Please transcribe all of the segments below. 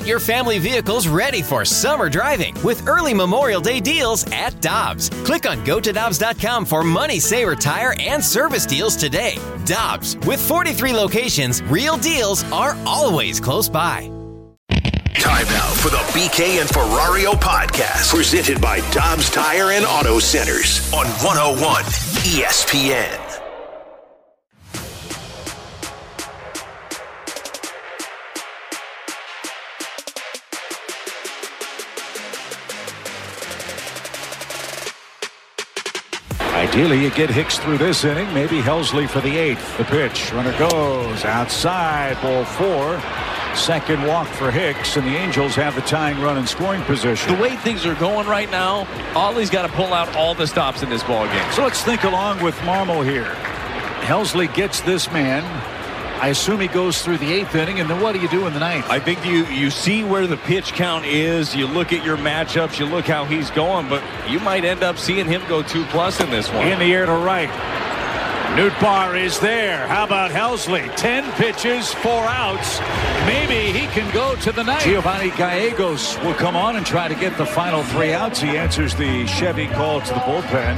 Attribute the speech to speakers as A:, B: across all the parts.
A: Get your family vehicles ready for summer driving with early Memorial Day deals at Dobbs. Click on gotodobbs.com for money saver tire and service deals today. Dobbs, with 43 locations, real deals are always close by.
B: Time now for the BK and Ferrario podcast, presented by Dobbs Tire and Auto Centers on 101 ESPN.
C: Ideally, you get Hicks through this inning. Maybe Helsley for the eighth. The pitch. Runner goes outside. Ball four. Second walk for Hicks, and the Angels have the tying run in scoring position.
D: The way things are going right now, Oli's got to pull out all the stops in this ball game.
C: So let's think along with Marmol here. Helsley gets this man. I assume he goes through the eighth inning, and then what do you do in the ninth?
D: I think you you see where the pitch count is. You look at your matchups. You look how he's going, but you might end up seeing him go two plus in this one.
C: In the air to right. Nootbaar is there. How about Helsley? Ten pitches, four outs. Maybe he can go to the ninth. Giovanni Gallegos will come on and try to get the final three outs. He answers the Chevy call to the bullpen.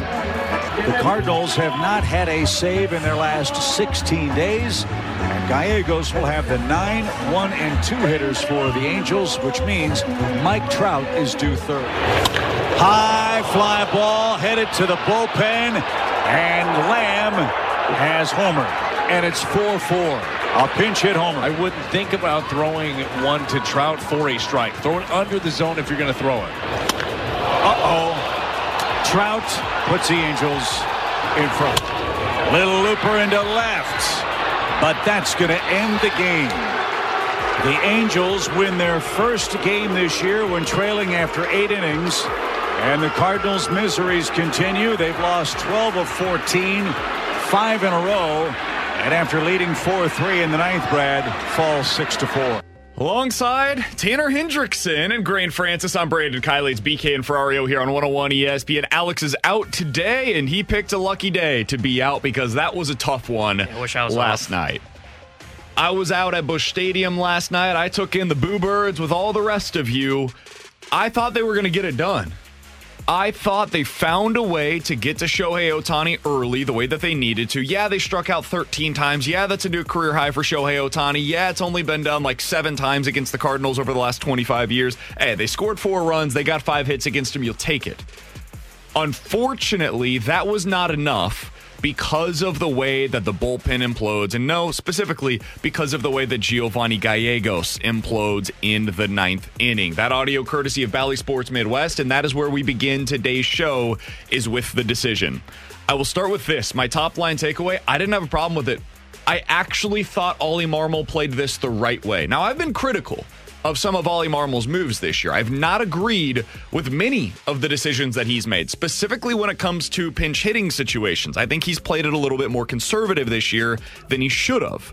C: The Cardinals have not had a save in their last 16 days. Gallegos will have the 9, 1, and 2 hitters for the Angels, which means Mike Trout is due third. High fly ball headed to the bullpen. And Lamb has homer. And it's 4-4. A pinch hit homer.
D: I wouldn't think about throwing one to Trout for a strike. Throw it under the zone if you're going to throw it.
C: Uh-oh. Trout puts the Angels in front. Little looper into left. But that's going to end the game. The Angels win their first game this year when trailing after eight innings. And the Cardinals' miseries continue. They've lost 12 of 14, five in a row. And after leading 4-3 in the ninth, Brad falls 6-4.
E: Alongside Tanner Hendrickson and Grant Francis, I'm Brandon Kiley. It's BK and Ferrario here on 101 ESPN. Alex is out today, and he picked a lucky day to be out because that was a tough one
F: I wish I was
E: last
F: off.
E: night. I was out at Busch Stadium last night. I took in the Boo Birds with all the rest of you. I thought they were going to get it done. I thought they found a way to get to Shohei Ohtani early the way that they needed to. Yeah, they struck out 13 times. Yeah, that's a new career high for Shohei Ohtani. Yeah, it's only been done like seven times against the Cardinals over the last 25 years. Hey, they scored four runs. They got five hits against him. You'll take it. Unfortunately, that was not enough because of the way that the bullpen implodes. And no, specifically because of the way that Giovanni Gallegos implodes in the ninth inning. That audio courtesy of Bally Sports Midwest, and that is where we begin today's show is with the decision. I will start with this. My top line takeaway, I didn't have a problem with it. I actually thought Oli Marmol played this the right way. Now, I've been critical of some of Oli Marmol's moves this year. I've not agreed with many of the decisions that he's made, specifically when it comes to pinch hitting situations. I think he's played it a little bit more conservative this year than he should have.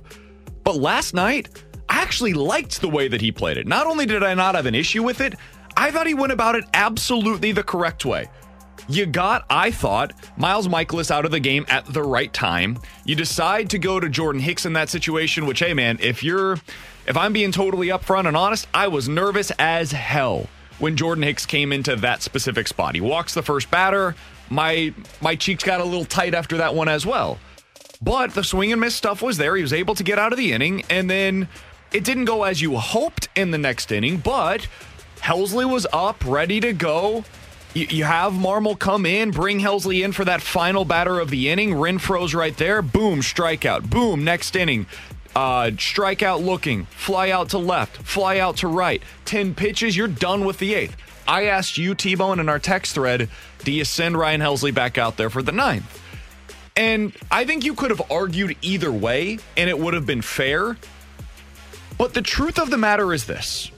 E: But last night, I actually liked the way that he played it. Not only did I not have an issue with it, I thought he went about it absolutely the correct way. You got, I thought, Miles Mikolas out of the game at the right time. You decide to go to Jordan Hicks in that situation, which, hey, man, if you're, if I'm being totally upfront and honest, I was nervous as hell when Jordan Hicks came into that specific spot. He walks the first batter. My my cheeks got a little tight after that one as well. But the swing and miss stuff was there. He was able to get out of the inning, and then it didn't go as you hoped in the next inning, but Helsley was up, ready to go. You, you have Marmol come in, bring Helsley in for that final batter of the inning. Renfroe's right there. Boom, strikeout. Boom, next inning. Uh, strikeout looking, fly out to left, fly out to right. 10 pitches, you're done with the eighth. I asked you, T Bone, in our text thread, do you send Ryan Helsley back out there for the ninth? And I think you could have argued either way, and it would have been fair. But the truth of the matter is this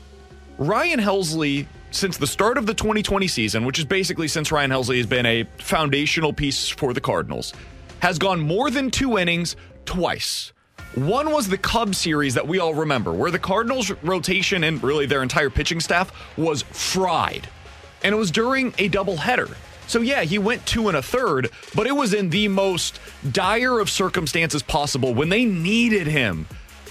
E: Ryan Helsley, since the start of the 2020 season, which is basically since Ryan Helsley has been a foundational piece for the Cardinals, has gone more than two innings twice. One was the Cubs series that we all remember, where the Cardinals' rotation and really their entire pitching staff was fried. And it was during a doubleheader. So, yeah, he went two and a third, but it was in the most dire of circumstances possible when they needed him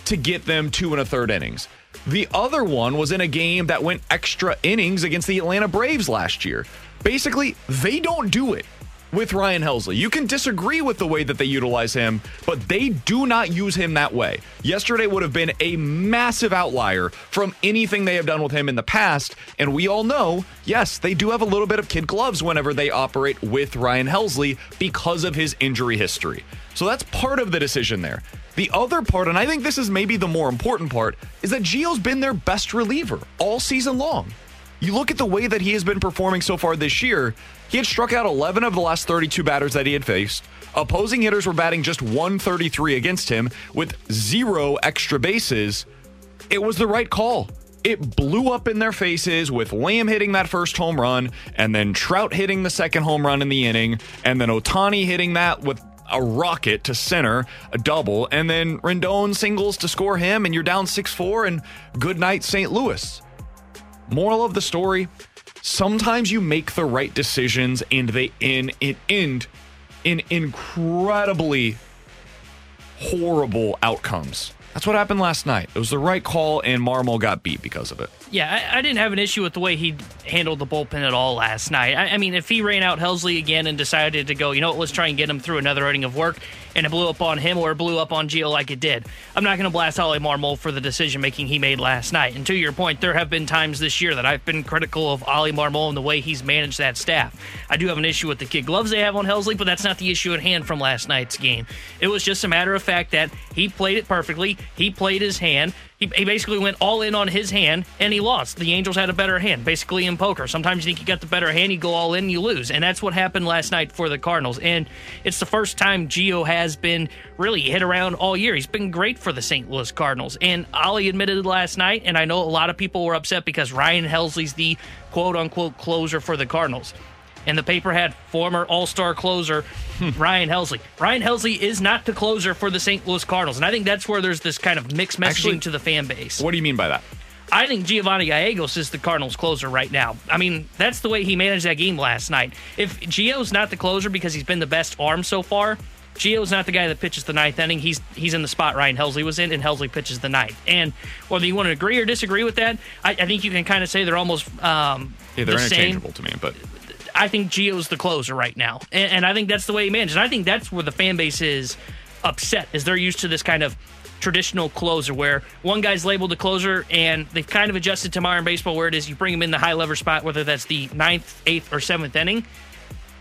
E: to get them two and a third innings. The other one was in a game that went extra innings against the Atlanta Braves last year. Basically, they don't do it with Ryan Helsley. You can disagree with the way that they utilize him, but they do not use him that way. Yesterday would have been a massive outlier from anything they have done with him in the past. And we all know, yes, they do have a little bit of kid gloves whenever they operate with Ryan Helsley because of his injury history. So that's part of the decision there. The other part, and I think this is maybe the more important part, is that Gio's been their best reliever all season long. You look at the way that he has been performing so far this year, he had struck out 11 of the last 32 batters that he had faced. Opposing hitters were batting just 133 against him with zero extra bases. It was the right call. It blew up in their faces with Lamb hitting that first home run, and then Trout hitting the second home run in the inning, and then Ohtani hitting that with a rocket to center, a double, and then Rendon singles to score him, and you're down 6 4, and good night, St. Louis. Moral of the story sometimes you make the right decisions and they in it end in incredibly horrible outcomes. That's what happened last night. It was the right call, and Marmol got beat because of it.
F: Yeah, I, I, didn't have an issue with the way he handled the bullpen at all last night. I, I, mean, if he ran out Helsley again and decided to go, you know what, let's try and get him through another inning of work, and it blew up on him or it blew up on Gio like it did, I'm not going to blast Oli Marmol for the decision making he made last night. And to your point, there have been times this year that I've been critical of Oli Marmol and the way he's managed that staff. I do have an issue with the kid gloves they have on Helsley, but that's not the issue at hand from last night's game. It was just a matter of fact that he played it perfectly. He played his hand. He, he basically went all in on his hand and he lost. The Angels had a better hand, basically in poker. Sometimes you think you got the better hand, you go all in, you lose. And that's what happened last night for the Cardinals. And it's the first time Gio has been really hit around all year. He's been great for the St. Louis Cardinals. And Oli admitted last night, and I know a lot of people were upset because Ryan Helsley's the quote unquote closer for the Cardinals and the paper had former All Star closer Ryan Helsley. Ryan Helsley is not the closer for the St. Louis Cardinals, and I think that's where there's this kind of mixed messaging Actually, to the fan base.
E: What do you mean by that?
F: I think Giovanni Gallegos is the Cardinals closer right now. I mean, that's the way he managed that game last night. If Gio's not the closer because he's been the best arm so far, Gio's not the guy that pitches the ninth inning. He's he's in the spot Ryan Helsley was in, and Helsley pitches the ninth. And whether you want to agree or disagree with that, I, I think you can kind of say they're almost um,
E: yeah, they're the interchangeable
F: same.
E: to me. But
F: I think Gio's the closer right now, and, and I think that's the way he manages. And I think that's where the fan base is upset, is they're used to this kind of traditional closer where one guy's labeled the closer and they've kind of adjusted to modern baseball where it is you bring him in the high lever spot, whether that's the ninth, eighth, or seventh inning.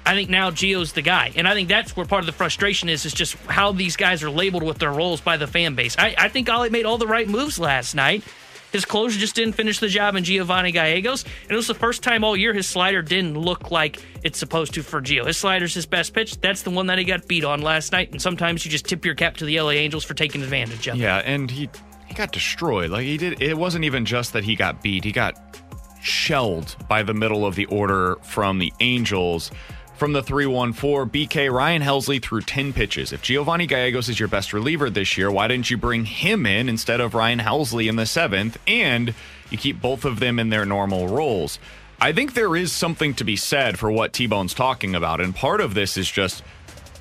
F: I think now Gio's the guy. And I think that's where part of the frustration is, is just how these guys are labeled with their roles by the fan base. I, I think Oli made all the right moves last night. His closure just didn't finish the job in Giovanni Gallegos. And it was the first time all year his slider didn't look like it's supposed to for Gio. His slider's his best pitch. That's the one that he got beat on last night. And sometimes you just tip your cap to the LA Angels for taking advantage of.
E: Yeah, and he he got destroyed. Like he did it wasn't even just that he got beat. He got shelled by the middle of the order from the Angels. From the 314, BK Ryan Helsley threw 10 pitches. If Giovanni Gallegos is your best reliever this year, why didn't you bring him in instead of Ryan Helsley in the seventh? And you keep both of them in their normal roles. I think there is something to be said for what T Bone's talking about. And part of this is just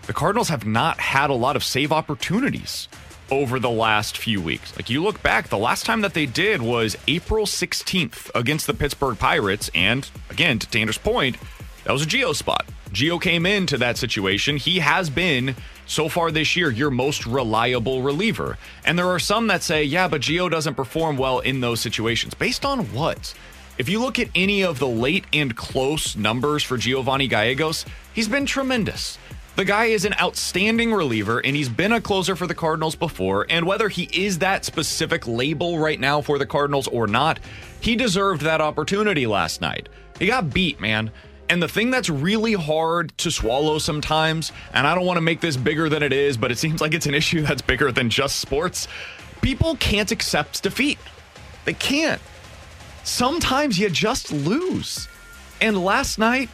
E: the Cardinals have not had a lot of save opportunities over the last few weeks. Like you look back, the last time that they did was April 16th against the Pittsburgh Pirates. And again, to Tanner's point, that was a Gio spot. Gio came into that situation. He has been so far this year your most reliable reliever. And there are some that say, yeah, but Gio doesn't perform well in those situations. Based on what? If you look at any of the late and close numbers for Giovanni Gallegos, he's been tremendous. The guy is an outstanding reliever, and he's been a closer for the Cardinals before. And whether he is that specific label right now for the Cardinals or not, he deserved that opportunity last night. He got beat, man. And the thing that's really hard to swallow sometimes, and I don't want to make this bigger than it is, but it seems like it's an issue that's bigger than just sports. People can't accept defeat. They can't. Sometimes you just lose. And last night,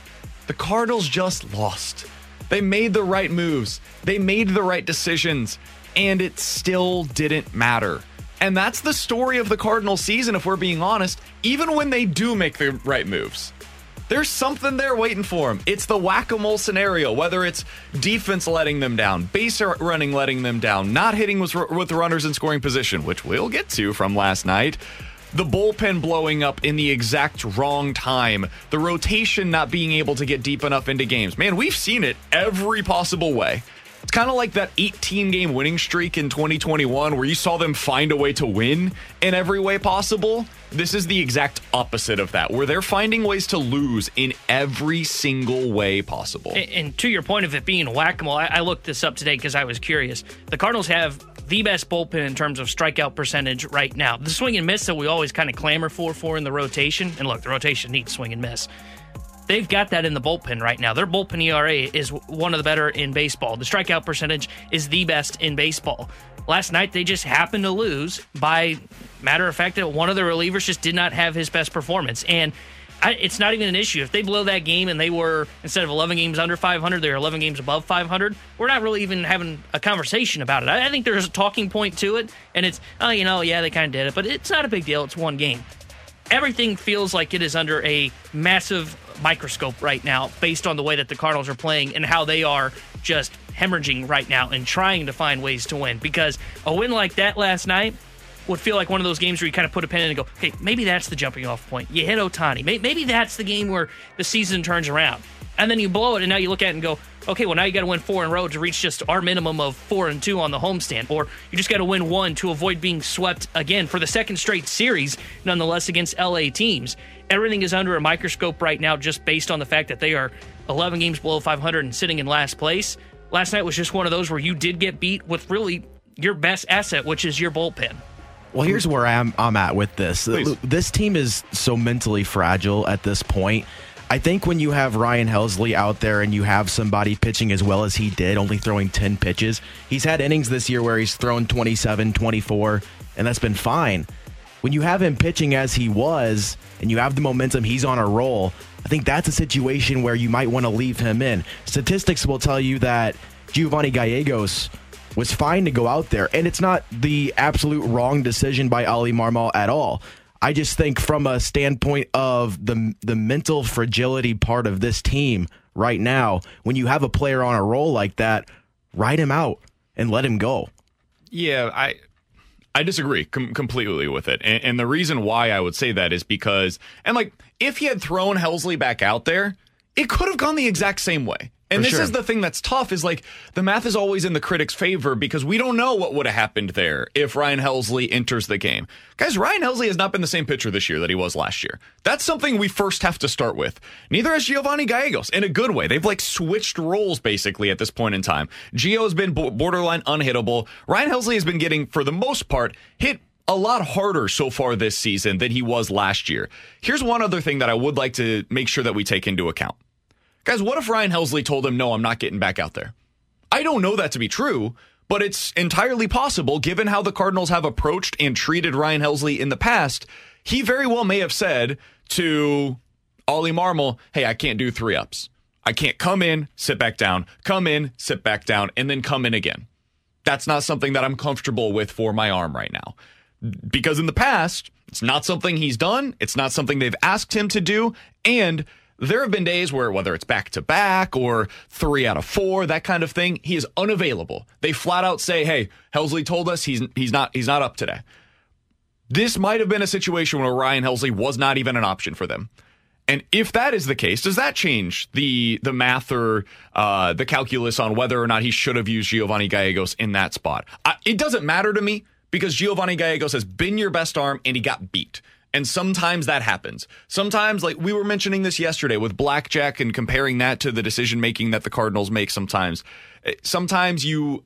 E: the Cardinals just lost. They made the right moves, they made the right decisions, and it still didn't matter. And that's the story of the Cardinal season, if we're being honest, even when they do make the right moves. There's something there waiting for him. It's the whack a mole scenario, whether it's defense letting them down, base running letting them down, not hitting with, with runners in scoring position, which we'll get to from last night. the bullpen blowing up in the exact wrong time, the rotation not being able to get deep enough into games. Man, we've seen it every possible way. It's kind of like that 18 game winning streak in 2021 where you saw them find a way to win in every way possible. This is the exact opposite of that, where they're finding ways to lose in every single way possible.
F: And, and to your point of it being whack a mole, I, I looked this up today because I was curious. The Cardinals have the best bullpen in terms of strikeout percentage right now. The swing and miss that we always kind of clamor for for in the rotation, and look, the rotation needs swing and miss they've got that in the bullpen right now. Their bullpen ERA is one of the better in baseball. The strikeout percentage is the best in baseball. Last night they just happened to lose by matter of fact that one of the relievers just did not have his best performance and I, it's not even an issue if they blow that game and they were instead of 11 games under 500 they're 11 games above 500 we're not really even having a conversation about it i, I think there's a talking point to it and it's oh you know yeah they kind of did it but it's not a big deal it's one game everything feels like it is under a massive microscope right now based on the way that the Cardinals are playing and how they are just hemorrhaging right now and trying to find ways to win. Because a win like that last night would feel like one of those games where you kind of put a pin in and go, okay, maybe that's the jumping off point. You hit Ohtani. Maybe that's the game where the season turns around. And then you blow it, and now you look at it and go, okay, well now you got to win four in a row to reach just our minimum of four and two on the homestand, or you just got to win one to avoid being swept again for the second straight series, nonetheless against LA teams. Everything is under a microscope right now, just based on the fact that they are 11 games below 500 and sitting in last place. Last night was just one of those where you did get beat with really your best asset, which is your bullpen.
G: Well, here's where I'm I'm at with this.
E: Please.
G: This team is so mentally fragile at this point I think when you have Ryan Helsley out there and you have somebody pitching as well as he did, only throwing 10 pitches, he's had innings this year where he's thrown 27, 24, and that's been fine. When you have him pitching as he was and you have the momentum, he's on a roll. I think that's a situation where you might want to leave him in. Statistics will tell you that Giovanni Gallegos was fine to go out there, and it's not the absolute wrong decision by Oli Marmol at all. I just think from a standpoint of the the mental fragility part of this team right now, when you have a player on a roll like that, write him out and let him go.
E: Yeah, I I disagree com- completely with it. And, and, the reason why I would say that is because, and like, if he had thrown Helsley back out there, it could have gone the exact same way. And For this sure. is the thing that's tough is like the math is always in the critics' favor because we don't know what would have happened there if Ryan Helsley enters the game. Guys, Ryan Helsley has not been the same pitcher this year that he was last year. That's something we first have to start with. Neither has Giovanni Gallegos in a good way. They've like switched roles basically at this point in time. Gio has been borderline unhittable. Ryan Helsley has been getting, for the most part, hit a lot harder so far this season than he was last year. Here's one other thing that I would like to make sure that we take into account. Guys, what if Ryan Helsley told him, no, I'm not getting back out there? I don't know that to be true, but it's entirely possible given how the Cardinals have approached and treated Ryan Helsley in the past. He very well may have said to Oli Marmol, hey, I can't do three ups. I can't come in, sit back down, come in, sit back down, and then come in again. That's not something that I'm comfortable with for my arm right now. Because in the past, it's not something he's done, it's not something they've asked him to do, and there have been days where, whether it's back to back or three out of four, that kind of thing, he is unavailable. They flat out say, "Hey, Helsley told us he's he's not he's not up today." This might have been a situation where Ryan Helsley was not even an option for them. And if that is the case, does that change the the math or uh, the calculus on whether or not he should have used Giovanni Gallegos in that spot? I, it doesn't matter to me because Giovanni Gallegos has been your best arm and he got beat. And sometimes that happens. Sometimes, like we were mentioning this yesterday with blackjack and comparing that to the decision making that the Cardinals make sometimes. Eh, sometimes you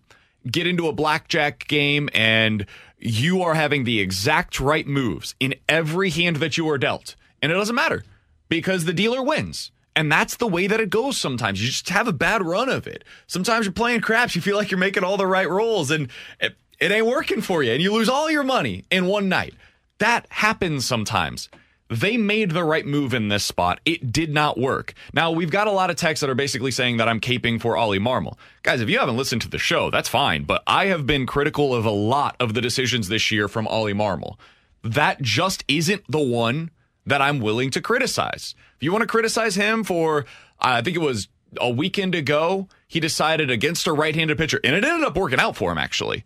E: get into a blackjack game and you are having the exact right moves in every hand that you are dealt. And it doesn't matter because the dealer wins. And that's the way that it goes sometimes. You just have a bad run of it. Sometimes you're playing craps. You feel like you're making all the right rolls and it, it ain't working for you. And you lose all your money in one night. That happens sometimes. They made the right move in this spot. It did not work. Now, we've got a lot of texts that are basically saying that I'm caping for Oli Marmol. Guys, if you haven't listened to the show, that's fine, but I have been critical of a lot of the decisions this year from Oli Marmol. That just isn't the one that I'm willing to criticize. If you want to criticize him for, I think it was a weekend ago, he decided against a right handed pitcher, and it ended up working out for him, actually.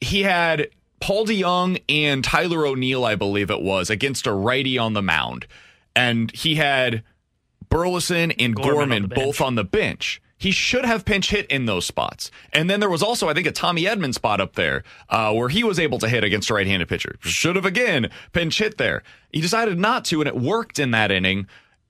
E: He had Paul DeJong and Tyler O'Neill, I believe it was, against a righty on the mound. And he had Burleson and
F: Gorman
E: Gorman,
F: on
E: both on the bench. He should have pinch hit in those spots. And then there was also, I think, a Tommy Edman spot up there uh, where he was able to hit against a right handed pitcher. Should have, again, pinch hit there. He decided not to, and it worked in that inning.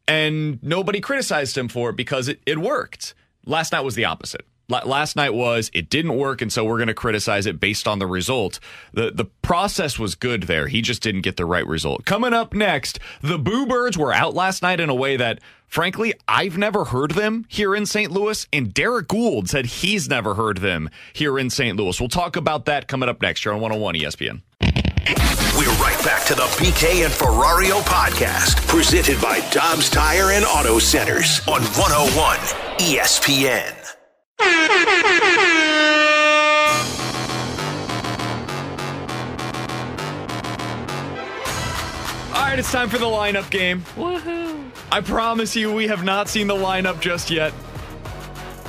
E: And nobody criticized him for it because it, it worked. Last night was the opposite. La- Last night was it didn't work, and so we're going to criticize it based on the result. the The process was good there. He just didn't get the right result. Coming up next, the Boo Birds were out last night in a way that, frankly, I've never heard them here in St. Louis, and Derrick Goold said he's never heard them here in St. Louis. We'll talk about that coming up next here on 101 ESPN.
B: We're right back to the BK and Ferrario podcast, presented by Dobbs Tire and Auto Centers on 101 ESPN.
E: All right, it's time for the lineup game.
F: Woohoo!
E: I promise you, we have not seen the lineup just yet.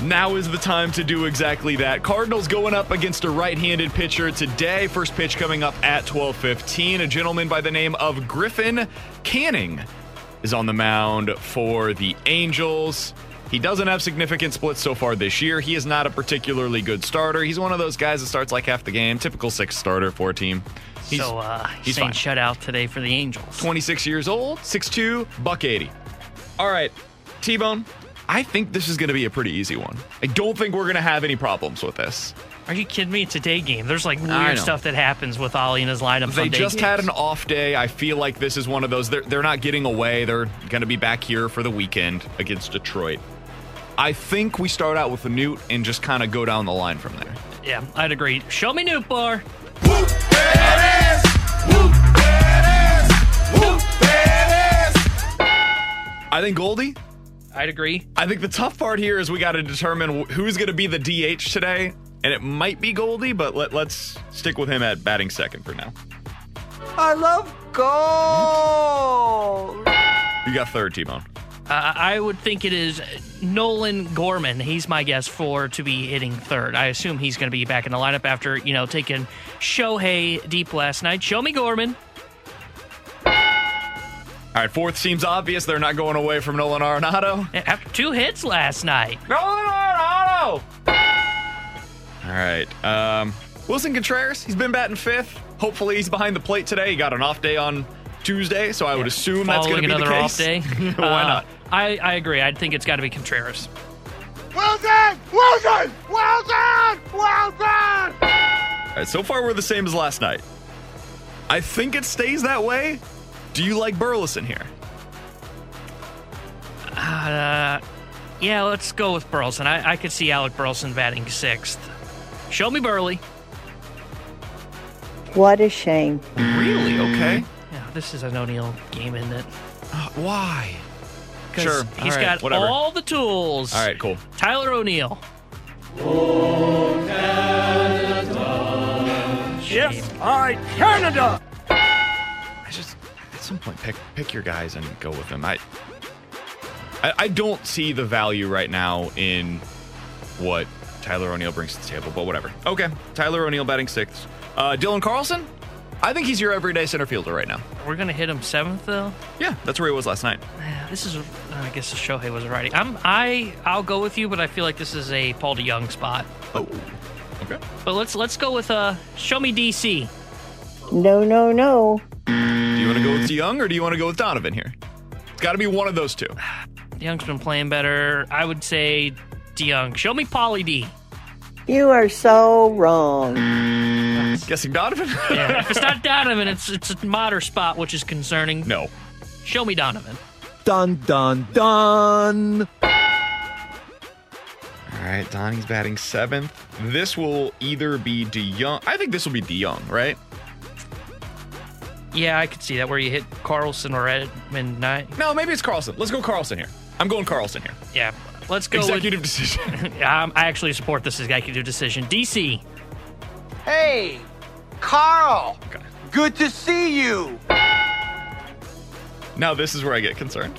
E: Now is the time to do exactly that. Cardinals going up against a right-handed pitcher today. First pitch coming up at 12:15. A gentleman by the name of Griffin Canning is on the mound for the Angels. He doesn't have significant splits so far this year. He is not a particularly good starter. He's one of those guys that starts like half the game. Typical six starter for a team. He's,
F: so uh,
E: he's
F: saying
E: fine.
F: shutout today for the Angels.
E: 26 years old, 6'2, buck 80. All right, T Bone, I think this is going to be a pretty easy one. I don't think we're going to have any problems with this.
F: Are you kidding me? It's a day game. There's like weird stuff that happens with Oli and his lineups.
E: They just had an off day. I feel like this is one of those. They're, they're not getting away. They're going to be back here for the weekend against Detroit. I think we start out with a Newt and just kind of go down the line from there.
F: Yeah, I'd agree. Show me Nootbaar.
E: I think Goldie.
F: I'd agree.
E: I think the tough part here is we got to determine who's going to be the DH today, and it might be Goldie, but let, let's stick with him at batting second for now.
H: I love gold.
E: You got third, T-Bone.
F: Uh, I would think it is Nolan Gorman. He's my guess for to be hitting third. I assume he's going to be back in the lineup after you know taking Shohei deep last night. Show me Gorman.
E: All right, fourth seems obvious. They're not going away from Nolan Arenado.
F: After two hits last night.
E: Nolan Arenado! All right. Um, Willson Contreras, he's been batting fifth. Hopefully, he's behind the plate today. He got an off day on Tuesday, so I would assume that's going to be
F: another
E: the
F: off
E: case.
F: day.
E: Why
F: Uh,
E: not?
F: I, I agree. I think it's got to be Contreras.
H: Wilson! Wilson! Wilson! Wilson!
E: All right, so far we're the same as last night. I think it stays that way. Do you like Burleson here?
F: Uh, yeah, let's go with Burleson. I, I could see Alec Burleson batting sixth. Show me Burley.
I: What a shame.
E: Really? Okay.
F: Yeah, this is an O'Neill game, isn't it?
E: Why?
F: 'Cause
E: Sure.
F: He's
E: All right,
F: got
E: whatever.
F: all the tools.
E: All right, cool.
F: Tyler O'Neill.
H: Yes, I Canada!
E: I just at some point pick pick your guys and go with them. I I, I don't see the value right now in what Tyler O'Neill brings to the table, but whatever. Okay, Tyler O'Neill batting sixth. Uh, Dylan Carlson, I think he's your everyday center fielder right now.
F: We're gonna hit him seventh though.
E: Yeah, that's where he was last night.
F: This is, I guess, the Shohei was righty. I'm, I, I'll go with you, but I feel like this is a Paul DeJong spot.
E: Oh, okay.
F: But let's let's go with uh, show me DC.
I: No, no, no.
E: Do you want to go with DeJong or do you want to go with Donovan here? It's got to be one of those two.
F: DeJong's been playing better. I would say DeJong. Show me Pauly D.
I: You are so wrong.
E: Guessing Donovan?
F: Yeah, if it's not Donovan, it's it's a Motter spot, which is concerning.
E: no.
F: Show me Donovan.
H: Dun dun dun!
E: All right, Donnie's batting seventh. This will either be DeJong. I think this will be DeJong, right?
F: Yeah, I could see that where you hit Carlson or Edman Knight.
E: No, maybe it's Carlson. Let's go Carlson here. I'm going Carlson here.
F: Yeah, let's go.
E: Executive decision.
F: With, um, I actually support this executive decision. DC.
H: Hey, Carl! Good to see you!
E: now this is where I get concerned.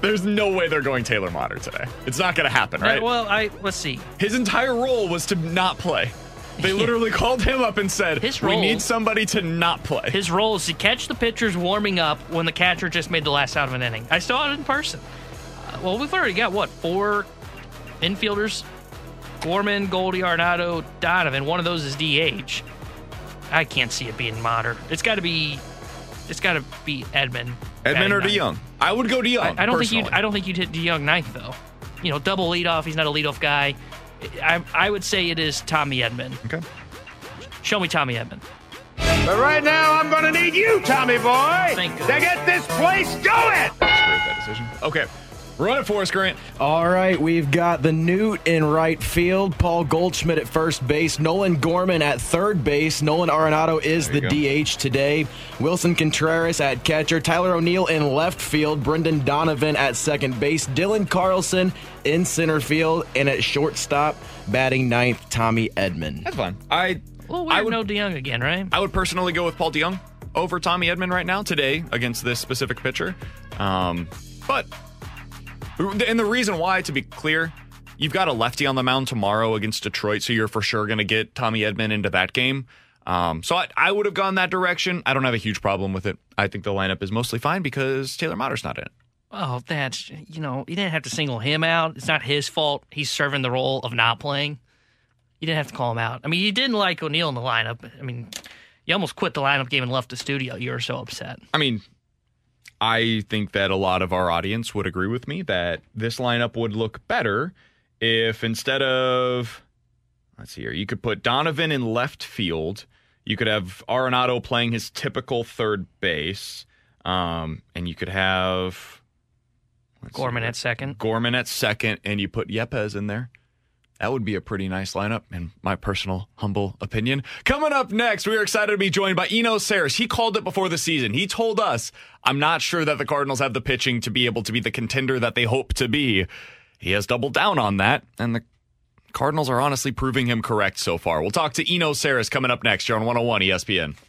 E: There's no way they're going Taylor Motter today. It's not going to happen, right?
F: Uh, well, I let's see.
E: His entire role was to not play. They literally called him up and said,
F: His
E: "We
F: role-
E: need somebody to not play."
F: His role is to catch the pitchers warming up when the catcher just made the last out of an inning. I saw it in person. Uh, well, we've already got what four infielders: Gorman, Goldie, Arenado, Donovan. One of those is DH. I can't see it being Motter. It's got to be. It's got to be Edman.
E: Edman or
F: batting ninth.
E: DeJong? I would go DeJong.
F: I, I don't think you.
E: personally.
F: I don't think you'd hit DeJong ninth though. You know, double leadoff. He's not a leadoff guy. I, I would say it is Tommy Edman.
E: Okay.
F: Show me Tommy Edman.
H: But right now, I'm gonna need you, Tommy boy,
F: Thank
H: to
F: God.
H: get this place going.
E: Screw that decision. Okay, run it for us, Grant.
G: All right, we've got the Newt in right field, Paul Goldschmidt at first base, Nolan Gorman at third base. Nolan Arenado is the
E: you
G: DH today. Willson Contreras at catcher, Tyler O'Neill in left field, Brendan Donovan at second base, Dylan Carlson in center field, and at shortstop, batting ninth, Tommy Edman.
E: That's fine. I
F: Well,
E: I
F: we're
E: would
F: no DeJong again, right?
E: I would personally go with Paul DeJong over Tommy Edman right now today against this specific pitcher. Um, but and the reason why, to be clear, you've got a lefty on the mound tomorrow against Detroit, so you're for sure going to get Tommy Edman into that game. Um, so I, I would have gone that direction. I don't have a huge problem with it. I think the lineup is mostly fine because Taylor Motter's not in it.
F: Oh, that's you know, you didn't have to single him out. It's not his fault. He's serving the role of not playing. You didn't have to call him out. I mean, you didn't like O'Neill in the lineup. I mean, you almost quit the lineup game and left the studio. You were so upset.
E: I mean, I think that a lot of our audience would agree with me that this lineup would look better if instead of let's see here, you could put Donovan in left field, you could have Arenado playing his typical third base, um, and you could have let's see
F: Gorman at second.
E: Gorman at second, and you put Yepez in there. That would be a pretty nice lineup, in my personal, humble opinion. Coming up next, we are excited to be joined by Eno Sarris. He called it before the season. He told us, I'm not sure that the Cardinals have the pitching to be able to be the contender that they hope to be. He has doubled down on that, and the Cardinals are honestly proving him correct so far. We'll talk to Eno Sarris coming up next here on 101 ESPN.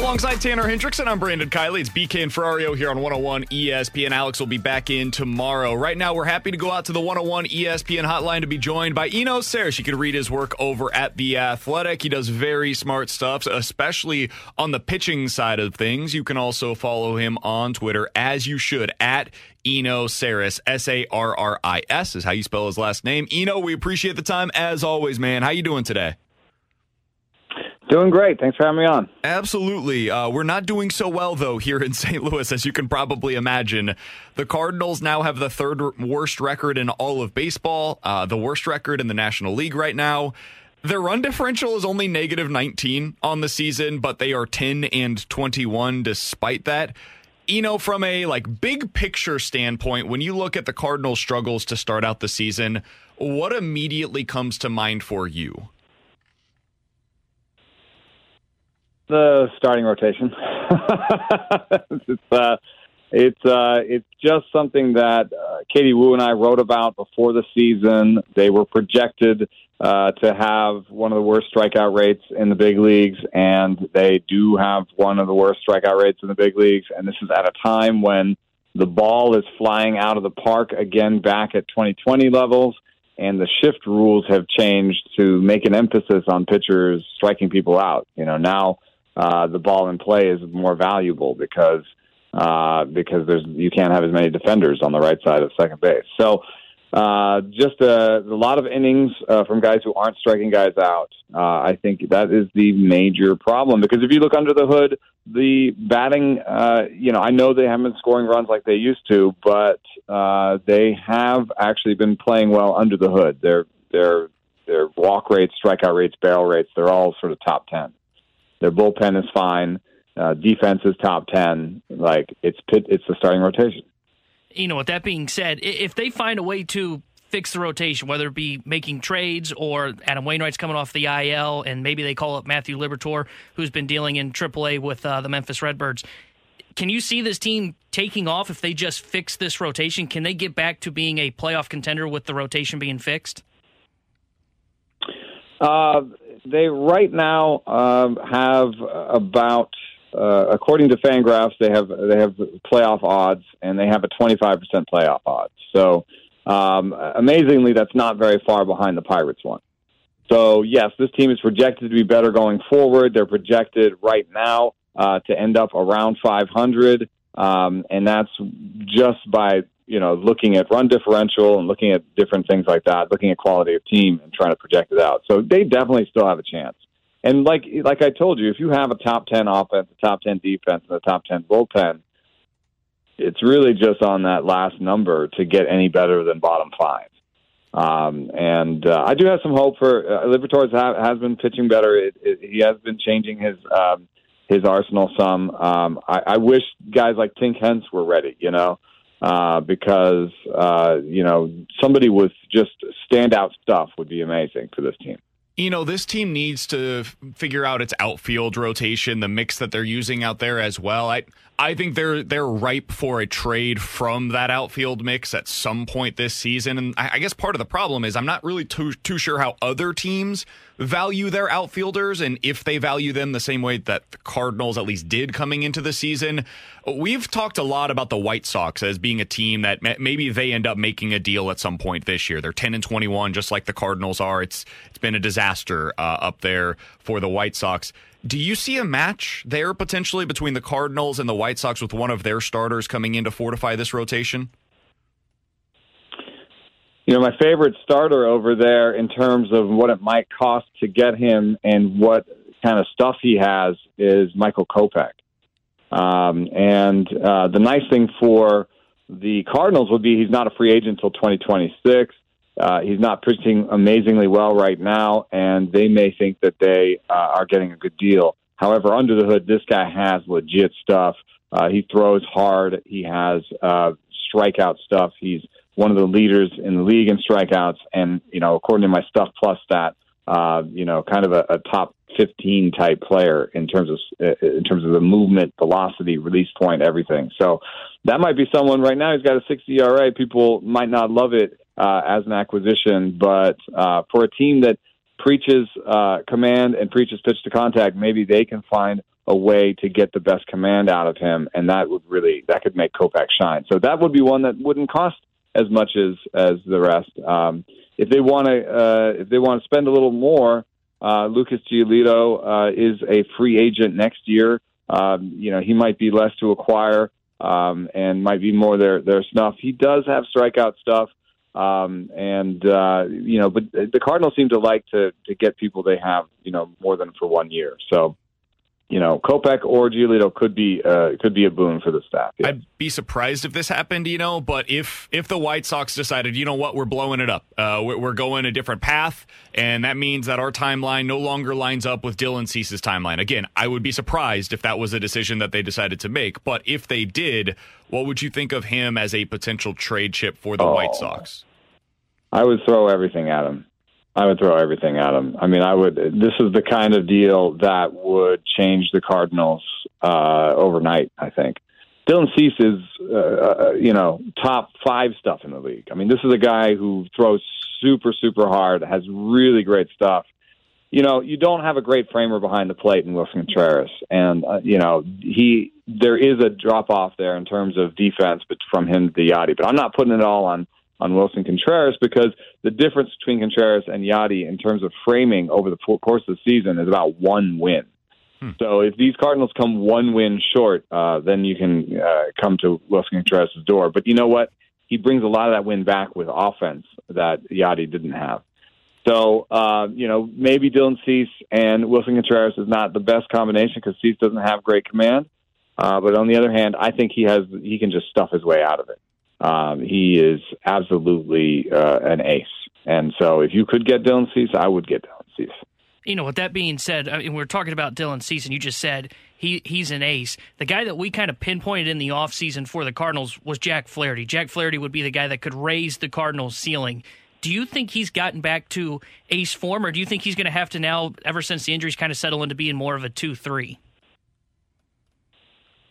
E: Alongside Tanner Hendrickson, I'm Brandon Kiley. It's BK and Ferrario here on 101 ESPN. Alex will be back in tomorrow. Right now, we're happy to go out to the 101 ESPN hotline to be joined by Eno Sarris. You can read his work over at The Athletic. He does very smart stuff, especially on the pitching side of things. You can also follow him on Twitter, as you should, at Eno Sarris. S A R R I S is how you spell his last name. Eno, we appreciate the time as always, man. How you doing today?
J: Doing great. Thanks for having me on.
E: Absolutely. Uh, we're not doing so well, though, here in St. Louis, as you can probably imagine. The Cardinals now have the third worst record in all of baseball, uh, the worst record in the National League right now. Their run differential is only negative 19 on the season, but they are 10 and 21 despite that. You know, from a like big picture standpoint, when you look at the Cardinals' struggles to start out the season, what immediately comes to mind for you?
J: The starting rotation. it's uh, it's uh, it's just something that uh, Katie Woo and I wrote about before the season. They were projected uh, to have one of the worst strikeout rates in the big leagues, and they do have one of the worst strikeout rates in the big leagues. And this is at a time when the ball is flying out of the park again, back at 2020 levels. And the shift rules have changed to make an emphasis on pitchers striking people out. You know, now uh, the ball in play is more valuable because uh, because there's you can't have as many defenders on the right side of second base. So uh, just a, a lot of innings uh, from guys who aren't striking guys out. Uh, I think that is the major problem because if you look under the hood, the batting, uh, you know, I know they haven't been scoring runs like they used to, but uh, they have actually been playing well under the hood. Their their their walk rates, strikeout rates, barrel rates, they're all sort of top ten. Their bullpen is fine. Uh, defense is top ten. Like it's pit, it's the starting rotation
F: you know, with that being said, if they find a way to fix the rotation, whether it be making trades or Adam Wainwright's coming off the IL, and maybe they call up Matthew Liberatore, who's been dealing in AAA with uh, the Memphis Redbirds. Can you see this team taking off if they just fix this rotation? Can they get back to being a playoff contender with the rotation being fixed?
J: Uh, they right now um, have about uh, according to Fangraphs, they have they have playoff odds, and they have a 25% playoff odds. So, um, amazingly, that's not very far behind the Pirates one. So, yes, this team is projected to be better going forward. They're projected right now uh, to end up around 500, um, and that's just by you know looking at run differential and looking at different things like that, looking at quality of team and trying to project it out. So, they definitely still have a chance. And like like I told you, if you have a top ten offense, a top ten defense, and a top ten bullpen, it's really just on that last number to get any better than bottom five. Um, and uh, I do have some hope for uh, Liberatore ha- has been pitching better. It, it, he has been changing his um, his arsenal some. Um, I, I wish guys like Tink Hence were ready, you know, uh, because uh, you know somebody with just standout stuff would be amazing for this team
E: you know, this team needs to figure out its outfield rotation, the mix that they're using out there as well. I I think they're they're ripe for a trade from that outfield mix at some point this season. And I, guess part of the problem is I'm not really too too sure how other teams value their outfielders and if they value them the same way that the Cardinals at least did coming into the season. We've talked a lot about the White Sox as being a team that maybe they end up making a deal at some point this year. They're 10 and 21 just like the Cardinals are. It's it's been a disaster uh, up there for the White Sox. Do you see a match there potentially between the Cardinals and the White Sox with one of their starters coming in to fortify this rotation?
J: You know, my favorite starter over there in terms of what it might cost to get him and what kind of stuff he has is Michael Kopech. Um, and uh, the nice thing for the Cardinals would be he's not a free agent until 2026. Uh, he's not pitching amazingly well right now, and they may think that they uh, are getting a good deal. However, under the hood, this guy has legit stuff. Uh, he throws hard. He has uh, strikeout stuff. He's one of the leaders in the league in strikeouts, and you know, according to my stuff plus stat, uh, you know, kind of a, a top 15 type player in terms of uh, in terms of the movement, velocity, release point, everything. So that might be someone right now. He's got a 60 ERA. People might not love it uh, as an acquisition, but uh, for a team that preaches uh, command and preaches pitch to contact, maybe they can find a way to get the best command out of him, and that would really that could make Kopech shine. So that would be one that wouldn't cost as much as as the rest. Um, if they want to uh, if they want to spend a little more, uh, Lucas Giolito uh, is a free agent next year. Um, you know he might be less to acquire um, and might be more their their snuff. He does have strikeout stuff. Um, and uh, you know, but the Cardinals seem to like to to get people they have, you know, more than for one year. So, you know, Kopech or Giolito could be uh, could be a boon for the staff.
E: Yeah. I'd be surprised if this happened, you know. But if if the White Sox decided, you know what, we're blowing it up, uh, we're going a different path, and that means that our timeline no longer lines up with Dylan Cease's timeline. Again, I would be surprised if that was a decision that they decided to make. But if they did, what would you think of him as a potential trade chip for the oh, White Sox?
J: I would throw everything at him. I would throw everything at him. I mean, I would. This is the kind of deal that would change the Cardinals uh, overnight. I think. Dylan Cease is, uh, uh, you know, top five stuff in the league. I mean, this is a guy who throws super, super hard, has really great stuff. You know, you don't have a great framer behind the plate in Willson Contreras, and uh, you know he there is a drop off there in terms of defense, but from him to Yadi. But I'm not putting it all on on Willson Contreras because the difference between Contreras and Yadi in terms of framing over the course of the season is about one win. Hmm. So if these Cardinals come one win short, uh, then you can uh, come to Willson Contreras' door. But you know what? he brings a lot of that win back with offense that Yadi didn't have. So, uh, you know, maybe Dylan Cease and Willson Contreras is not the best combination because Cease doesn't have great command. Uh, but on the other hand, I think he has he can just stuff his way out of it. Um, he is absolutely uh, an ace, and so if you could get Dylan Cease, I would get Dylan Cease.
F: You know, with that being said, I mean, we're talking about Dylan Cease, and you just said he he's an ace. The guy that we kind of pinpointed in the offseason for the Cardinals was Jack Flaherty. Jack Flaherty would be the guy that could raise the Cardinals' ceiling. Do you think he's gotten back to ace form, or do you think he's going to have to now, ever since the injuries kind of settle into being more of a 2 3?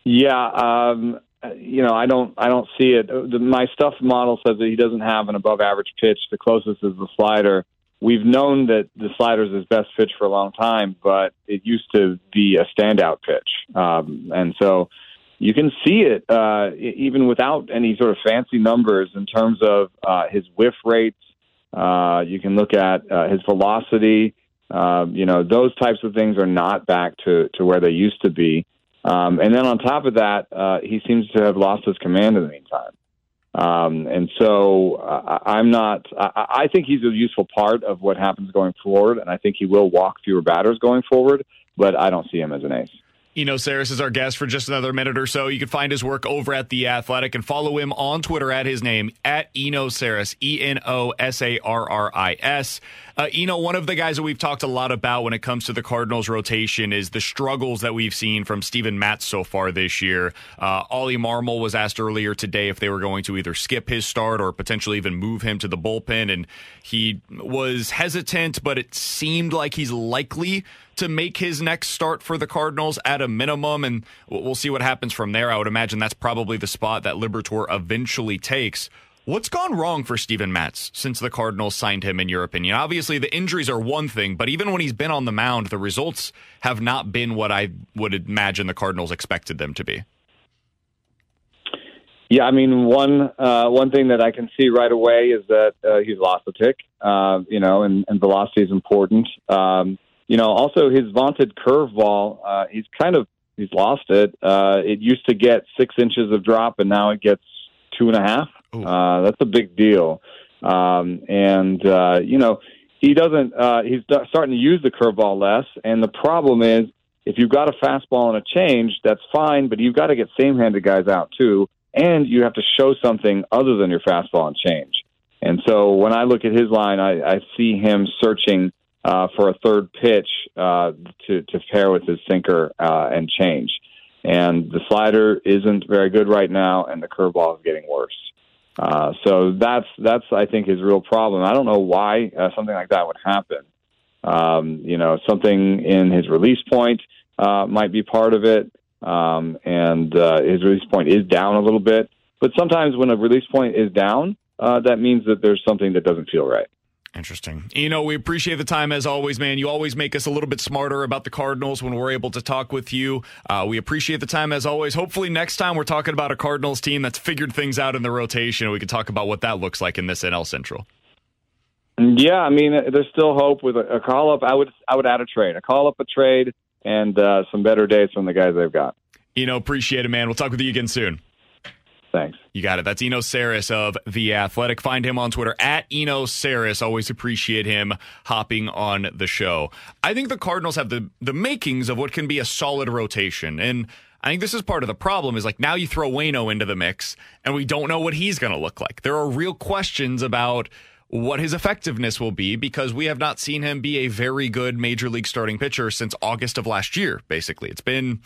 J: Yeah, um, you know, I don't, I don't see it. My stuff model says that he doesn't have an above average pitch. The closest is the slider. We've known that the slider is his best pitch for a long time, but it used to be a standout pitch, um, and so you can see it uh, even without any sort of fancy numbers in terms of uh, his whiff rates. Uh, you can look at uh, his velocity. Uh, you know, those types of things are not back to, to where they used to be. Um, and then on top of that, uh, he seems to have lost his command in the meantime. Um, and so uh, I'm not, I, I think he's a useful part of what happens going forward. And I think he will walk fewer batters going forward, but I don't see him as an ace.
E: Eno Sarris is our guest for just another minute or so. You can find his work over at The Athletic and follow him on Twitter at his name, at Eno Sarris, E N O S A R R I S. Uh, know, one of the guys that we've talked a lot about when it comes to the Cardinals rotation is the struggles that we've seen from Steven Matz so far this year. Uh, Oli Marmol was asked earlier today if they were going to either skip his start or potentially even move him to the bullpen, and he was hesitant, but it seemed like he's likely to make his next start for the Cardinals at a minimum, and we'll see what happens from there. I would imagine that's probably the spot that Liberatore eventually takes. What's gone wrong for Steven Matz since the Cardinals signed him, in your opinion? Obviously, the injuries are one thing, but even when he's been on the mound, the results have not been what I would imagine the Cardinals expected them to be.
J: Yeah, I mean, one uh, one thing that I can see right away is that uh, he's lost a tick, uh, you know, and, and velocity is important. Um, you know, also his vaunted curveball, uh, he's kind of he's lost it. Uh, it used to get six inches of drop, and now it gets two and a half. Uh, that's a big deal. Um, and, uh, you know, he doesn't, uh, he's starting to use the curveball less. And the problem is, if you've got a fastball and a change, that's fine, but you've got to get same handed guys out too. And you have to show something other than your fastball and change. And so when I look at his line, I, I see him searching uh, for a third pitch uh, to, to pair with his sinker uh, and change. And the slider isn't very good right now, and the curveball is getting worse. Uh, so that's that's I think his real problem. I don't know why uh, something like that would happen. Um, you know, something in his release point uh, might be part of it, um, and uh, his release point is down a little bit. But sometimes when a release point is down, uh, that means that there's something that doesn't feel right.
E: Interesting. You know, we appreciate the time as always, man. You always make us a little bit smarter about the Cardinals when we're able to talk with you. Uh, we appreciate the time as always. Hopefully, next time we're talking about a Cardinals team that's figured things out in the rotation, we can talk about what that looks like in this NL Central.
J: Yeah, I mean, there's still hope with a, a call up. I would, I would add a trade, a call up, a trade, and uh, some better days from the guys they've got.
E: You know, appreciate it, man. We'll talk with you again soon.
J: Thanks.
E: You got it. That's Eno Sarris of The Athletic. Find him on Twitter at Eno Sarris. Always appreciate him hopping on the show. I think the Cardinals have the, the makings of what can be a solid rotation. And I think this is part of the problem is like now you throw Waino into the mix and we don't know what he's going to look like. There are real questions about what his effectiveness will be because we have not seen him be a very good major league starting pitcher since August of last year, basically. It's been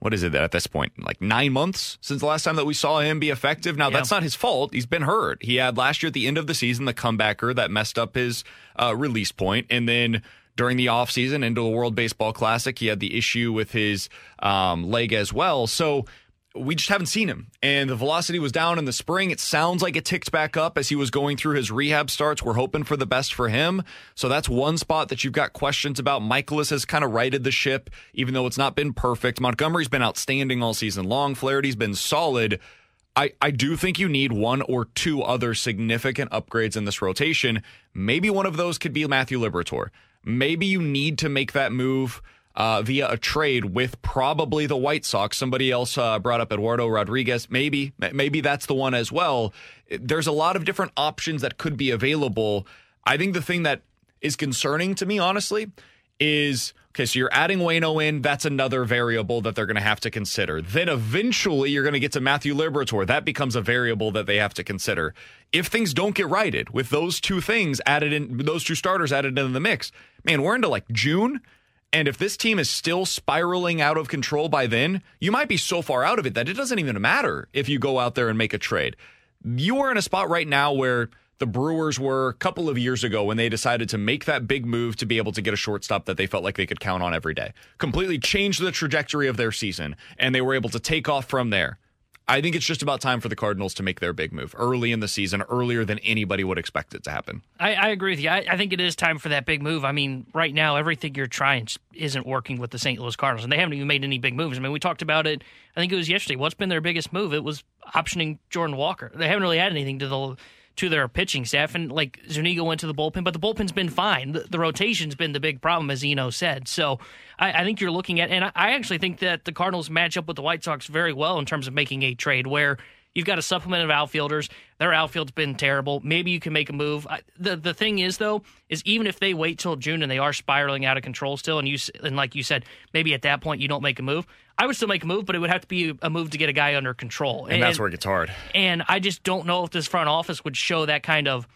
E: what is it at this point? Like nine months since the last time that we saw him be effective. Now, yeah. that's not his fault. He's been hurt. He had last year at the end of the season the comebacker that messed up his uh, release point, and then during the offseason into the World Baseball Classic, he had the issue with his um, leg as well. So we just haven't seen him. And the velocity was down in the spring. It sounds like it ticked back up as he was going through his rehab starts. We're hoping for the best for him. So that's one spot that you've got questions about. Mikolas has kind of righted the ship, even though it's not been perfect. Montgomery's been outstanding all season long. Flaherty's been solid. I, I do think you need one or two other significant upgrades in this rotation. Maybe one of those could be Matthew Liberatore. Maybe you need to make that move uh, via a trade with probably the White Sox. Somebody else uh, brought up Eduardo Rodriguez. Maybe, maybe that's the one as well. There's a lot of different options that could be available. I think the thing that is concerning to me, honestly, is okay, so you're adding Waino in. That's another variable that they're going to have to consider. Then eventually you're going to get to Matthew Liberatore. That becomes a variable that they have to consider. If things don't get righted with those two things added in, those two starters added into the mix, man, we're into like June. And if this team is still spiraling out of control by then, you might be so far out of it that it doesn't even matter if you go out there and make a trade. You are in a spot right now where the Brewers were a couple of years ago when they decided to make that big move to be able to get a shortstop that they felt like they could count on every day. Completely changed the trajectory of their season, and they were able to take off from there. I think it's just about time for the Cardinals to make their big move early in the season, earlier than anybody would expect it to happen.
F: I, I agree with you. I, I, think it is time for that big move. I mean, right now, everything you're trying isn't working with the St. Louis Cardinals, and they haven't even made any big moves. I mean, we talked about it, I think it was yesterday. What's been their biggest move? It was optioning Jordan Walker. They haven't really had anything to the to their pitching staff. And like Zuniga went to the bullpen, but the bullpen's been fine. The, the rotation's been the big problem, as Eno said. So I, I think you're looking at, and I, I actually think that the Cardinals match up with the White Sox very well in terms of making a trade where You've got a supplement of outfielders. Their outfield's been terrible. Maybe you can make a move. I, the The thing is, though, is even if they wait till June and they are spiraling out of control still, and you and like you said, maybe at that point you don't make a move. I would still make a move, but it would have to be a move to get a guy under control.
E: And, and that's where it gets hard.
F: And I just don't know if this front office would show that kind of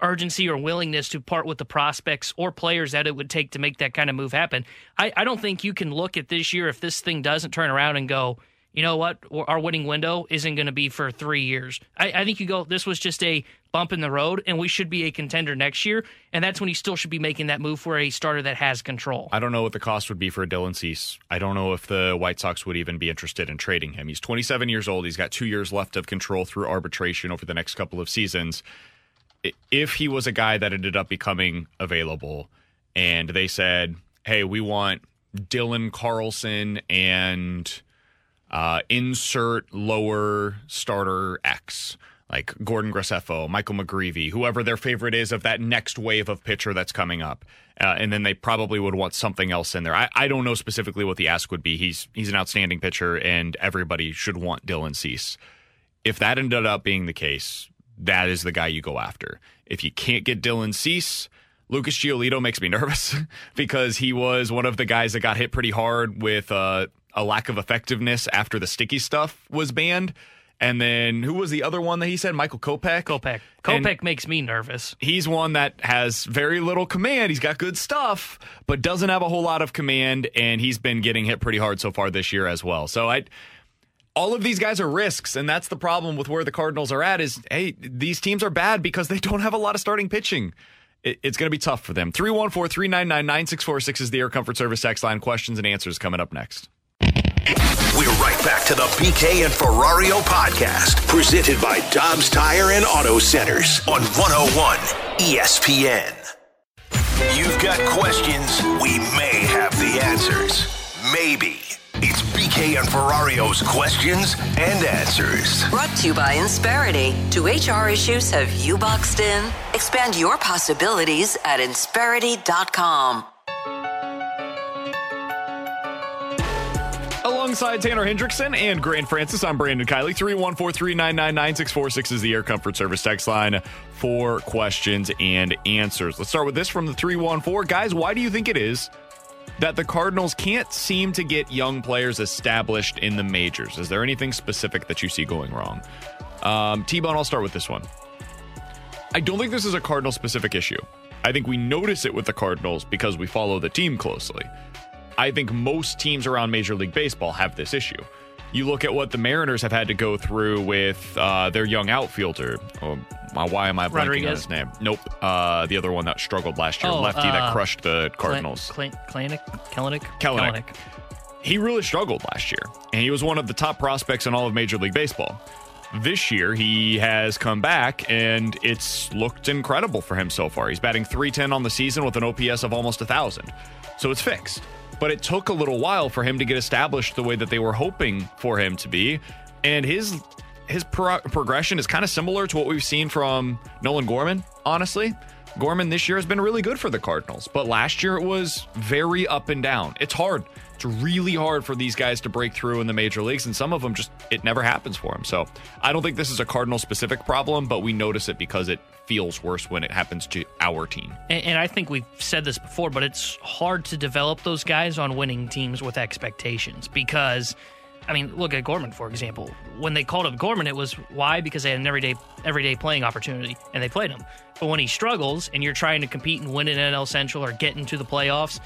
F: urgency or willingness to part with the prospects or players that it would take to make that kind of move happen. I, I don't think you can look at this year if this thing doesn't turn around and go, you know what, our winning window isn't going to be for three years. I, I, think you go, this was just a bump in the road, and we should be a contender next year. And that's when you still should be making that move for a starter that has control.
E: I don't know what the cost would be for Dylan Cease. I don't know if the White Sox would even be interested in trading him. He's 27 years old. He's got two years left of control through arbitration over the next couple of seasons. If he was a guy that ended up becoming available and they said, hey, we want Dylan Carlson and uh, insert lower starter X, like Gordon Graceffo, Michael McGreevy, whoever their favorite is of that next wave of pitcher that's coming up. Uh, and then they probably would want something else in there. I, I don't know specifically what the ask would be. He's he's an outstanding pitcher, and everybody should want Dylan Cease. If that ended up being the case, that is the guy you go after. If you can't get Dylan Cease, Lucas Giolito makes me nervous because he was one of the guys that got hit pretty hard with uh, a lack of effectiveness after the sticky stuff was banned. And then who was the other one that he said? Michael Kopech.
F: Kopech. Kopech makes me nervous.
E: He's one that has very little command. He's got good stuff, but doesn't have a whole lot of command. And he's been getting hit pretty hard so far this year as well. So I, all of these guys are risks, and that's the problem with where the Cardinals are at. Is hey, these teams are bad because they don't have a lot of starting pitching. It, it's going to be tough for them. 314 399 9646 is the Air Comfort Service X line. Questions and answers coming up next.
B: We're right back to the BK and Ferrario podcast, presented by Dobbs Tire and Auto Centers on 101 ESPN. You've got questions, we may have the answers. Maybe. It's BK and Ferrario's questions and answers.
K: Brought to you by Insperity. Do HR issues have you boxed in? Expand your possibilities at Insperity.com.
E: Alongside Tanner Hendrickson and Grant Francis, I'm Brandon Kiley. 314-399-9646 is the Air Comfort Service text line for questions and answers. Let's start with this from the 314. Guys, why do you think it is that the Cardinals can't seem to get young players established in the majors? Is there anything specific that you see going wrong? Um, T-Bone, I'll start with this one. I don't think this is a Cardinal specific issue. I think we notice it with the Cardinals because we follow the team closely. I think most teams around Major League Baseball have this issue. You look at what the Mariners have had to go through with uh, their young outfielder. Oh, why am I blanking Rodriguez. on his name? Nope. Uh, the other one that struggled last year, oh, lefty uh, that crushed the Cardinals.
F: Kalenic? Kelenic?
E: Kelenic. He really struggled last year, and he was one of the top prospects in all of Major League Baseball. This year, he has come back, and it's looked incredible for him so far. He's batting 310 on the season with an OPS of almost 1,000. So it's fixed but it took a little while for him to get established the way that they were hoping for him to be. And his his pro- progression is kind of similar to what we've seen from Nolan Gorman, honestly. Gorman this year has been really good for the Cardinals, but last year it was very up and down. It's hard. It's really hard for these guys to break through in the major leagues, and some of them just, it never happens for them. So I don't think this is a Cardinal specific problem, but we notice it because it feels worse when it happens to our team.
F: And, and I think we've said this before, but it's hard to develop those guys on winning teams with expectations because. I mean, look at Gorman for example. When they called up Gorman, it was why because they had an everyday everyday playing opportunity and they played him. But when he struggles and you're trying to compete and win an NL Central or get into the playoffs,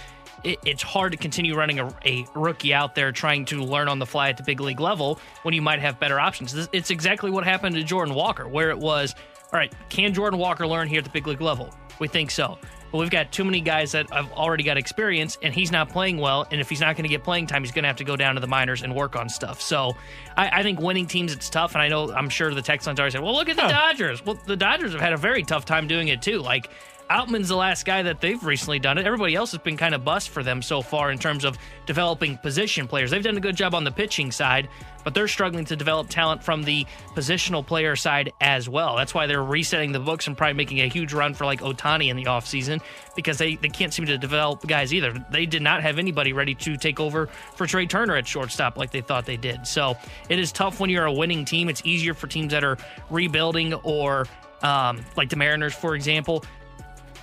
F: it, it's hard to continue running a, a, rookie out there trying to learn on the fly at the big league level when you might have better options. It's exactly what happened to Jordan Walker, where it was, all right, can Jordan Walker learn here at the big league level? We think so. But we've got too many guys that have already got experience, and he's not playing well. And if he's not going to get playing time, he's going to have to go down to the minors and work on stuff. So I, I think winning teams, it's tough. And I know, I'm sure the Texans already said, well, look at the Dodgers. Well, the Dodgers have had a very tough time doing it too. Like, Outman's the last guy that they've recently done it. Everybody else has been kind of bust for them so far in terms of developing position players. They've done a good job on the pitching side, but they're struggling to develop talent from the positional player side as well. That's why they're resetting the books and probably making a huge run for like Ohtani in the offseason because they, they can't seem to develop guys either. They did not have anybody ready to take over for Trea Turner at shortstop like they thought they did. So it is tough when you're a winning team. It's easier for teams that are rebuilding or um, like the Mariners, for example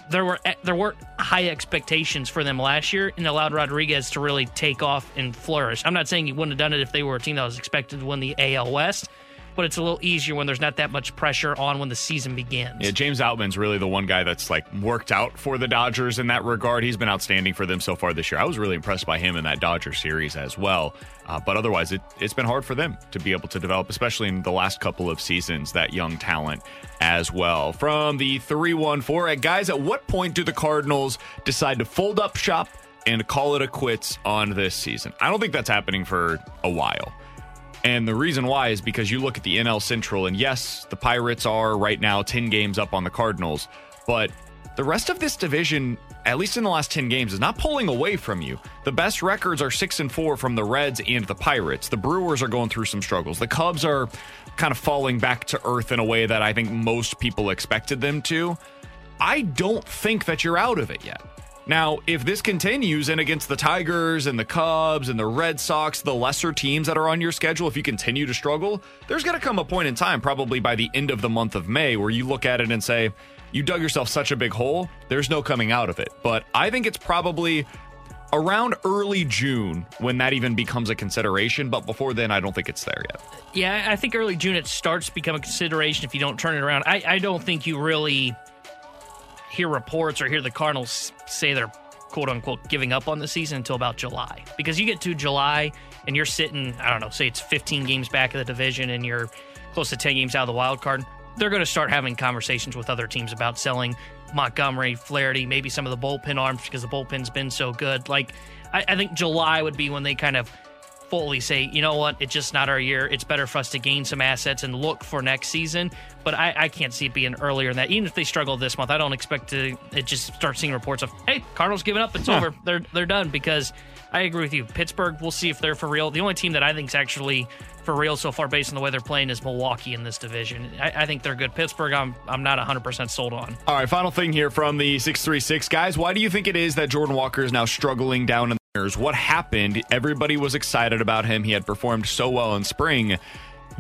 F: there were eh, there weren't high expectations for them last year and allowed Rodriguez to really take off and flourish. I'm not saying he wouldn't have done it if they were a team that was expected to win the AL West, but it's a little easier when there's not that much pressure on when the season begins.
E: Yeah, James Outman's really the one guy that's like worked out for the Dodgers in that regard. He's been outstanding for them so far this year. I was really impressed by him in that Dodger series as well. Uh, but otherwise, it, it's been hard for them to be able to develop, especially in the last couple of seasons, that young talent as well. From the 314, guys, at what point do the Cardinals decide to fold up shop and call it a quits on this season? I don't think that's happening for a while. And the reason why is because you look at the NL Central, and yes, the Pirates are right now 10 games up on the Cardinals, but the rest of this division, at least in the last 10 games, is not pulling away from you. The best records are 6 and 4 from the Reds and the Pirates. The Brewers are going through some struggles. The Cubs are kind of falling back to earth in a way that I think most people expected them to. I don't think that you're out of it yet. Now, if this continues and against the Tigers and the Cubs and the Red Sox, the lesser teams that are on your schedule, if you continue to struggle, there's going to come a point in time, probably by the end of the month of May, where you look at it and say, you dug yourself such a big hole, there's no coming out of it. But I think it's probably around early June when that even becomes a consideration. But before then, I don't think it's there yet.
F: Yeah, I think early June it starts to become a consideration if you don't turn it around. I, I don't think you really hear reports or hear the Cardinals say they're quote unquote giving up on the season until about July. Because you get to July and you're sitting, I don't know, say it's 15 games back of the division and you're close to 10 games out of the wild card, they're going to start having conversations with other teams about selling Montgomery, Flaherty, maybe some of the bullpen arms because the bullpen's been so good. Like, I, I think July would be when they kind of fully say, you know what, it's just not our year. It's better for us to gain some assets and look for next season. But I, I can't see it being earlier than that. Even if they struggle this month, I don't expect to it just start seeing reports of, hey, Cardinals giving up, it's over. They're they're done because I agree with you. Pittsburgh, we'll see if they're for real. The only team that I think is actually for real so far, based on the way they're playing, is Milwaukee in this division. I, I think they're good. Pittsburgh, I'm I'm not 100 percent sold on.
E: All right, final thing here from the 636 guys. Why do you think it is that Jordan Walker is now struggling down in what happened? Everybody was excited about him. He had performed so well in spring.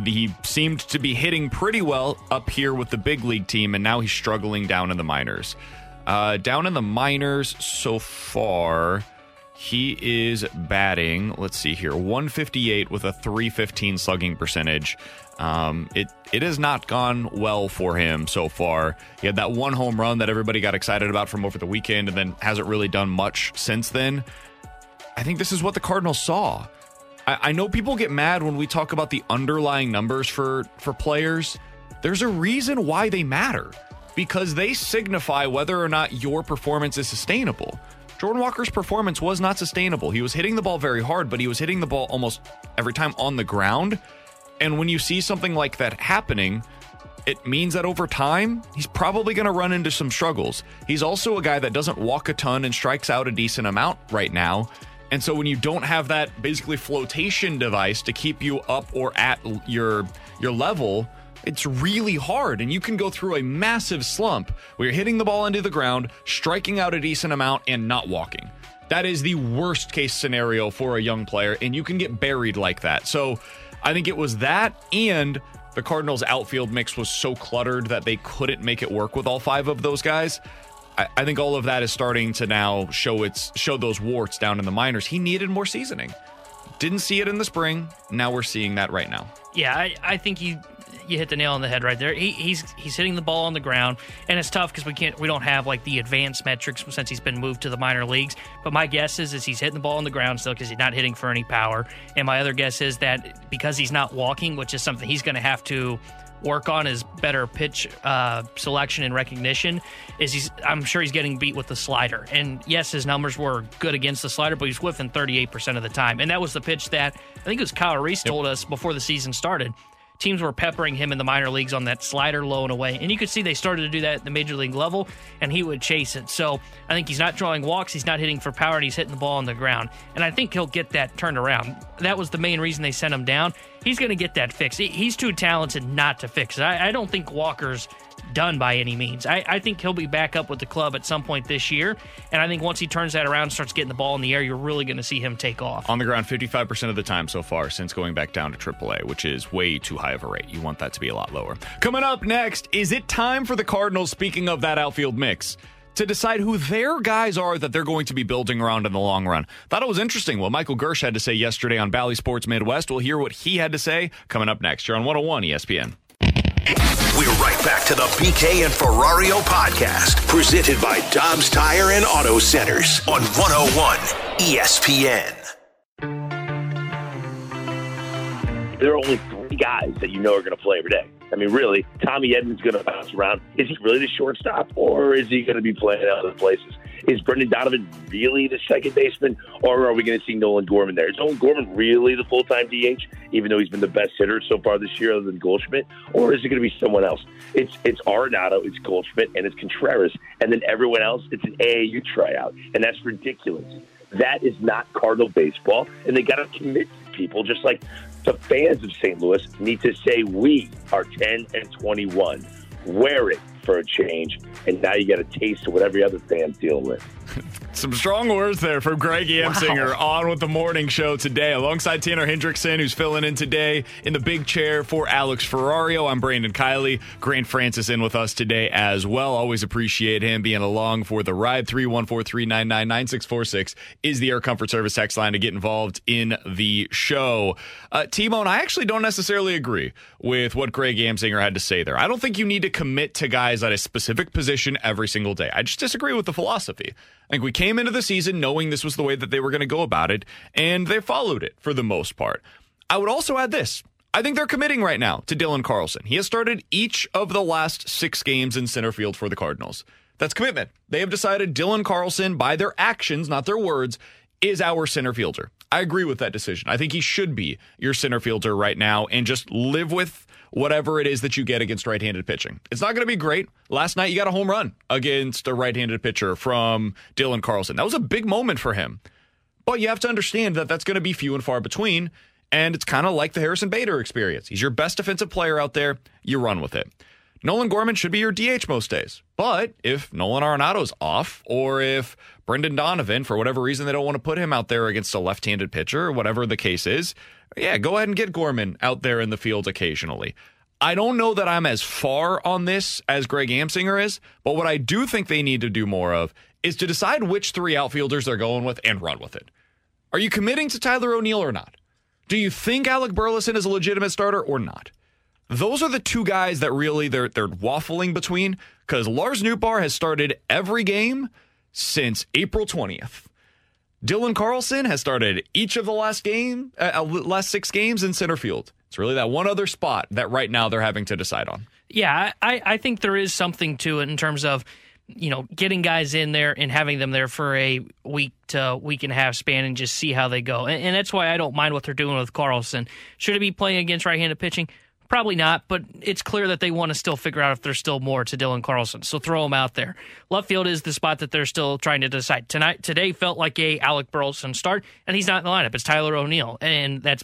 E: He seemed to be hitting pretty well up here with the big league team, and now he's struggling down in the minors. Uh, down in the minors so far, he is batting, let's see here, 158 with a 315 slugging percentage. Um, it it has not gone well for him so far. He had that one home run that everybody got excited about from over the weekend, and then hasn't really done much since then. I think this is what the Cardinals saw. I, I know people get mad when we talk about the underlying numbers for for players. There's a reason why they matter because they signify whether or not your performance is sustainable. Jordan Walker's performance was not sustainable. He was hitting the ball very hard, but he was hitting the ball almost every time on the ground. And when you see something like that happening, it means that over time, he's probably going to run into some struggles. He's also a guy that doesn't walk a ton and strikes out a decent amount right now. And so when you don't have that basically flotation device to keep you up or at your your level, It's really hard, and you can go through a massive slump where you're hitting the ball into the ground, striking out a decent amount, and not walking. That is the worst case scenario for a young player, and you can get buried like that. So I think it was that, and the Cardinals' outfield mix was so cluttered that they couldn't make it work with all five of those guys. I, I think all of that is starting to now show its show those warts down in the minors. He needed more seasoning. Didn't see it in the spring. Now we're seeing that right now.
F: Yeah, I, I think you you hit the nail on the head right there. He, he's he's hitting the ball on the ground, and it's tough because we can't we don't have like the advanced metrics since he's been moved to the minor leagues. But my guess is is he's hitting the ball on the ground still because he's not hitting for any power. And my other guess is that because he's not walking, which is something he's going to have to work on his better pitch uh, selection and recognition is he's I'm sure he's getting beat with the slider. And yes, his numbers were good against the slider, but he's whiffing 38% of the time. And that was the pitch that I think it was Kyle Reese told us before the season started teams were peppering him in the minor leagues on that slider low and away. And you could see they started to do that at the major league level, and he would chase it. So I think he's not drawing walks, he's not hitting for power, and he's hitting the ball on the ground. And I think he'll get that turned around. That was the main reason they sent him down. He's going to get that fixed. He's too talented not to fix it. I, I don't think Walker's done by any means. I, I, think he'll be back up with the club at some point this year. And I think once he turns that around and starts getting the ball in the air, you're really going to see him take off.
E: On the ground 55% of the time so far since going back down to AAA, which is way too high of a rate. You want that to be a lot lower. Coming up next, is it time for the Cardinals, speaking of that outfield mix? to decide who their guys are that they're going to be building around in the long run. Thought it was interesting what Michael Girsch had to say yesterday on Bally Sports Midwest. We'll hear what he had to say coming up next. You're on 101 ESPN.
B: We're right back to the BK and Ferrario podcast, presented by Dobbs Tire and Auto Centers on 101 ESPN.
L: There are only three guys that you know are going to play every day. I mean, really, Tommy Edman's going to bounce around. Is he really the shortstop, or is he going to be playing out other places? Is Brendan Donovan really the second baseman, or are we going to see Nolan Gorman there? Is Nolan Gorman really the full time DH, even though he's been the best hitter so far this year, other than Goldschmidt, or is it going to be someone else? It's it's Arenado, it's Goldschmidt, and it's Contreras, and then everyone else. It's an AAU tryout, and that's ridiculous. That is not Cardinal baseball, and they got to commit people, just like the fans of St. Louis need to say we are 10 and 21. Wear it for a change, and now you get a taste of what every other fan's dealing with.
E: Some strong words there from Greg Amsinger wow. on with the morning show today, alongside Tanner Hendrickson, who's filling in today in the big chair for Alex Ferrario. I'm Brandon Kiley. Grant Francis in with us today as well. Always appreciate him being along for the ride. 314-399-9646 is the Air Comfort Service text line to get involved in the show. Uh, T-Bone, I actually don't necessarily agree with what Greg Amsinger had to say there. I don't think you need to commit to guys at a specific position every single day. I just disagree with the philosophy. Think we came into the season knowing this was the way that they were going to go about it, and they followed it for the most part. I would also add this. I think they're committing right now to Dylan Carlson. He has started each of the last six games in center field for the Cardinals. That's commitment. They have decided Dylan Carlson, by their actions, not their words, is our center fielder. I agree with that decision. I think he should be your center fielder right now and just live with whatever it is that you get against right handed pitching. It's not going to be great. Last night, you got a home run against a right handed pitcher from Dylan Carlson. That was a big moment for him. But you have to understand that that's going to be few and far between. And it's kind of like the Harrison Bader experience. He's your best defensive player out there. You run with it. Nolan Gorman should be your DH most days. But if Nolan Arenado's off, or if Brendan Donovan, for whatever reason, they don't want to put him out there against a left handed pitcher, or whatever the case is, yeah, go ahead and get Gorman out there in the field occasionally. I don't know that I'm as far on this as Greg Amsinger is, but what I do think they need to do more of is to decide which three outfielders they're going with and run with it. Are you committing to Tyler O'Neill or not? Do you think Alec Burleson is a legitimate starter or not? Those are the two guys that really they're they're waffling between because Lars Nootbaar has started every game since April 20th. Dylan Carlson has started each of the last game, uh, uh, last six games in center field. It's really that one other spot that right now they're having to decide on.
F: Yeah, I, I think there is something to it in terms of you know getting guys in there and having them there for a week to week and a half span and just see how they go. And, and that's why I don't mind what they're doing with Carlson. Should he be playing against right-handed pitching? Probably not, but it's clear that they want to still figure out if there's still more to Dylan Carlson. So throw him out there. Left field is the spot that they're still trying to decide. Tonight, today felt like a Alec Burleson start, and he's not in the lineup. It's Tyler O'Neill, and that's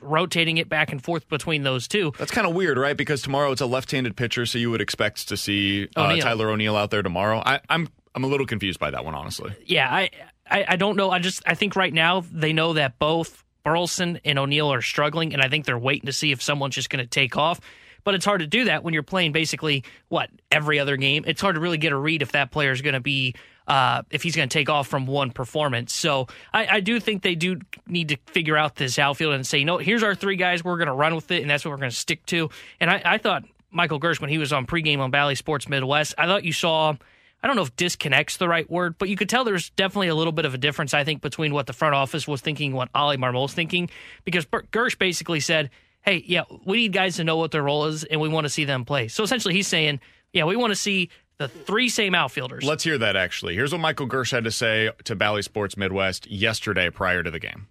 F: rotating it back and forth between those two.
E: That's kind of weird, right? Because tomorrow it's a left-handed pitcher, so you would expect to see uh. Tyler O'Neill out there tomorrow. I, I'm I'm a little confused by that one, honestly.
F: Yeah, I, I I don't know. I just I think right now they know that both Burleson and O'Neill are struggling, and I think they're waiting to see if someone's just going to take off. But it's hard to do that when you're playing basically what every other game. It's hard to really get a read if that player is going to be uh, if he's going to take off from one performance. So I, I do think they do need to figure out this outfield and say, you know, here's our three guys. We're going to run with it, and that's what we're going to stick to. And I, I thought Michael Girsch when he was on pregame on Bally Sports Midwest, I thought you saw. I don't know if disconnect's the right word, but you could tell there's definitely a little bit of a difference, I think, between what the front office was thinking, what Oli Marmol's thinking, because Girsch basically said, hey, yeah, we need guys to know what their role is, and we want to see them play. So essentially, he's saying, yeah, we want to see the three same outfielders.
E: Let's hear that, actually. Here's what Michael Girsch had to say to Bally Sports Midwest yesterday prior to the game.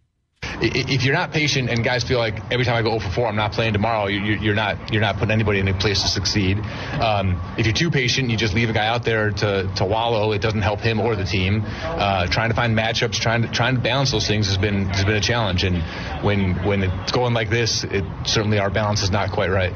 M: If you're not patient and guys feel like every time I go 0 for 4, I'm not playing tomorrow, you're not you're not putting anybody in a place to succeed. Um, if you're too patient, you just leave a guy out there to, to wallow. It doesn't help him or the team. Uh, trying to find matchups, trying to trying to balance those things has been has been a challenge. And when when it's going like this, it certainly our balance is not quite right.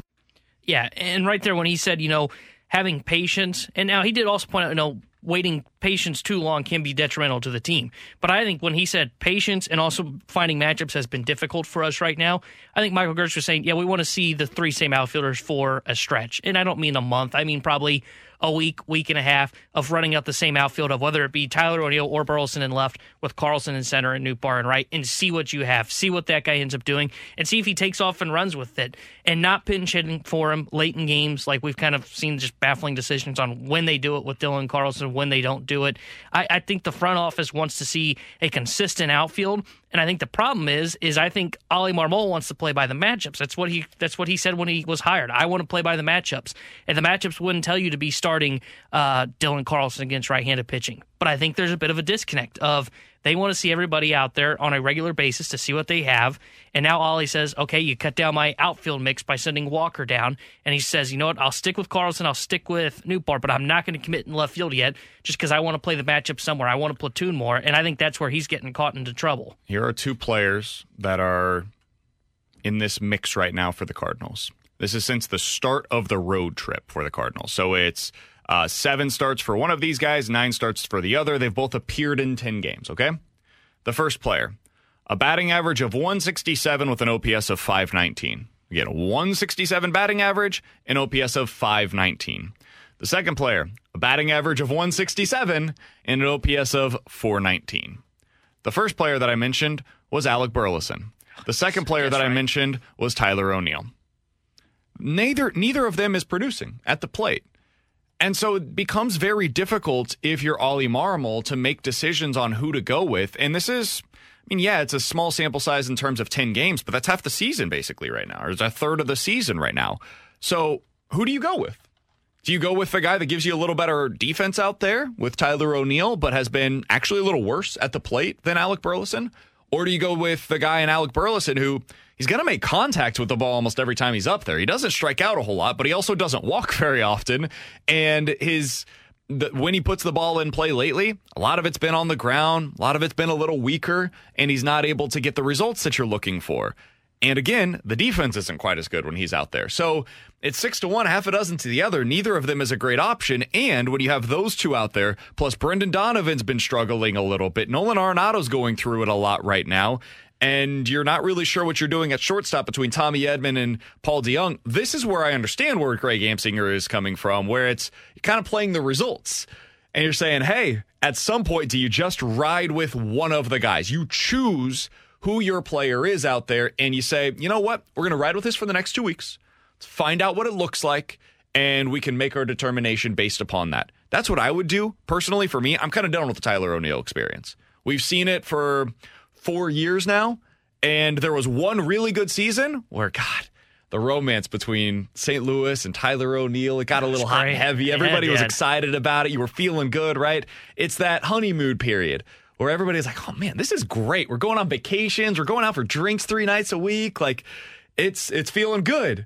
F: Yeah, and right there when he said, you know, having patience, and now he did also point out, you know, waiting patience too long can be detrimental to the team. But I think when he said patience and also finding matchups has been difficult for us right now, I think Michael Girsch was saying, yeah, we want to see the three same outfielders for a stretch. And I don't mean a month. I mean probably a week, week and a half of running out the same outfield of whether it be Tyler O'Neill or Burleson in left with Carlson in center and Nootbaar in right and see what you have, see what that guy ends up doing and see if he takes off and runs with it and not pinch hitting for him late in games like we've kind of seen just baffling decisions on when they do it with Dylan Carlson, when they don't do it. I, I think the front office wants to see a consistent outfield and I think the problem is, is I think Oli Marmol wants to play by the matchups. That's what he that's what he said when he was hired. I want to play by the matchups, and the matchups wouldn't tell you to be starting uh, Dylan Carlson against right-handed pitching. But I think there's a bit of a disconnect of they want to see everybody out there on a regular basis to see what they have. And now Oli says, okay, you cut down my outfield mix by sending Walker down. And he says, you know what? I'll stick with Carlson. I'll stick with Nootbaar, but I'm not going to commit in left field yet just because I want to play the matchup somewhere. I want to platoon more. And I think that's where he's getting caught into trouble.
E: Here are two players that are in this mix right now for the Cardinals. This is since the start of the road trip for the Cardinals. So it's uh, seven starts for one of these guys, nine starts for the other. They've both appeared in 10 games, okay? The first player, a batting average of 167 with an OPS of 519. Again, 167 batting average, an OPS of 519. The second player, a batting average of 167 and an OPS of 419. The first player that I mentioned was Alec Burleson. The second player that I mentioned was Tyler O'Neill. Neither neither of them is producing at the plate. And so it becomes very difficult if you're Oli Marmol to make decisions on who to go with. And this is, I mean, yeah, it's a small sample size in terms of 10 games, but that's half the season basically right now, or it's a third of the season right now. So who do you go with? Do you go with the guy that gives you a little better defense out there with Tyler O'Neill, but has been actually a little worse at the plate than Alec Burleson? Or do you go with the guy in Alec Burleson who he's going to make contact with the ball almost every time he's up there? He doesn't strike out a whole lot, but he also doesn't walk very often. And his the, when he puts the ball in play lately, a lot of it's been on the ground, a lot of it's been a little weaker, and he's not able to get the results that you're looking for. And again, the defense isn't quite as good when he's out there. So it's six to one, half a dozen to the other. Neither of them is a great option. And when you have those two out there, plus Brendan Donovan's been struggling a little bit. Nolan Arenado's going through it a lot right now. And you're not really sure what you're doing at shortstop between Tommy Edman and Paul DeJong. This is where I understand where Greg Amsinger is coming from, where it's kind of playing the results. And you're saying, hey, at some point, do you just ride with one of the guys? You choose who your player is out there, and you say, you know what? We're going to ride with this for the next two weeks. Let's find out what it looks like, and we can make our determination based upon that. That's what I would do personally. For me, I'm kind of done with the Tyler O'Neill experience. We've seen it for four years now, and there was one really good season where, God, the romance between St. Louis and Tyler O'Neill, it got a little hot and heavy. Everybody was excited about it. You were feeling good, right? It's that honeymoon period where everybody's like, "Oh man, this is great. We're going on vacations. We're going out for drinks three nights a week. Like, it's it's feeling good."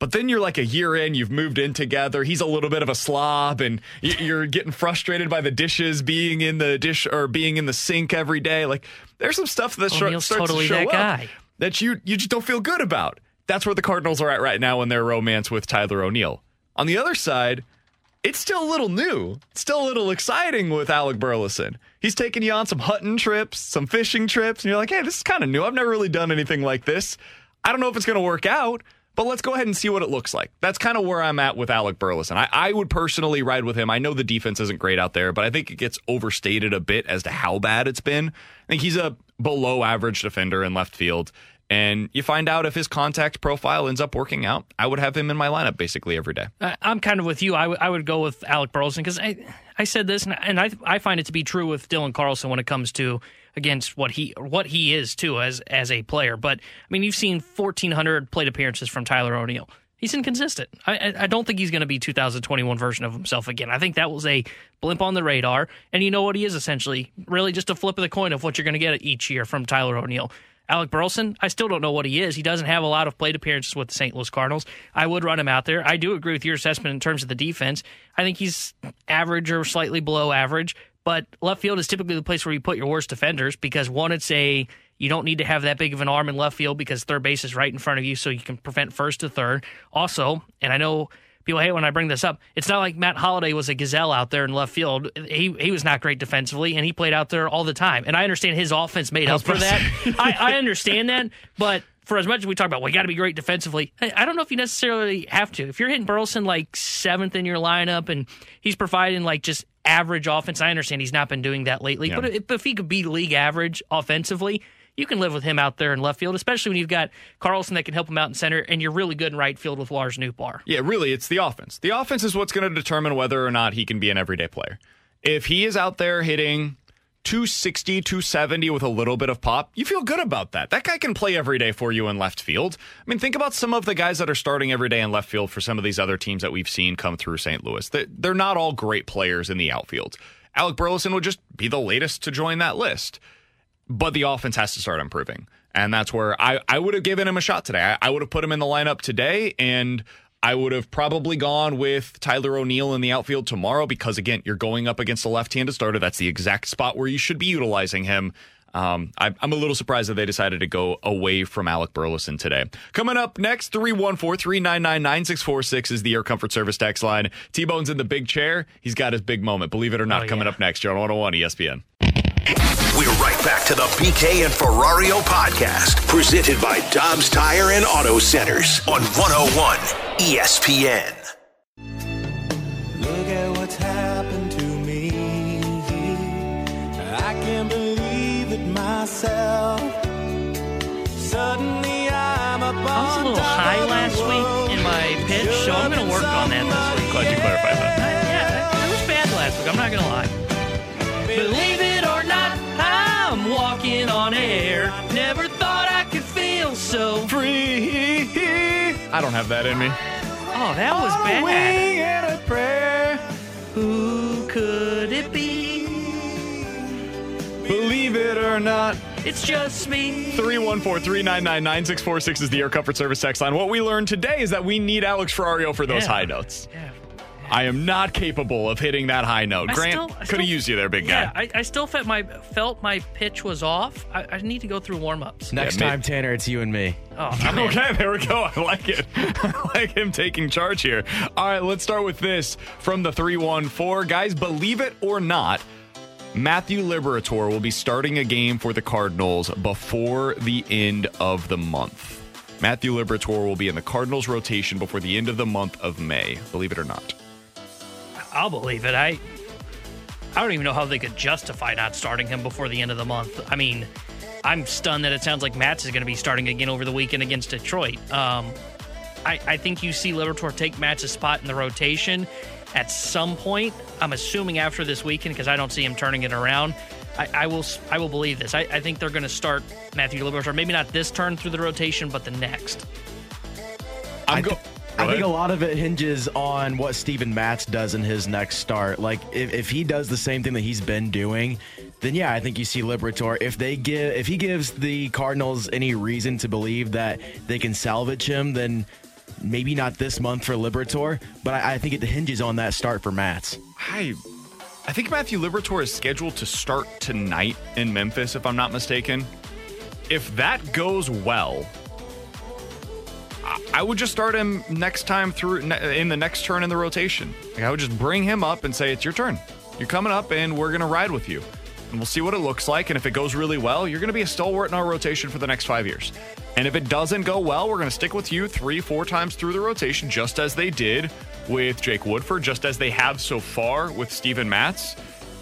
E: But then you're like a year in, you've moved in together. He's a little bit of a slob, and you're getting frustrated by the dishes being in the dish or being in the sink every day. Like, there's some stuff that starts
F: totally
E: to show
F: that
E: up.
F: guy.
E: that you you just don't feel good about. That's where the Cardinals are at right now in their romance with Tyler O'Neill. On the other side, it's still a little new. It's still a little exciting with Alec Burleson. He's taking you on some hunting trips, some fishing trips, and you're like, hey, this is kind of new. I've never really done anything like this. I don't know if it's going to work out, but let's go ahead and see what it looks like. That's kind of where I'm at with Alec Burleson. I, I would personally ride with him. I know the defense isn't great out there, but I think it gets overstated a bit as to how bad it's been. I think he's a below average defender in left field and you find out if his contact profile ends up working out. I would have him in my lineup basically every day.
F: I'm kind of with you. I, w- I would go with Alec Burleson because I I said this and, and I I find it to be true with Dylan Carlson when it comes to against what he what he is too as as a player. But I mean, you've seen 1,400 plate appearances from Tyler O'Neill. He's inconsistent. I, I- don't think he's going to be 2021 version of himself again. I think that was a blimp on the radar. And you know what he is essentially? Really just a flip of the coin of what you're going to get each year from Tyler O'Neill. Alec Burleson, I still don't know what he is. He doesn't have a lot of plate appearances with the St. Louis Cardinals. I would run him out there. I do agree with your assessment in terms of the defense. I think he's average or slightly below average, but left field is typically the place where you put your worst defenders because one, it's a you don't need to have that big of an arm in left field because third base is right in front of you, so you can prevent first to third. Also, and I know people hate when I bring this up. It's not like Matt Holliday was a gazelle out there in left field. He he was not great defensively, and he played out there all the time. And I understand his offense made up for that. I, I understand that, but for as much as we talk about, well, you got to be great defensively. I, I don't know if you necessarily have to. If you're hitting Burleson like seventh in your lineup, and he's providing like just average offense, I understand he's not been doing that lately.
E: Yeah.
F: But if, if he could be league average offensively. You can live with him out there in left field, especially when you've got Carlson that can help him out in center, and you're really good in right field with Lars Nootbaar.
E: Yeah, really, it's the offense. The offense is what's going to determine whether or not he can be an everyday player. If he is out there hitting 260, 270 with a little bit of pop, you feel good about that. That guy can play every day for you in left field. I mean, think about some of the guys that are starting every day in left field for some of these other teams that we've seen come through St. Louis. They- They're not all great players in the outfield. Alec Burleson would just be the latest to join that list. But the offense has to start improving. And that's where I, I would have given him a shot today. I, I would have put him in the lineup today, and I would have probably gone with Tyler O'Neill in the outfield tomorrow because, again, you're going up against a left handed starter. That's the exact spot where you should be utilizing him. Um, I, I'm a little surprised that they decided to go away from Alec Burleson today. Coming up next, 314 399 9646 is the Air Comfort Service text line. T Bone's in the big chair. He's got his big moment. Believe it or not,
F: Oh,
E: coming
F: yeah.
E: up next. You're on 101 ESPN.
B: We're right back to the BK and Ferrario podcast, presented by Dobbs Tire and Auto Centers on 101 ESPN.
N: Look at what's happened to me. I can't believe it myself. Suddenly I'm up
F: I was a little high last week in my pitch, so I'm going to work on that this week.
E: Glad you clarified that.
F: Yeah, it was bad last week. I'm not going to lie. Believe it or not, I'm walking on air. Never thought I could feel so
E: free. I don't have that in me.
F: Oh, that was bad.
E: and a prayer.
F: Who could it be?
E: Believe it or not.
F: It's just me.
E: 314 399 9646 is the Air Comfort Service text line. What we learned today is that we need Alex Ferrario for those
F: Yeah.
E: high notes. I am not capable of hitting that high note.
F: I
E: Grant
F: I
E: could have used you there, big
F: Yeah,
E: guy.
F: I, I still felt my felt my pitch was off. I, I need to go through warm ups.
G: Next
E: Yeah,
G: time, Tanner, it's you and me.
F: Oh, I'm.
E: Okay, there we go. I like it. I like him taking charge here. All right, let's start with this from the 314. Guys, believe it or not, Matthew Liberatore will be starting a game for the Cardinals before the end of the month. Matthew Liberatore will be in the Cardinals rotation before the end of the month of May. Believe it or not.
F: I'll believe it. I I don't even know how they could justify not starting him before the end of the month. I mean, I'm stunned that it sounds like Matz is going to be starting again over the weekend against Detroit. Um, I, I think you see Liberatore take Matz's spot in the rotation at some point. I'm assuming after this weekend because I don't see him turning it around. I, I will I will believe this. I, I think they're going to start Matthew Liberatore. Maybe not this turn through the rotation, but the next.
G: I,
E: go-
G: thi- I think a lot of it hinges on what Steven Matz does in his next start. Like if, if he does the same thing that he's been doing, then yeah, I think you see Liberatore. If they give if he gives the Cardinals any reason to believe that they can salvage him, then maybe not this month for Liberatore. But I, I think it hinges on that start for Matz.
E: I I think Matthew Liberatore is scheduled to start tonight in Memphis, if I'm not mistaken. if that goes well, I- would just start him next time through in the next turn in the rotation. Like, I would just bring him up and say, "It's your turn. You're coming up, and we're gonna ride with you, and we'll see what it looks like. And if it goes really well, you're gonna be a stalwart in our rotation for the next five years. And if it doesn't go well, we're gonna stick with you three, four times through the rotation, just as they did with Jake Woodford, just as they have so far with Steven Matz.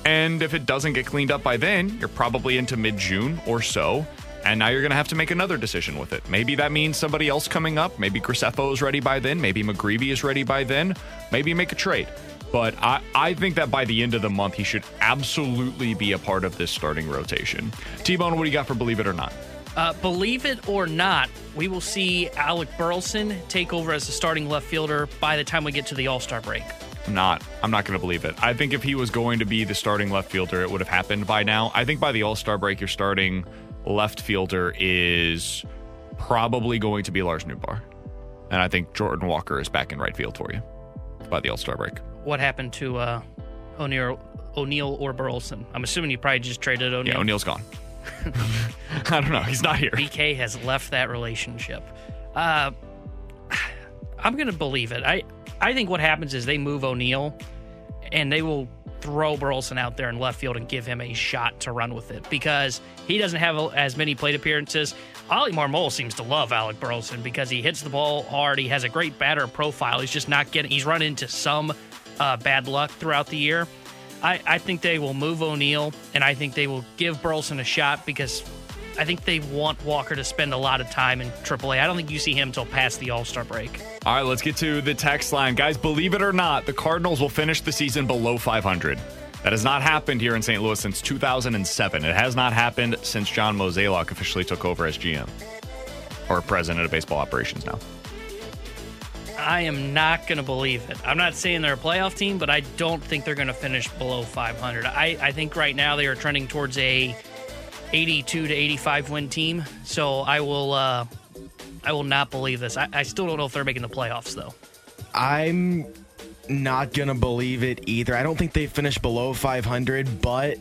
E: And if it doesn't get cleaned up by then, you're probably into mid June or so. And now you're going to have to make another decision with it. Maybe that means somebody else coming up. Maybe Graceffo is ready by then. Maybe McGreevy is ready by then. Maybe make a trade. But I, I think that by the end of the month, he should absolutely be a part of this starting rotation. T Bone, what do you got for Believe It or Not?
F: Uh, believe it or not, we will see Alec Burleson take over as the starting left fielder by the time we get to the All Star break.
E: I'm not. I'm not going to believe it. I think if he was going to be the starting left fielder, it would have happened by now. I think by the All Star break, you're starting left fielder is probably going to be Lars Nootbaar. And I think Jordan Walker is back in right field for you by the All Star break.
F: What happened to uh, O'Neill, O'Neill or Burleson? I'm assuming you probably just traded O'Neill.
E: Yeah, O'Neill's gone. I don't know. He's not here.
F: BK has left that relationship. Uh, I'm going to believe it. I I think what happens is they move O'Neill, and they will throw Burleson out there in left field and give him a shot to run with it because he doesn't have as many plate appearances. Oli Marmol seems to love Alec Burleson because he hits the ball hard. He has a great batter profile. He's just not getting. He's run into some uh, bad luck throughout the year. I, I think they will move O'Neill, and I think they will give Burleson a shot because I think they want Walker to spend a lot of time in AAA. I don't think you see him until past the All Star break.
E: All right, let's get to the text line. Guys, believe it or not, the Cardinals will finish the season below 500. That has not happened here in St. Louis since 2007. It has not happened since John Mozeliak officially took over as GM or president of baseball operations now.
F: I am not going to believe it. I'm not saying they're a playoff team, but I don't think they're going to finish below 500. I, I think right now they are trending towards a 82 to 85 win team. So I will uh, I will not believe this. I, I still don't know if they're making the playoffs though.
G: I'm not gonna believe it either. I don't think they finished below 500, but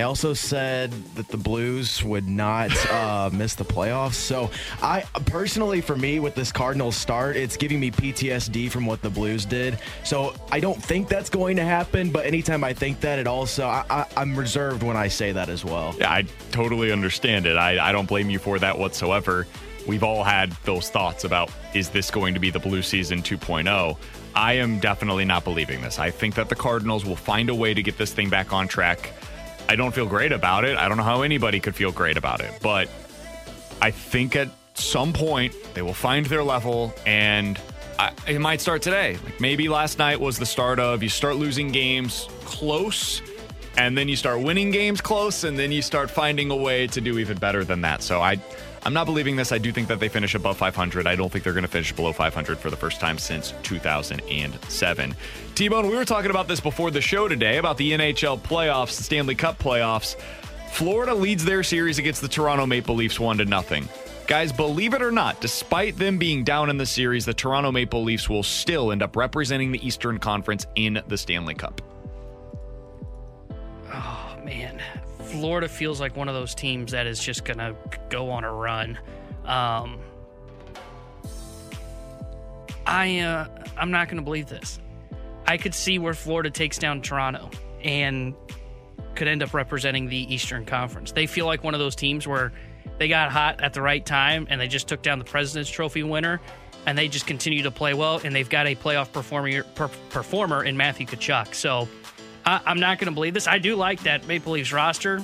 G: I also said that the Blues would not uh, miss the playoffs. So I personally, for me, with this Cardinals start, it's giving me PTSD from what the Blues did. So I don't think that's going to happen. But anytime I think that, it also I, I'm reserved when I say that as well.
E: Yeah, I totally understand it. I, I don't blame you for that whatsoever. We've all had those thoughts about is this going to be the Blue Season 2.0? I am definitely not believing this. I think that the Cardinals will find a way to get this thing back on track. I don't feel great about it. I don't know how anybody could feel great about it, but I think at some point they will find their level and I, it might start today. Like maybe last night was the start of you start losing games close and then you start winning games close and then you start finding a way to do even better than that. So I I'm not believing this. I do think that they finish above 500. I don't think they're going to finish below 500 for the first time since 2007. T Bone, we were talking about this before the show today about the NHL playoffs, the Stanley Cup playoffs. Florida leads their series against the Toronto Maple Leafs 1 to nothing. Guys, believe it or not, despite them being down in the series, the Toronto Maple Leafs will still end up representing the Eastern Conference in the Stanley Cup.
F: Oh man, Florida feels like one of those teams that is just gonna go on a run. Um, I uh, I'm not gonna believe this. I could see where Florida takes down Toronto and could end up representing the Eastern Conference. They feel like one of those teams where they got hot at the right time and they just took down the President's Trophy winner and they just continue to play well and they've got a playoff performer per, performer in Matthew Tkachuk. So I, I'm not going to believe this. I do like that Maple Leafs roster,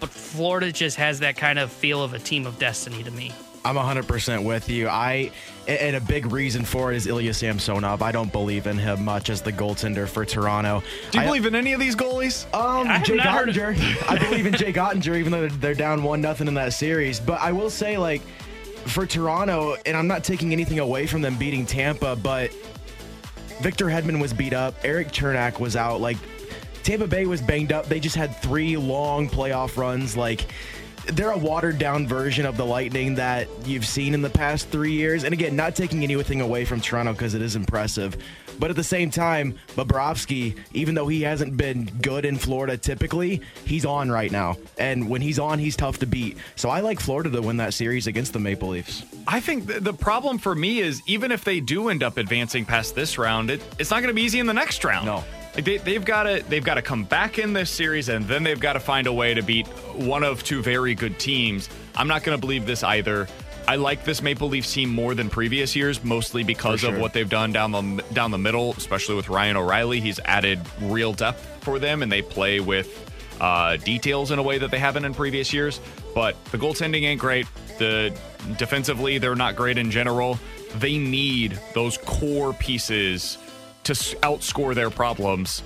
F: but Florida just has that kind of feel of a team of destiny to me.
G: I'm 100% with you. I and a big reason for it is Ilya Samsonov. I don't believe in him much as the goaltender for Toronto.
E: Do you
G: I,
E: believe in any of these goalies?
G: Um,
F: I have
G: Jake
F: not
G: Oettinger. I believe in Jake Oettinger, even though they're, they're down one nothing in that series. But I will say, like, for Toronto, and I'm not taking anything away from them beating Tampa, but Victor Hedman was beat up. Erik Cernak was out. Like, Tampa Bay was banged up. They just had three long playoff runs. Like, they're a watered down version of the Lightning that you've seen in the past three years. And again, not taking anything away from Toronto because it is impressive. But at the same time, Bobrovsky, even though he hasn't been good in Florida typically, he's on right now. And when he's on, he's tough to beat. So I like Florida to win that series against the Maple Leafs.
E: I think th- the problem for me is even if they do end up advancing past this round, it, it's not going to be easy in the next round.
G: No.
E: Like they, they've got to they've got to come back in this series, and then they've got to find a way to beat one of two very good teams. I'm not going to believe this either. I like this Maple Leafs team more than previous years, mostly because
G: sure.
E: of what they've done down the down the middle, especially with Ryan O'Reilly. He's added real depth for them, and they play with uh, details in a way that they haven't in previous years. But the goaltending ain't great. The defensively, they're not great in general. They need those core pieces to outscore their problems.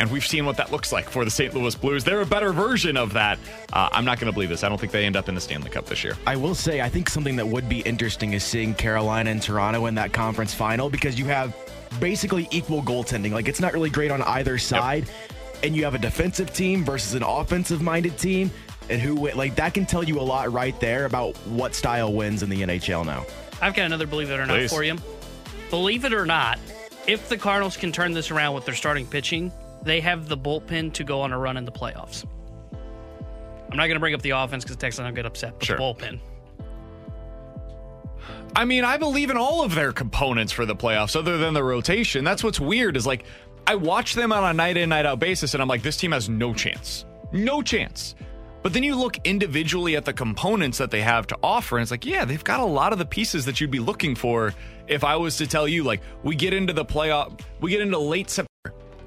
E: And we've seen what that looks like for the St. Louis Blues. They're a better version of that. Uh, I'm not going to believe this. I don't think they end up in the Stanley Cup this year.
G: I will say, I think something that would be interesting is seeing Carolina and Toronto in that conference final because you have basically equal goaltending. Like, it's not really great on either side. And you have a defensive team versus an offensive minded team. And who, wi- like, that can tell you a lot right there about what style wins in the NHL now.
F: I've got another believe it or not
G: Please.
F: for you. Believe it or not, if the Cardinals can turn this around with their starting pitching, they have the bullpen to go on a run in the playoffs. I'm not going to bring up the offense because Texans don't get upset, but
E: Sure.
F: the bullpen.
E: I mean, I believe in all of their components for the playoffs, other than the rotation. That's what's weird is like I watch them on a night in, night out basis, and I'm like, this team has no chance. No chance. But then you look individually at the components that they have to offer, and it's like, yeah, they've got a lot of the pieces that you'd be looking for if I was to tell you, like, we get into the playoff, we get into late September,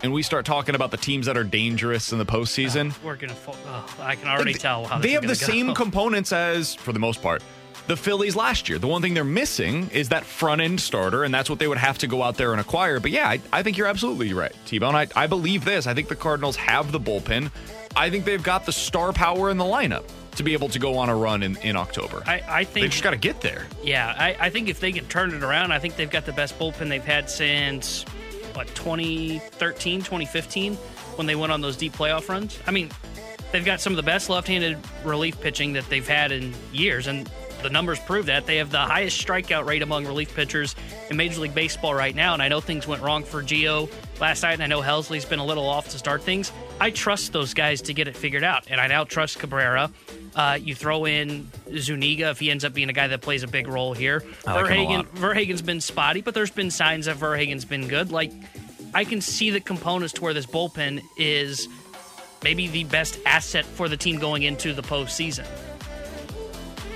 E: and we start talking about the teams that are dangerous in the postseason.
F: Ah, we're going to. Oh, uh, I can already tell how
E: they have the
F: gonna
E: same components as, for the most part, the Phillies last year. The one thing they're missing is that front end starter, and that's what they would have to go out there and acquire. But yeah, I, I think you're absolutely right, T Bone. I, I believe this. I think the Cardinals have the bullpen. I think they've got the star power in the lineup to be able to go on a run in, in October.
F: I, I think
E: they just got to get there.
F: Yeah, I, I think if they can turn it around, I think they've got the best bullpen they've had since, what, 2013, 2015, when they went on those deep playoff runs. I mean, they've got some of the best left handed relief pitching that they've had in years, and the numbers prove that. They have the highest strikeout rate among relief pitchers in Major League Baseball right now, and I know things went wrong for Gio last night, and I know Helsley's been a little off to start things. I trust those guys to get it figured out, and I now trust Cabrera. Uh, you throw in Zuniga if he ends up being a guy that plays a big role here.
E: Like
F: Verhagen, Verhagen's been spotty, but there's been signs that Verhagen's been good. Like, I can see the components to where this bullpen is maybe the best asset for the team going into the postseason.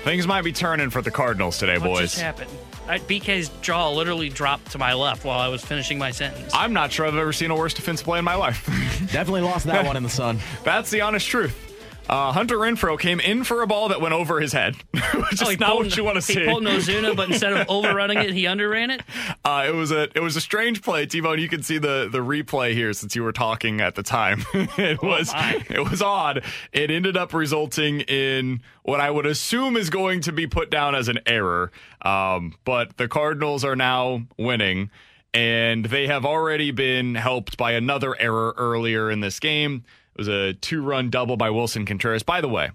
E: Things might be turning for the Cardinals today,
F: What
E: boys.
F: just happened? I, BK's jaw literally dropped to my left while I was finishing my sentence.
E: I'm not sure I've ever seen a worse defense play in my life.
G: Definitely lost that one in the sun.
E: That's the honest truth. Uh, Hunter Renfroe came in for a ball that went over his head, which
F: Oh,
E: is
F: he
E: not
F: pulled-
E: what you want to see.
F: He pulled Ozuna, but instead of overrunning it, he underran it.
E: Uh, it was a it was a strange play, T-Bone. You can see the the replay here since you were talking at the time. it
F: Oh,
E: was it was odd. It ended up resulting in what I would assume is going to be put down as an error. Um, but the Cardinals are now winning, and they have already been helped by another error earlier in this game. It was a two run double by Willson Contreras. By the way,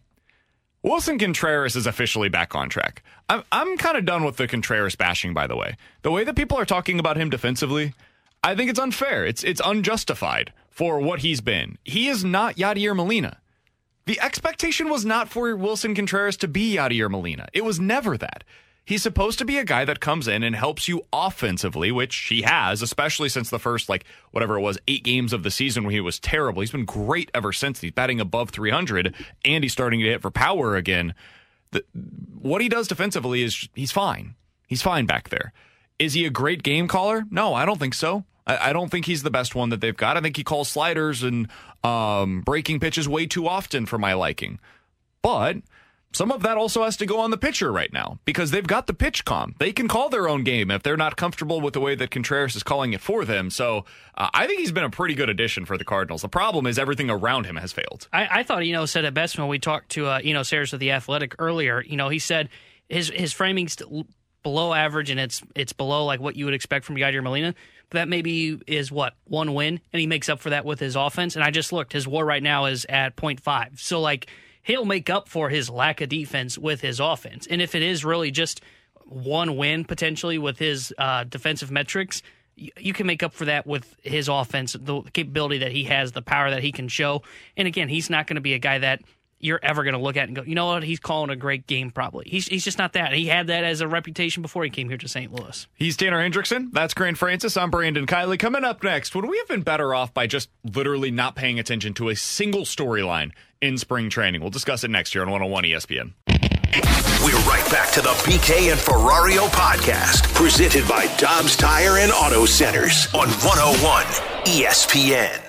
E: Willson Contreras is officially back on track. I'm, I'm kind of done with the Contreras bashing, by the way. The way that people are talking about him defensively, I think it's unfair. It's, it's unjustified for what he's been. He is not Yadier Molina. The expectation was not for Willson Contreras to be Yadier Molina. It was never that. He's supposed to be a guy that comes in and helps you offensively, which he has, especially since the first, like, whatever it was, eight games of the season when he was terrible. He's been great ever since. He's batting above 300 and he's starting to hit for power again. The, what he does defensively is he's fine. He's fine back there. Is he a great game caller? No, I don't think so. I, I don't think he's the best one that they've got. I think he calls sliders and um, breaking pitches way too often for my liking. But some of that also has to go on the pitcher right now because they've got the pitch com. They can call their own game if they're not comfortable with the way that Contreras is calling it for them. So uh, I think he's been a pretty good addition for the Cardinals. The problem is everything around him has failed.
F: I, I thought Eno said it best when we talked to uh, Eno Sarris of the Athletic earlier. You know, he said his his framing's below average and it's it's below like what you would expect from Yadier Molina. But that maybe is what one win, and he makes up for that with his offense. And I just looked, his WAR right now is at 0.5. So like he'll make up for his lack of defense with his offense. And if it is really just one win potentially with his uh, defensive metrics, you, can make up for that with his offense, the capability that he has, the power that he can show. And again, he's not going to be a guy that you're ever going to look at and go, you know what? He's calling a great game. Probably. He's he's just not that. He had that as a reputation before he came here to St. Louis.
E: He's Tanner Hendrickson. That's Grant Francis. I'm Brandon Kiley. Coming up next, would we have been better off by just literally not paying attention to a single storyline in spring training? We'll discuss it next year on 101 ESPN.
B: We're right back to the BK and Ferrario podcast, presented by Dobbs Tire and Auto Centers on 101 ESPN.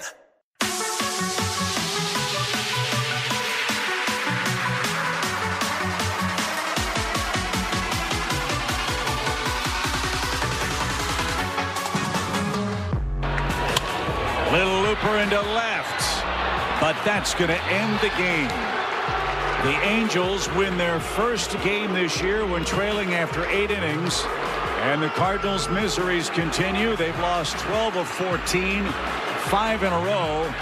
C: Little looper into left, but that's going to end the game. The Angels win their first game this year when trailing after eight innings. And the Cardinals' miseries continue. They've lost 12 of 14, five in a row.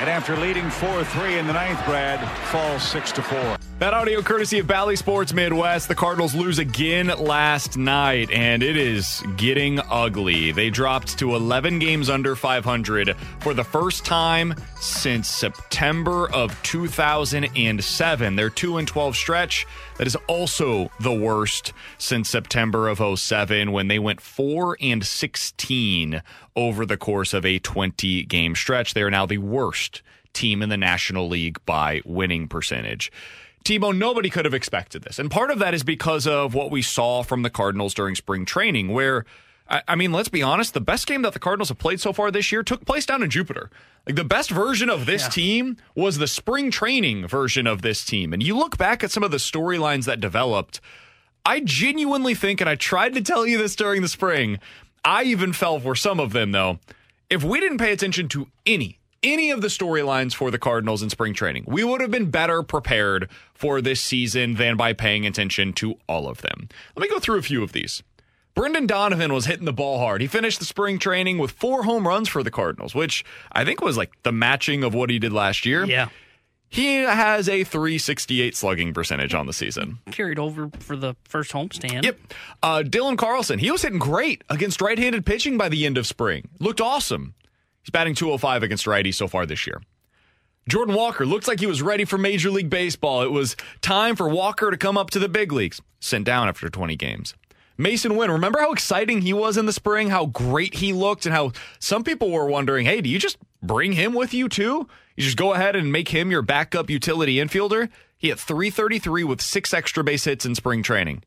C: And after leading 4 3 in the ninth, Brad falls 6 to 4.
E: That audio courtesy of Bally Sports Midwest. The Cardinals lose again last night, and it is getting ugly. They dropped to 11 games under 500 for the first time since September of 2007. Their 2 and 12 stretch that is also the worst since September of 07 when they went 4 and 16 over the course of a 20 game stretch. They are now the worst team in the National League by winning percentage. T-Bone, nobody could have expected this. And part of that is because of what we saw from the Cardinals during spring training, where, I, I, mean, let's be honest, the best game that the Cardinals have played so far this year took place down in Jupiter. Like the best version of this yeah. team was the spring training version of this team. And you look back at some of the storylines that developed, I genuinely think, and I tried to tell you this during the spring, I even fell for some of them, though. If we didn't pay attention to any any of the storylines for the Cardinals in spring training. We would have been better prepared for this season than by paying attention to all of them. Let me go through a few of these. Brendan Donovan was hitting the ball hard. He finished the spring training with four home runs for the Cardinals, which I think was like the matching of what he did last year.
F: Yeah.
E: He has a 368 slugging percentage on the season.
F: Carried over for the first homestand.
E: Yep. Uh, Dylan Carlson, he was hitting great against right handed pitching by the end of spring. Looked awesome. He's batting 205 against righty so far this year. Jordan Walker looks like he was ready for Major League Baseball. It was time for Walker to come up to the big leagues. Sent down after 20 games. Masyn Winn, remember how exciting he was in the spring, how great he looked, and how some people were wondering, hey, do you just bring him with you too? You just go ahead and make him your backup utility infielder? He hit 333 with six extra base hits in spring training.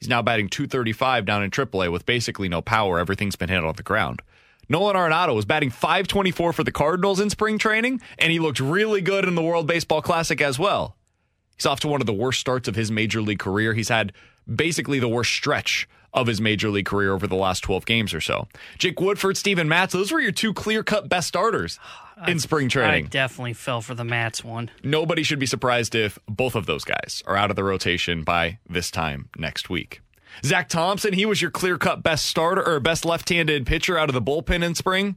E: He's now batting 235 down in AAA with basically no power. Everything's been hit on the ground. Nolan Arenado was batting 524 for the Cardinals in spring training, and he looked really good in the World Baseball Classic as well. He's off to one of the worst starts of his major league career. He's had basically the worst stretch of his major league career over the last 12 games or so. Jake Woodford, Steven Matz, those were your two clear cut best starters in spring training.
F: I definitely fell for the Matz one.
E: Nobody should be surprised if both of those guys are out of the rotation by this time next week. Zach Thompson, he was your clear cut best starter or best left handed pitcher out of the bullpen in spring.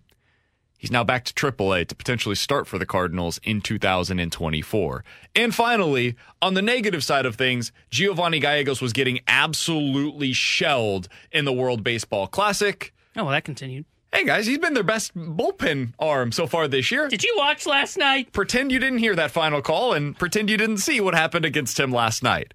E: He's now back to AAA to potentially start for the Cardinals in 2024. And finally, on the negative side of things, Giovanni Gallegos was getting absolutely shelled in the World Baseball Classic.
F: Oh, well, that continued.
E: Hey guys, he's been their best bullpen arm so far this year.
F: Did you watch last night?
E: Pretend you didn't hear that final call and pretend you didn't see what happened against him last night.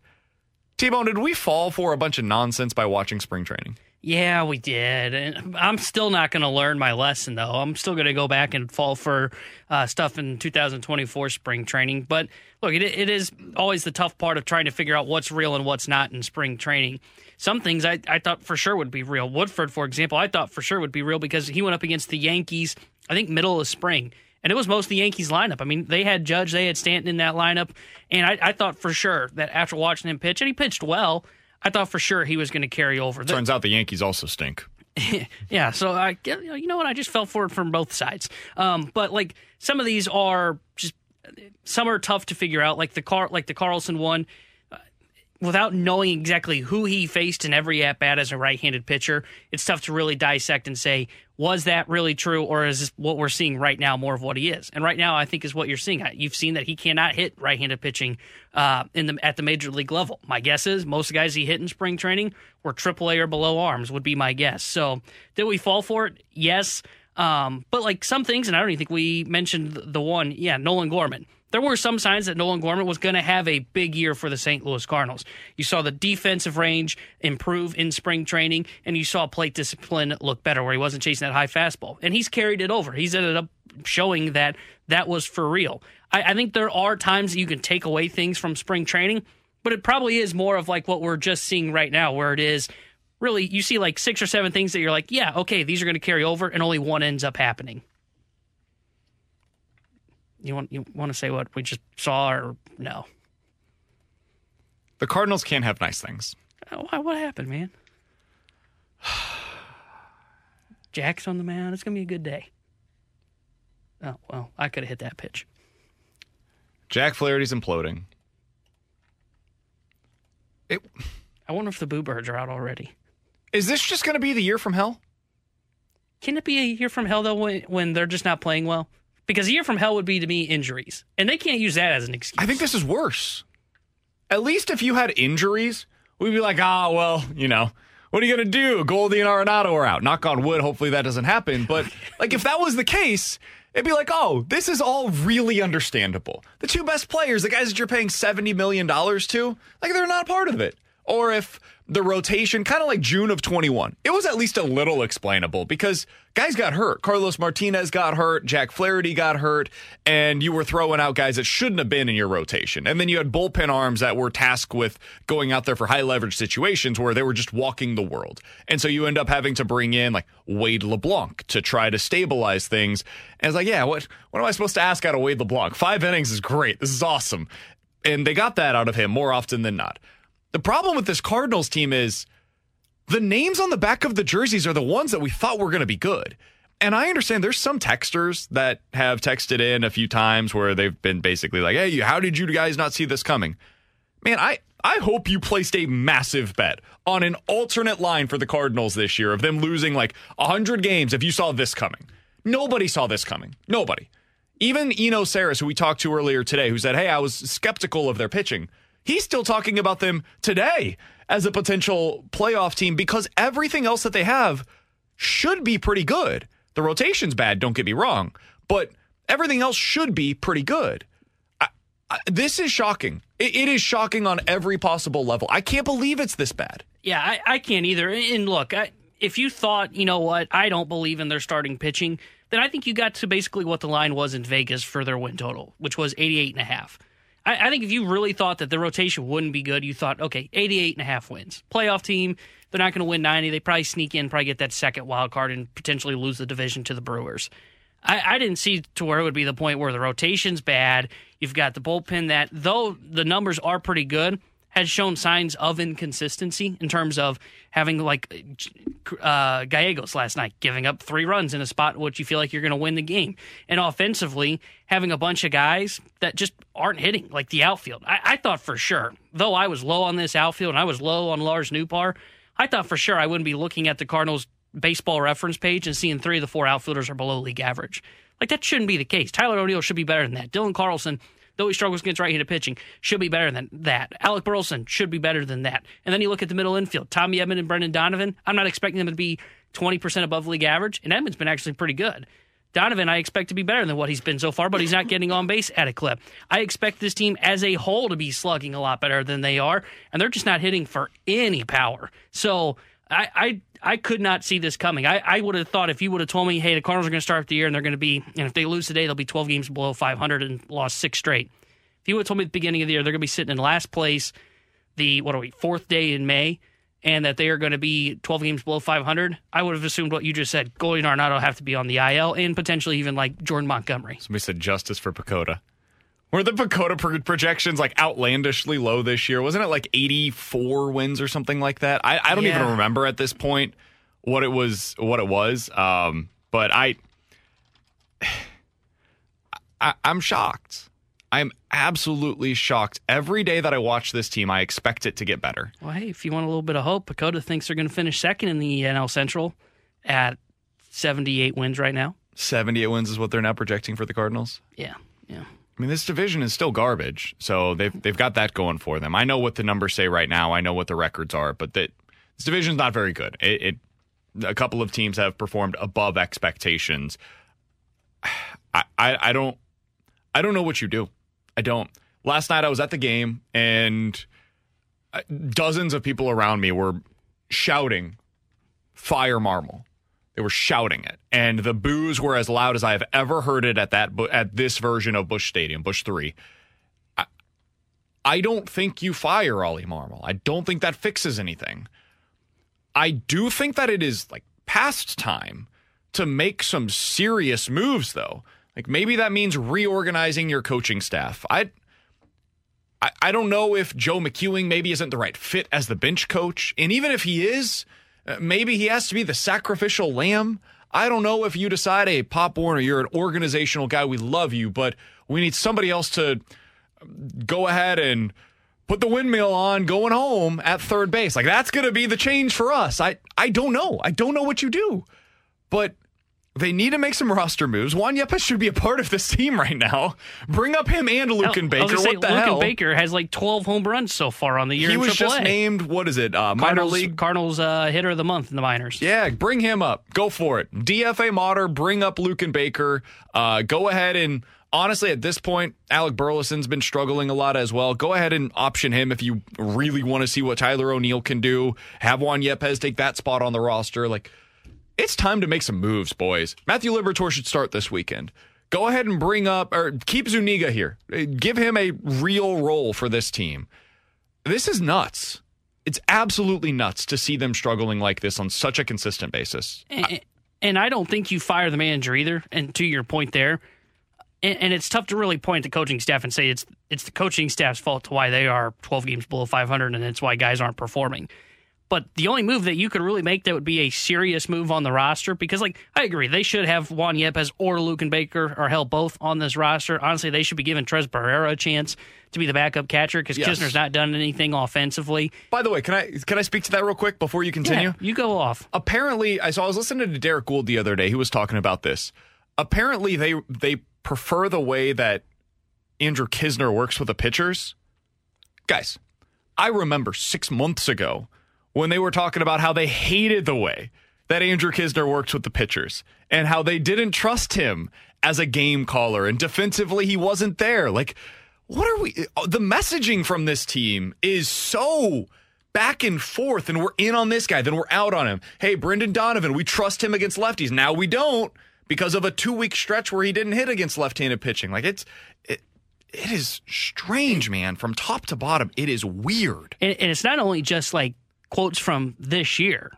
E: T Bone, did we fall for a bunch of nonsense by watching spring training?
F: Yeah, we did. And I'm still not going to learn my lesson, though. I'm still going to go back and fall for uh, stuff in 2024 spring training. But look, it, it is always the tough part of trying to figure out what's real and what's not in spring training. Some things I, I thought for sure would be real. Woodford, for example, I thought for sure would be real because he went up against the Yankees, I think, middle of spring and it was most of the Yankees lineup. I mean, they had Judge, they had Stanton in that lineup, and I, I thought for sure that after watching him pitch, and he pitched well, I thought for sure he was going to carry over.
E: Turns out the Yankees also stink.
F: yeah, so I, you know what, I just fell for it from both sides. Um, but like some of these are just some are tough to figure out, like the car, like the Carlson one. Without knowing exactly who he faced in every at bat as a right handed pitcher, it's tough to really dissect and say, was that really true, or is what we're seeing right now more of what he is? And right now, I think is what you're seeing. You've seen that he cannot hit right handed pitching uh, in the at the major league level. My guess is most guys he hit in spring training were AAA or below arms, would be my guess. So, did we fall for it? Yes. Um, but like some things, and I don't even think we mentioned the one, yeah, Nolan Gorman there were some signs that Nolan Gorman was going to have a big year for the St. Louis Cardinals. You saw the defensive range improve in spring training, and you saw plate discipline look better where he wasn't chasing that high fastball. And he's carried it over. He's ended up showing that that was for real. I, I think there are times that you can take away things from spring training, but it probably is more of like what we're just seeing right now, where it is really you see like six or seven things that you're like, yeah, okay, these are going to carry over, and only one ends up happening. You want you want to say what we just saw or no?
E: The Cardinals can't have nice things.
F: Oh, why, what happened, man? Jack's on the mound. It's gonna be a good day. Oh well, I could have hit that pitch.
E: Jack Flaherty's imploding.
F: It. I wonder if the Boo Birds are out already.
E: Is this just going to be the year from hell?
F: Can it be a year from hell though when, when they're just not playing well? Because a year from hell would be to me injuries, and they can't use that as an excuse.
E: I think this is worse. At least if you had injuries, we'd be like, ah, oh, well, you know, what are you going to do? Goldie and Arenado are out. Knock on wood. Hopefully that doesn't happen. But like, if that was the case, it'd be like, oh, this is all really understandable. The two best players, the guys that you're paying $70 million to, like, they're not part of it. Or if the rotation, kind of like June of 21. It was at least a little explainable because guys got hurt. Carlos Martinez got hurt, Jack Flaherty got hurt, and you were throwing out guys that shouldn't have been in your rotation. And then you had bullpen arms that were tasked with going out there for high leverage situations where they were just walking the world. And so you end up having to bring in like Wade LeBlanc to try to stabilize things. And it's like, yeah, what what am I supposed to ask out of Wade LeBlanc? Five innings is great. This is awesome. And they got that out of him more often than not. The problem with this Cardinals team is the names on the back of the jerseys are the ones that we thought were going to be good. And I understand there's some texters that have texted in a few times where they've been basically like, "Hey, how did you guys not see this coming?" Man, I I hope you placed a massive bet on an alternate line for the Cardinals this year of them losing like 100 games if you saw this coming. Nobody saw this coming. Nobody. Even Eno Sarris, who we talked to earlier today, who said, Hey, I was skeptical of their pitching. He's still talking about them today as a potential playoff team because everything else that they have should be pretty good. The rotation's bad, don't get me wrong, but everything else should be pretty good. I, I, this is shocking. It, it is shocking on every possible level. I can't believe it's this bad.
F: Yeah, I, I can't either. And look, if you thought, you know what, I don't believe in their starting pitching, then I think you got to basically what the line was in Vegas for their win total, which was 88 and a half. I, I, think if you really thought that the rotation wouldn't be good, you thought, okay, 88 and a half wins. Playoff team, they're not going to win 90. They probably sneak in, probably get that second wild card and potentially lose the division to the Brewers. I, I didn't see to where it would be the point where the rotation's bad. You've got the bullpen that, though the numbers are pretty good, has shown signs of inconsistency in terms of having like uh, Gallegos last night, giving up three runs in a spot which you feel like you're going to win the game, and offensively having a bunch of guys that just aren't hitting like the outfield. I, I thought for sure, though I was low on this outfield and I was low on Lars Nootbaar, I thought for sure I wouldn't be looking at the Cardinals baseball reference page and seeing three of the four outfielders are below league average. Like that shouldn't be the case. Tyler O'Neill should be better than that. Dylan Carlson though he struggles against right-handed pitching, should be better than that. Alec Burleson should be better than that. And then you look at the middle infield, Tommy Edman and Brendan Donovan. I'm not expecting them to be 20% above league average, and Edman's been actually pretty good. Donovan, I expect to be better than what he's been so far, but he's not getting on base at a clip. I expect this team as a whole to be slugging a lot better than they are, and they're just not hitting for any power. So I, I I could not see this coming. I, I would have thought if you would have told me, hey, the Cardinals are going to start the year and they're going to be, and if they lose today, they'll be 12 games below 500 and lost six straight. If you would have told me at the beginning of the year they're going to be sitting in last place, the what are we fourth day in May, and that they are going to be 12 games below 500, I would have assumed what you just said. Goldie and Arenado have to be on the IL, and potentially even like Jordan Montgomery.
E: Somebody said justice for PECOTA. Were the PECOTA projections like outlandishly low this year? Wasn't it like 84 wins or something like that? I, I don't yeah. even remember at this point what it was. What it was, um, but I, I, I'm shocked. I'm absolutely shocked. Every day that I watch this team, I expect it to get better.
F: Well, hey, if you want a little bit of hope, PECOTA thinks they're going to finish second in the NL Central at 78 wins right now.
E: 78 wins is what they're now projecting for the Cardinals.
F: Yeah, yeah.
E: I mean, this division is still garbage, so they've they've got that going for them. I know what the numbers say right now. I know what the records are, but that this division's not very good. It, it a couple of teams have performed above expectations. I, I I don't I don't know what you do. I don't. Last night I was at the game and uh, dozens of people around me were shouting fire Marmol they were shouting it, and the boos were as loud as I have ever heard it at that at this version of Busch Stadium, Busch Three. I, I don't think you fire Oli Marmol. I don't think that fixes anything. I do think that it is like past time to make some serious moves, though. Like maybe that means reorganizing your coaching staff. I, I, don't know if Joe McEwing maybe isn't the right fit as the bench coach, and even if he is Uh, maybe he has to be the sacrificial lamb. I don't know if you decide, hey, Pop Warner, you're an organizational guy. We love you, but we need somebody else to um, go ahead and put the windmill on going home at third base. Like that's going to be the change for us. I I don't know. I don't know what you do. But they need to make some roster moves. Juan Yepez should be a part of this team right now. Bring up him and Luken Baker.
F: Say,
E: what the
F: Luken
E: hell?
F: Baker has like 12 home runs so far on the year.
E: He was
F: AAA.
E: just named, what is it, uh, minor
F: Cardinals,
E: league?
F: Cardinals uh, hitter of the month in the minors.
E: Yeah, bring him up. Go for it. DFA Motter, bring up Luken Baker. Uh, go ahead and honestly, at this point, Alec Burleson's been struggling a lot as well. Go ahead and option him if you really want to see what Tyler O'Neill can do. Have Juan Yepez take that spot on the roster. Like, it's time to make some moves, boys. Matthew Liberatore should start this weekend. Go ahead and bring up or keep Zuniga here. Give him a real role for this team. This is nuts. It's absolutely nuts to see them struggling like this on such a consistent basis.
F: And, and I don't think you fire the manager either. And to your point there, and, and it's tough to really point the coaching staff and say it's it's the coaching staff's fault to why they are 12 games below 500 and it's why guys aren't performing. But the only move that you could really make that would be a serious move on the roster, because like I agree, they should have Juan Yepez or Luken Baker or hell both on this roster. Honestly, they should be giving Tres Barrera a chance to be the backup catcher because
E: Yes.
F: Knizner's not done anything offensively.
E: By the way, can I can I speak to that real quick before you continue?
F: Yeah, you go off.
E: Apparently, I saw I was listening to Derrick Goold the other day. He was talking about this. Apparently, they they prefer the way that Andrew Knizner works with the pitchers. Guys, I remember six months ago when they were talking about how they hated the way that Andrew Knizner worked with the pitchers and how they didn't trust him as a game caller and defensively he wasn't there. Like, what are we? The messaging from this team is so back and forth, and we're in on this guy, then we're out on him. Hey, Brendan Donovan, we trust him against lefties. Now we don't because of a two week stretch where he didn't hit against left handed pitching. Like, it's. It, it is strange, man. From top to bottom, it is weird.
F: And, and it's not only just like quotes from this year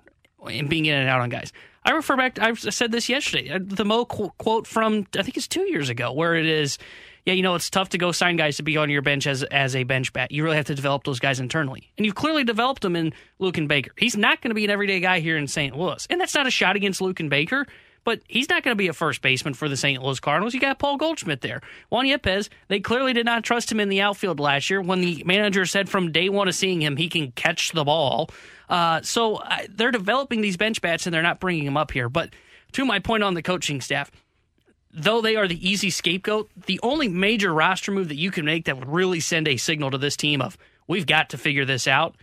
F: and being in and out on guys. I refer back. To, I said this yesterday. uh, The Mo quote from I think it's two years ago, where it is, yeah, you know, it's tough to go sign guys to be on your bench as as a bench bat. You really have to develop those guys internally, and you've clearly developed them in Luken Baker. He's not going to be an everyday guy here in St. Louis, and that's not a shot against Luken Baker. But he's not going to be a first baseman for the St. Louis Cardinals. You got Paul Goldschmidt there. Juan Yepez, they clearly did not trust him in the outfield last year when the manager said from day one of seeing him, he can catch the ball. Uh, so uh, they're developing these bench bats and they're not bringing him up here. But to my point on the coaching staff, though they are the easy scapegoat, the only major roster move that you can make that would really send a signal to this team of we've got to figure this out,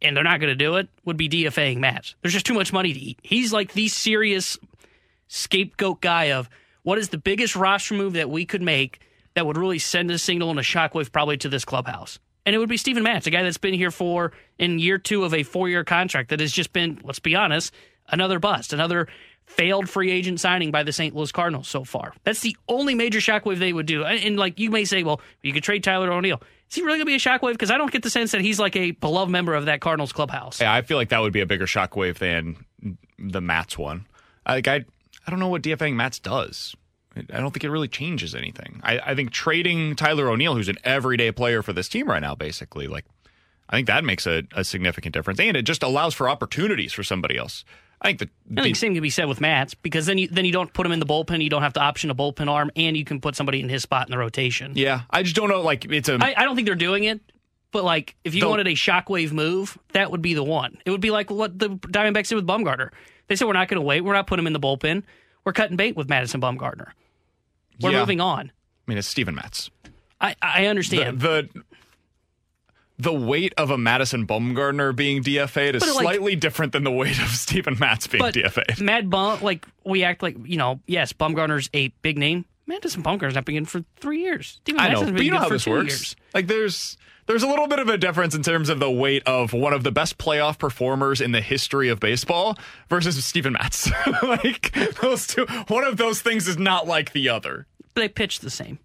F: and they're not going to do it, would be DFAing Matt. There's just too much money to eat. He's like the serious scapegoat guy of what is the biggest roster move that we could make that would really send a signal and a shockwave probably to this clubhouse. And it would be Stephen Matz, a guy that's been here for in year two of a four year contract that has just been, let's be honest, another bust, another failed free agent signing by the St. Louis Cardinals so far. That's the only major shockwave they would do. And, like you may say, well, you could trade Tyler O'Neill. Is he really going to be a shockwave? Because I don't get the sense that he's like a beloved member of that Cardinals clubhouse.
E: Yeah, I feel like that would be a bigger shockwave than the Matz one. Like I, I don't know what DFAing Matz does. I don't think it really changes anything. I, I think trading Tyler O'Neill, who's an everyday player for this team right now, basically, like I think that makes a, a significant difference, and it just allows for opportunities for somebody else. I think the,
F: I think same can be said with Matz because then you then you don't put him in the bullpen. You don't have to option a bullpen arm, and you can put somebody in his spot in the rotation.
E: yeah, I just don't know. Like it's a
F: I, I don't think they're doing it, but like if you wanted a shockwave move, that would be the one. It would be like what the Diamondbacks did with Bumgarner. They said we're not going to wait. We're not putting him in the bullpen. We're cutting bait with Madison Bumgarner. We're
E: Yeah.
F: moving on.
E: I mean, it's Steven Matz.
F: I I understand.
E: The, the the weight of a Madison Bumgarner being DFA'd is
F: like-
E: slightly different than the weight of Steven Matz being
F: but
E: DFA'd.
F: Mad Bum, like we act like you know, yes, Bumgarner's a big name. Madison Bumgarner's not been in for three years. Steven
E: I know, but
F: been
E: you know how
F: for
E: this works.
F: years.
E: Like there's there's a little bit of a difference in terms of the weight of one of the best playoff performers in the history of baseball versus Steven Matz. like those two, one of those things is not like the other.
F: They pitch the same.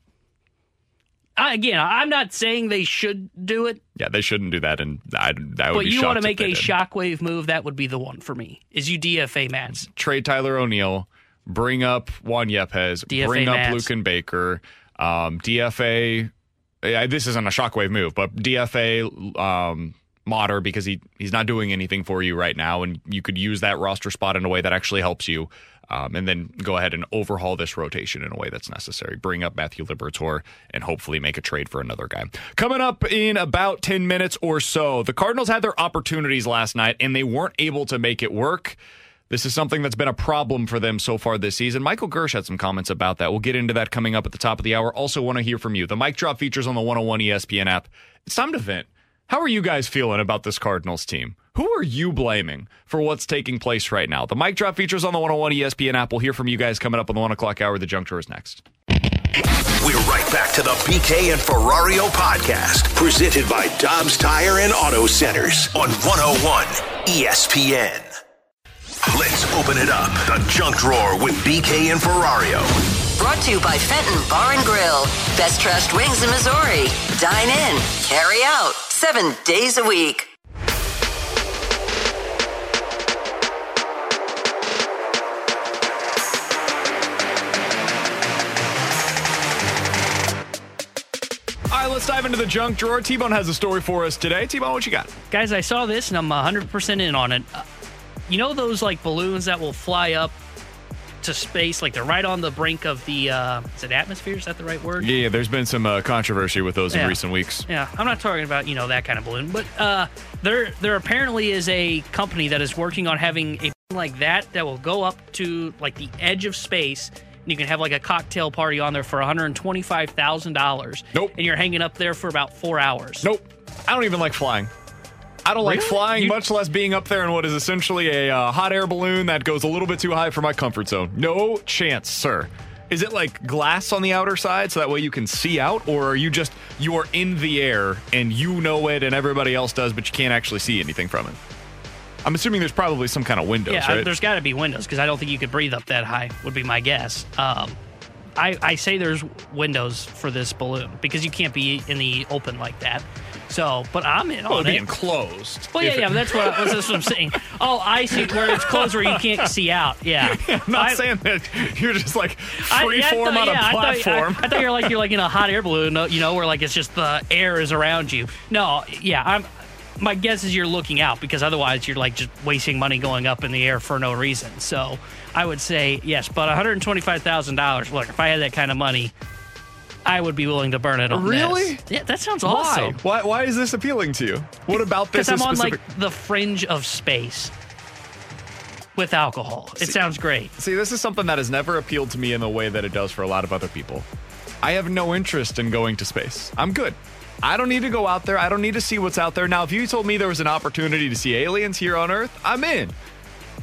F: I, again, I'm not saying they should do it,
E: Yeah, they shouldn't do that, and I, I would
F: but you want to make a
E: did.
F: shockwave move. That would be the one for me. Is you DFA Matz.
E: trade Tyler O'Neill, bring up Juan Yepez,
F: DFA
E: bring up Luken Baker, um, DFA. yeah, This isn't a shockwave move, but DFA um, Motter because he he's not doing anything for you right now, and you could use that roster spot in a way that actually helps you. Um, and then go ahead and overhaul this rotation in a way that's necessary. Bring up Matthew Liberatore and hopefully make a trade for another guy. Coming up in about 10 minutes or so, the Cardinals had their opportunities last night and they weren't able to make it work. This is something that's been a problem for them so far this season. Michael Girsch had some comments about that. We'll get into that coming up at the top of the hour. Also, want to hear from you. The mic drop features on the 101 ESPN app. It's time to vent. How are you guys feeling about this Cardinals team? Who are you blaming for what's taking place right now? The mic drop features on the 101 ESPN app. We'll hear from you guys coming up on the 1 o'clock hour. The junk is next.
B: We're right back to the BK and Ferrario podcast, presented by Dobbs Tire and Auto Centers on 101 ESPN. Let's open it up. The junk drawer with BK and Ferrario.
K: Brought to you by Fenton Bar and Grill. Best trashed wings in Missouri. Dine in, carry out, seven days a week.
E: All right, let's dive into the junk drawer. T Bone has a story for us today. T Bone, what you got?
F: Guys, I saw this and I'm 100% in on it. You know those like balloons that will fly up to space, like they're right on the brink of the, uh, is it atmosphere? Is that the right word?
E: Yeah, there's been some uh, controversy with those
F: Yeah.
E: in recent weeks.
F: Yeah, I'm not talking about you know that kind of balloon, but uh, there there apparently is a company that is working on having a like that that will go up to like the edge of space. And you can have like a cocktail party on there for 125 thousand dollars.
E: Nope.
F: And you're hanging up there for about four hours.
E: Nope. I don't even like flying. I don't like
F: Really?
E: flying,
F: You-
E: much less being up there in what is essentially a uh, hot air balloon that goes a little bit too high for my comfort zone. No chance, sir. Is it like glass on the outer side so that way you can see out, or are you just you are in the air and you know it and everybody else does, but you can't actually see anything from it? I'm assuming there's probably some kind of windows,
F: yeah,
E: right?
F: there's got to be windows because I don't think you could breathe up that high. Would be my guess. Um, I, I say there's windows for this balloon because you can't be in the open like that. So, but I'm in
E: well,
F: on it.
E: enclosed.
F: Well, yeah,
E: it-
F: yeah, but that's what, that's what I'm saying. Oh, I see where it's closed where you can't see out. Yeah,
E: I'm not
F: I-
E: saying that you're just like
F: I-
E: free
F: yeah, I
E: form
F: thought-
E: on a
F: yeah, I thought-
E: platform.
F: I, I thought you're like you're like in a hot air balloon, uh, you know, where like it's just the air is around you. No, yeah, I'm. My guess is you're looking out because otherwise you're like just wasting money going up in the air for no reason. So I would say yes, but 125 thousand dollars. Look, if I had that kind of money, I would be willing to burn it on
E: Really?
F: this. Yeah, that sounds awesome.
E: Why? Why is this appealing to you? What about this?
F: Because I'm
E: is
F: on
E: specific?
F: like the fringe of space with alcohol. It sounds great.
E: See, this is something that has never appealed to me in the way that it does for a lot of other people. I have no interest in going to space. I'm good. I don't need to go out there. I don't need to see what's out there. Now, if you told me there was an opportunity to see aliens here on Earth, I'm in.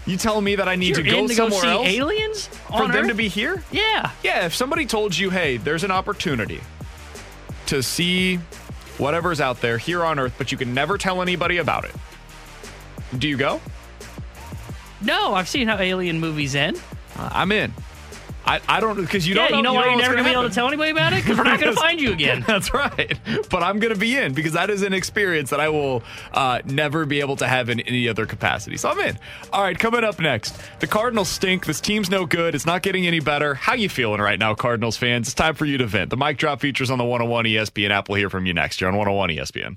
E: You telling me that I need
F: You're
E: to go
F: to go
E: somewhere
F: see
E: else
F: aliens
E: for them
F: Earth?
E: to be here?
F: Yeah.
E: Yeah, if somebody told you, hey, there's an opportunity to see whatever's out there here on Earth, but you can never tell anybody about it, do you go?
F: No, I've seen how alien movies end.
E: Uh, I'm in. I, I don't because you
F: yeah,
E: don't know.
F: you know why
E: don't
F: you're never
E: gonna
F: gonna be able to tell anybody about it because we're not gonna find you again.
E: That's right. But I'm going to be in because that is an experience that I will uh, never be able to have in any other capacity. So I'm in. All right, coming up next, the Cardinals stink. This team's no good. It's not getting any better. How you feeling right now, Cardinals fans? It's time for you to vent. The mic drop features on the 101 ESPN app. We'll hear from you next. You're on 101 ESPN.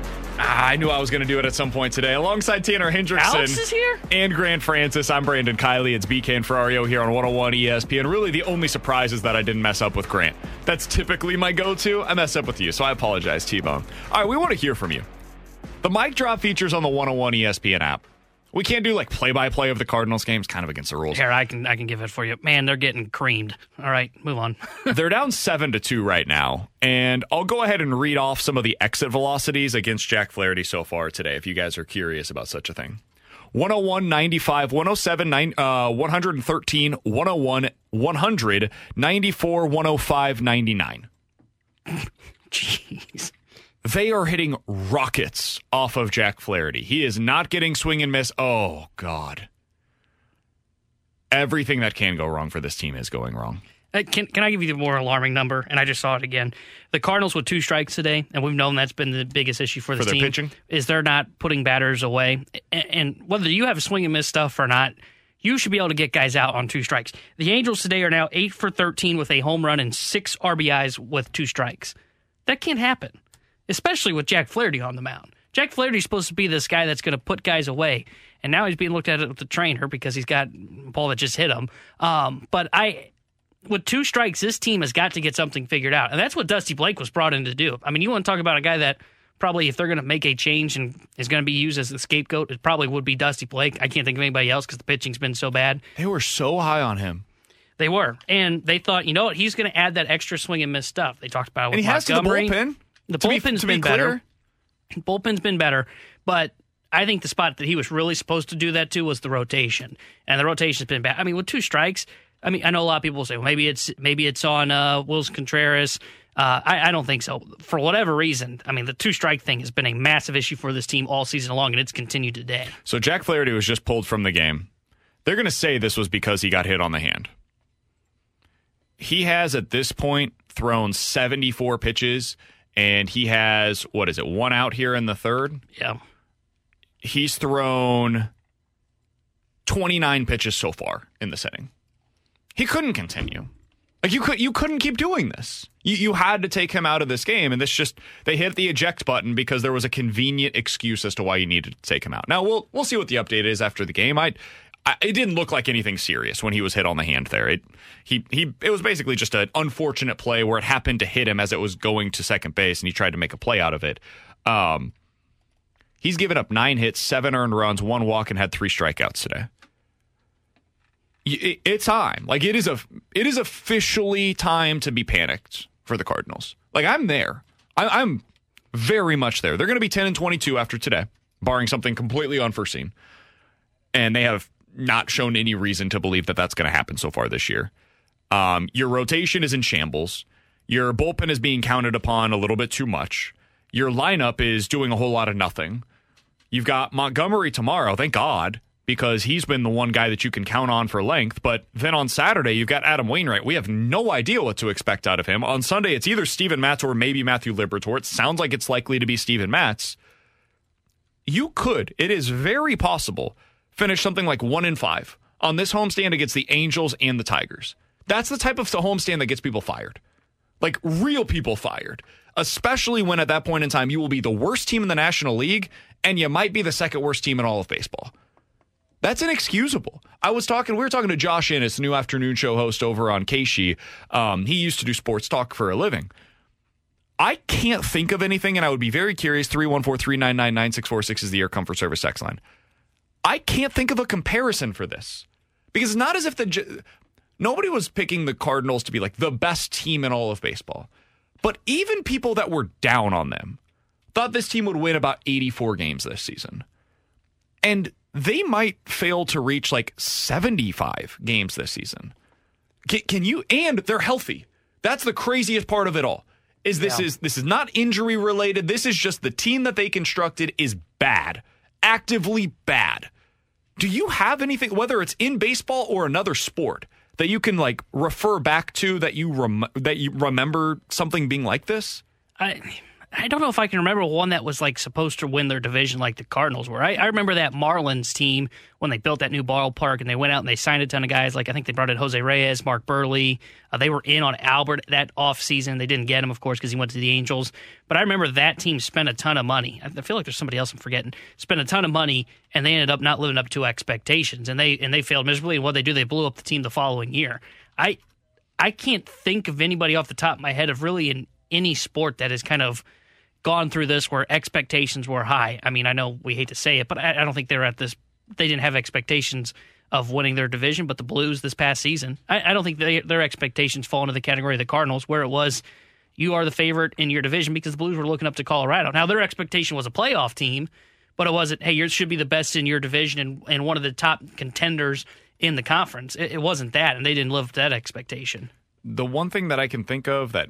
E: Ah, I knew I was going to do it at some point today. Alongside Tanner Hendrickson.
F: Alex is here?
E: And Grant Francis. I'm Brandon Kiley. It's BK and Ferrario here on 101 ESPN. Really, the only surprise is that I didn't mess up with Grant. That's typically my go to. I mess up with you, so I apologize, T Bone. All right, we want to hear from you. The mic drop features on the 101 ESPN app. We can't do like play by play of the Cardinals games, kind of against the rules.
F: Here, I can I can give it for you. Man, they're getting creamed. All right, move on.
E: They're down seven to two right now, and I'll go ahead and read off some of the exit velocities against Jack Flaherty so far today. If you guys are curious about such a thing, 101, 95, 107, nine, uh, 113, 101, 100, 94, 105, 99.
F: Jeez.
E: They are hitting rockets off of Jack Flaherty. He is not getting swing and miss. Oh, God. Everything that can go wrong for this team is going wrong.
F: Uh, Can, can I give you the more alarming number? And I just saw it again. The Cardinals with two strikes today, and we've known that's been the biggest issue for this
E: their
F: team.
E: pitching?
F: Is they're not putting batters away. And, and whether you have swing and miss stuff or not, you should be able to get guys out on two strikes. The Angels today are now 8 for 13 with a home run and six RBIs with two strikes. That can't happen, especially with Jack Flaherty on the mound. Jack Flaherty's supposed to be this guy that's going to put guys away, and now he's being looked at with the trainer because he's got a ball that just hit him. Um, but I, with two strikes, this team has got to get something figured out, and that's what Dusty Blake was brought in to do. I mean, you want to talk about a guy that probably, if they're going to make a change and is going to be used as the scapegoat, it probably would be Dusty Blake. I can't think of anybody else because the pitching's been so bad.
E: They were so high on him.
F: They were, and they thought, you know what, he's going to add that extra swing and miss stuff. They talked about it with
E: And he has to the
F: Montgomery.
E: bullpen.
F: The
E: To be-
F: bullpen's
E: be
F: been better. Bullpen's been better, but I think the spot that he was really supposed to do that to was the rotation, and the rotation's been bad. I mean, with two strikes, I mean, I know a lot of people will say, well, maybe it's maybe it's on uh, Willson Contreras. Uh, I, I don't think so. For whatever reason, I mean, the two strike thing has been a massive issue for this team all season long, and it's continued today.
E: So Jack Flaherty was just pulled from the game. They're going to say this was because he got hit on the hand. He has at this point thrown 74 pitches and he has what is it? One out here in the third.
F: Yeah.
E: He's thrown 29 pitches so far in this inning. He couldn't continue. Like you could you couldn't keep doing this. You you had to take him out of this game and this just they hit the eject button because there was a convenient excuse as to why you needed to take him out. Now we'll we'll see what the update is after the game. I, I it didn't look like anything serious when he was hit on the hand there. It he he it was basically just an unfortunate play where it happened to hit him as it was going to second base and he tried to make a play out of it. Um he's given up 9 hits, 7 earned runs, 1 walk and had 3 strikeouts today it's time. Like it is a it is officially time to be panicked for the Cardinals. Like I'm there. I, I'm very much there. They're going to be 10 and 22 after today, barring something completely unforeseen. And they have not shown any reason to believe that that's going to happen so far this year. Um, your rotation is in shambles. Your bullpen is being counted upon a little bit too much. Your lineup is doing a whole lot of nothing. You've got Montgomery tomorrow, thank God, because he's been the one guy that you can count on for length. But then on Saturday, you've got Adam Wainwright. We have no idea what to expect out of him. On Sunday, it's either Steven Matz or maybe Matthew Liberatore. It sounds like it's likely to be Steven Matz. You could, it is very possible, finish something like one in five on this homestand against the Angels and the Tigers. That's the type of homestand that gets people fired. Like real people fired. Especially when at that point in time you will be the worst team in the National League and you might be the second worst team in all of baseball. That's inexcusable. I was talking, we were talking to Josh Innes, new afternoon show host over on Keishi. Um, he used to do sports talk for a living. I can't think of anything, and I would be very curious. 314 399 9646 is the Air Comfort Service X line. I can't think of a comparison for this because it's not as if the. Nobody was picking the Cardinals to be like the best team in all of baseball. But even people that were down on them thought this team would win about 84 games this season. And they might fail to reach like 75 games this season. Can, can you and they're healthy. That's the craziest part of it all. Is this
F: Yeah.
E: is this is not injury related. This is just the team that they constructed is bad. Actively bad. Do you have anything whether it's in baseball or another sport that you can like refer back to that you rem- that you remember something being like this?
F: I I don't know if I can remember one that was like supposed to win their division like the Cardinals were. I, I remember that Marlins team when they built that new ballpark and they went out and they signed a ton of guys. Like I think they brought in Jose Reyes, Mark Buehrle. Uh, they were in on Albert that offseason. They didn't get him, of course, because he went to the Angels. But I remember that team spent a ton of money. I feel like there's somebody else I'm forgetting. Spent a ton of money and they ended up not living up to expectations and they and they failed miserably. And what they do, they blew up the team the following year. I I can't think of anybody off the top of my head of really in any sport that is kind of gone through this where expectations were high. I mean, I know we hate to say it, but I, I don't think they're at this. They didn't have expectations of winning their division, but the Blues this past season, I, I don't think they, their expectations fall into the category of the Cardinals, where it was you are the favorite in your division because the Blues were looking up to Colorado. Now their expectation was a playoff team, but it wasn't. Hey, you should be the best in your division and, and one of the top contenders in the conference. It, it wasn't that, and they didn't live up to that expectation.
E: The one thing that I can think of that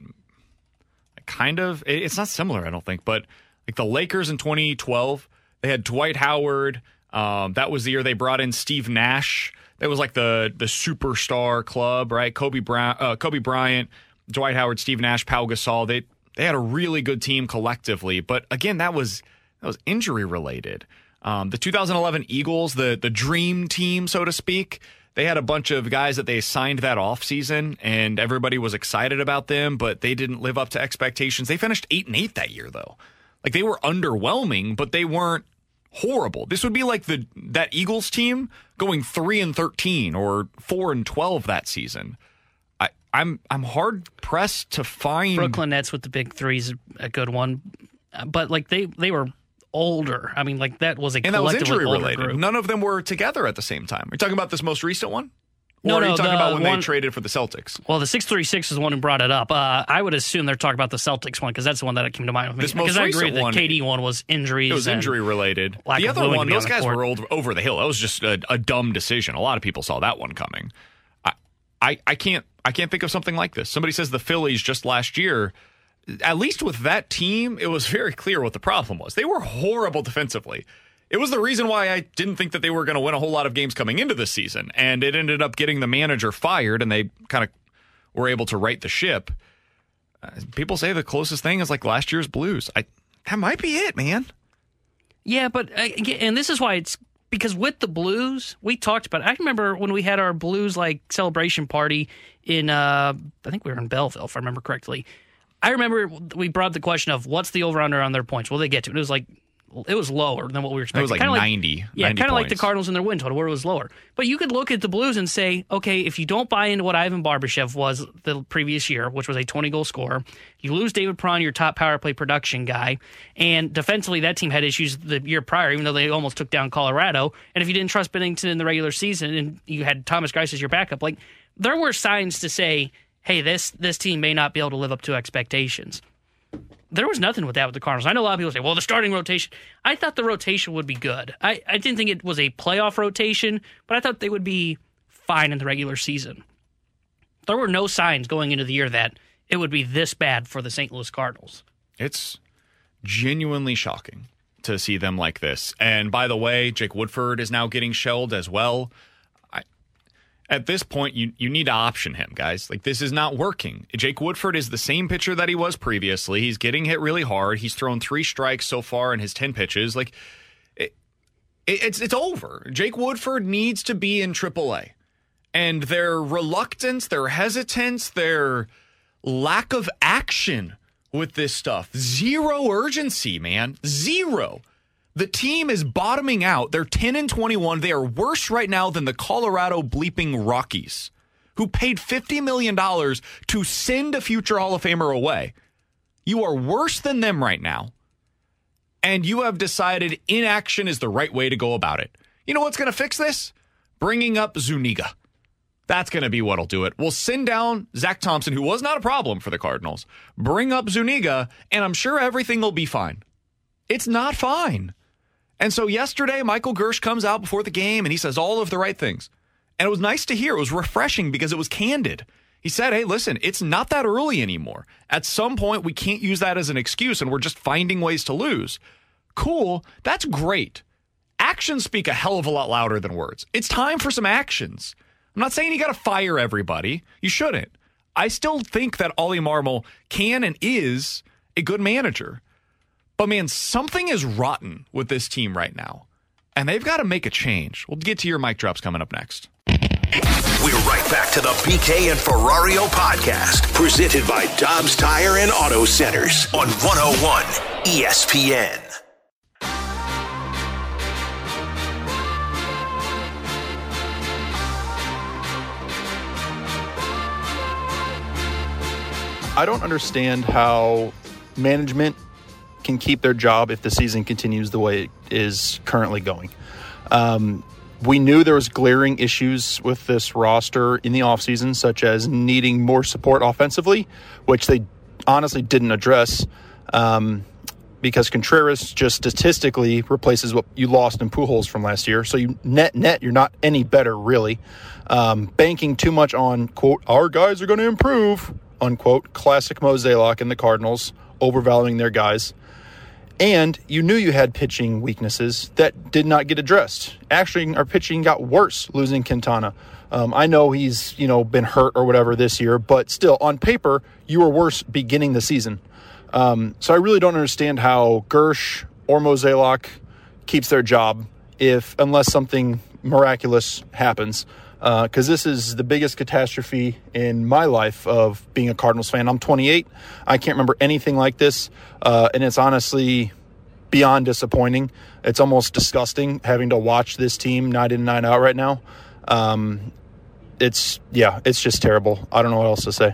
E: kind of it's not similar, I don't think, but like the Lakers in 2012, they had Dwight Howard. Um, that was the year they brought in Steve Nash. That was like the the superstar club, right? Kobe Bryant, uh, Kobe Bryant, Dwight Howard, Steve Nash, Pau Gasol. They they had a really good team collectively, but again, that was that was injury related. Um, the 2011 Eagles, the the dream team, so to speak, they had a bunch of guys that they signed that offseason and everybody was excited about them, but they didn't live up to expectations. They finished 8 and 8 that year though. Like they were underwhelming, but they weren't horrible. This would be like the that Eagles team going 3 and 13 or 4 and 12 that season. I I'm I'm hard pressed to find
F: Brooklyn Nets with the big 3 is a good one. Uh, but like they they were older. I mean, like that was a
E: and that was injury related.
F: group.
E: None of them were together at the same time. Are you talking about this most recent one? Or
F: No,
E: are
F: no,
E: you talking about when
F: one-
E: they traded for the Celtics?
F: Well, the six three six is the one who brought it up. Uh, I would assume they're talking about the Celtics one because that's the one that came to mind. with me.
E: This most
F: Because I agree,
E: recent
F: the
E: one-
F: KD one was injuries.
E: It was injury related. The other one, those
F: on
E: guys
F: court.
E: were old, over the hill. That was just a, a dumb decision. A lot of people saw that one coming. I, I, I can't, I can't think of something like this. Somebody says the Phillies just last year. At least with that team, it was very clear what the problem was. They were horrible defensively. It was the reason why I didn't think that they were going to win a whole lot of games coming into this season, and it ended up getting the manager fired, and they kind of were able to right the ship. Uh, people say the closest thing is like last year's Blues. I that might be it, man.
F: Yeah, but uh, and this is why it's because with the Blues, we talked about. It. I remember when we had our Blues like celebration party in. uh I think we were in Belleville, if I remember correctly. I remember we brought the question of what's the over under on their points. Will they get to? It was like it was lower than what we were expecting.
E: It was like
F: Kinda
E: 90,
F: Yeah, kind of like the. Cardinals in their win total, where it was lower. But you could look at the Blues and say, okay, if you don't buy into what Ivan Barbashev was the previous year, which was a 20 goal scorer, you lose David Perron, your top power play production guy, and defensively that team had issues the year prior, even though they almost took down Colorado. And if you didn't trust Binnington in the regular season and you had Thomas Greiss as your backup, like there were signs to say, hey, this this team may not be able to live up to expectations there was nothing with that with the Cardinals. I know a lot of people say, well, the starting rotation. I thought the rotation would be good. I, I didn't think it was a playoff rotation, but I thought they would be fine in the regular season. There were no signs going into the year that it would be this bad for the St. Louis Cardinals.
E: It's genuinely shocking to see them like this. And by the way, Jake Woodford is now getting shelled as well. At this point, you you need to option him, guys. Like this is not working. Jake Woodford is the same pitcher that he was previously. He's getting hit really hard. He's thrown three strikes so far in his ten pitches. Like it, it- it's it's over. Jake Woodford needs to be in AAA, and their reluctance, their hesitance, their lack of action with this stuff. Zero urgency, man. Zero. The team is bottoming out. They're 10 and 21. They are worse right now than the Colorado bleeping Rockies, who paid $50 million to send a future Hall of Famer away. You are worse than them right now. And you have decided inaction is the right way to go about it. You know what's going to fix this? Bringing up Zuniga. That's going to be what'll do it. We'll send down Zach Thompson, who was not a problem for the Cardinals, bring up Zuniga, and I'm sure everything will be fine. It's not fine. And so yesterday, Michael Girsch comes out before the game and he says all of the right things. And it was nice to hear. It was refreshing because it was candid. He said, Hey, listen, it's not that early anymore. At some point, we can't use that as an excuse and we're just finding ways to lose. Cool. That's great. Actions speak a hell of a lot louder than words. It's time for some actions. I'm not saying you got to fire everybody. You shouldn't. I still think that Oli Marmol can and is a good manager. But man, something is rotten with this team right now. And they've got to make a change. We'll get to your mic drops coming up next.
B: We're right back to the BK and Ferrario podcast, presented by Dobbs Tire and Auto Centers on 101 ESPN.
O: I don't understand how management can keep their job if the season continues the way it is currently going. Um, we knew there was glaring issues with this roster in the offseason, such as needing more support offensively, which they honestly didn't address um, because Contreras just statistically replaces what you lost in Pujols from last year. So you net net, you're not any better really. Um, banking too much on quote our guys are going to improve unquote classic Mozeliak and the Cardinals overvaluing their guys. And you knew you had pitching weaknesses that did not get addressed. Actually, our pitching got worse losing Quintana. Um, I know he's you know been hurt or whatever this year, but still, on paper, you were worse beginning the season. Um, so I really don't understand how Girsch or Mozeliak keeps their job if unless something miraculous happens. Because uh, this is the biggest catastrophe in my life of being a Cardinals fan. I'm 28. I can't remember anything like this. Uh, and it's honestly beyond disappointing. It's almost disgusting having to watch this team night in, night out right now. Um, it's, yeah, it's just terrible. I don't know what else to say.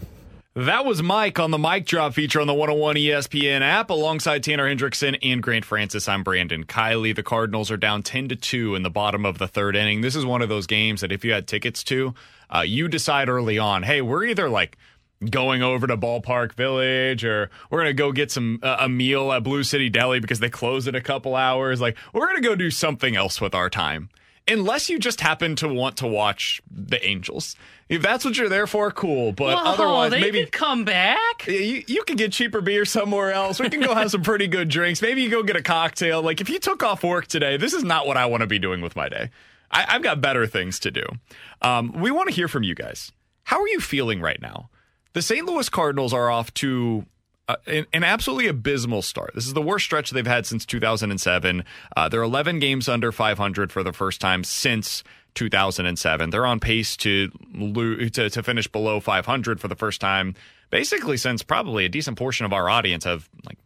E: That was Mike on the mic drop feature on the 101 ESPN app alongside Tanner Hendrickson and Grant Francis. I'm Brandon Kiley. The Cardinals are down 10 to 2 in the bottom of the third inning. This is one of those games that if you had tickets to, uh, you decide early on, hey, we're either like going over to Ballpark Village or we're going to go get some uh, a meal at Blue City Deli because they close in a couple hours. Like we're going to go do something else with our time. Unless you just happen to want to watch the Angels. If that's what you're there for, cool. But
F: Whoa,
E: otherwise, maybe
F: could come back.
E: you, you can get cheaper beer somewhere else. We can go have some pretty good drinks. Maybe you go get a cocktail. Like if you took off work today, this is not what I want to be doing with my day. I, have got better things to do. Um, we want to hear from you guys. How are you feeling right now? The St. Louis Cardinals are off to uh, an, an, absolutely abysmal start. This is the worst stretch they've had since 2007. Uh, they're 11 games under 500 for the first time since 2007. They're on pace to, to to finish below 500 for the first time, basically since probably a decent portion of our audience have like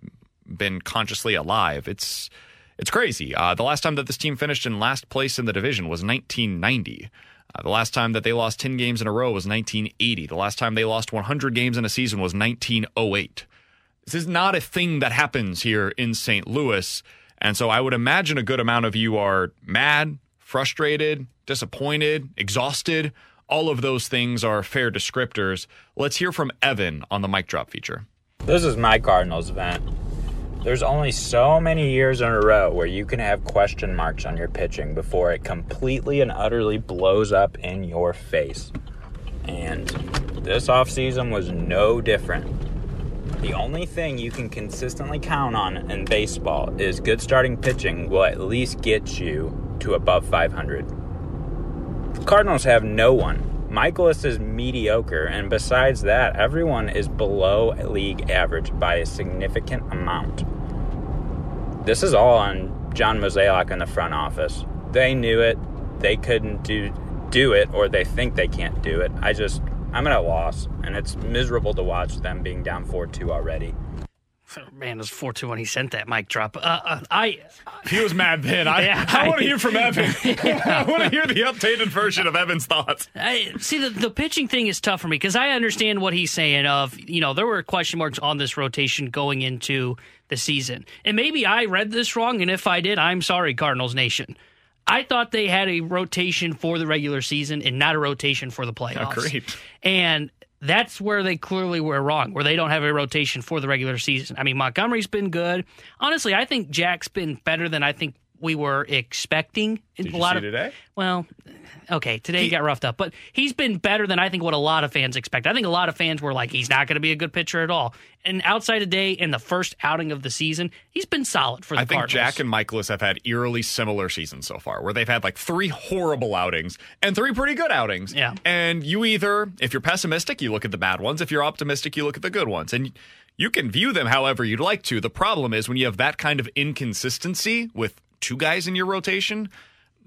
E: been consciously alive. It's it's crazy. Uh, the last time that this team finished in last place in the division was 1990. Uh, the last time that they lost 10 games in a row was 1980. The last time they lost 100 games in a season was 1908. This is not a thing that happens here in St. Louis. And so I would imagine a good amount of you are mad, frustrated, disappointed, exhausted. All of those things are fair descriptors. Let's hear from Evan on the mic drop feature.
P: This is my Cardinals event. There's only so many years in a row where you can have question marks on your pitching before it completely and utterly blows up in your face. And this offseason was no different. The only thing you can consistently count on in baseball is good starting pitching will at least get you to above 500. The Cardinals have no one. Mikolas is mediocre, and besides that, everyone is below league average by a significant amount. This is all on John Mozeliak in the front office. They knew it. They couldn't do do it, or they think they can't do it. I just I'm at a loss, and it's miserable to watch them being down 4 2 already.
F: Man, it was 4 2 when he sent that mic drop. Uh, uh, I.
E: He was mad then. I, yeah, I, I want to hear from Evan. Yeah. I want to hear the updated version of Evan's thoughts.
F: I, see, the, the pitching thing is tough for me because I understand what he's saying. Of you know, there were question marks on this rotation going into the season, and maybe I read this wrong. And if I did, I'm sorry, Cardinals Nation. I thought they had a rotation for the regular season and not a rotation for the playoffs.
E: Agreed.
F: And that's where they clearly were wrong, where they don't have a rotation for the regular season. I mean, Montgomery's been good. Honestly, I think Jack's been better than I think we were expecting.
E: Did
F: a
E: you
F: lot of
E: today?
F: well, okay, today he got roughed up, but he's been better than I think what a lot of fans expect. I think a lot of fans were like, he's not going to be a good pitcher at all. And outside today, in the first outing of the season, he's been solid for the
E: I think
F: Cardinals.
E: Jack and Mikolas have had eerily similar seasons so far, where they've had like three horrible outings and three pretty good outings.
F: Yeah.
E: And you either, if you're pessimistic, you look at the bad ones. If you're optimistic, you look at the good ones. And you can view them however you'd like to. The problem is when you have that kind of inconsistency with two guys in your rotation,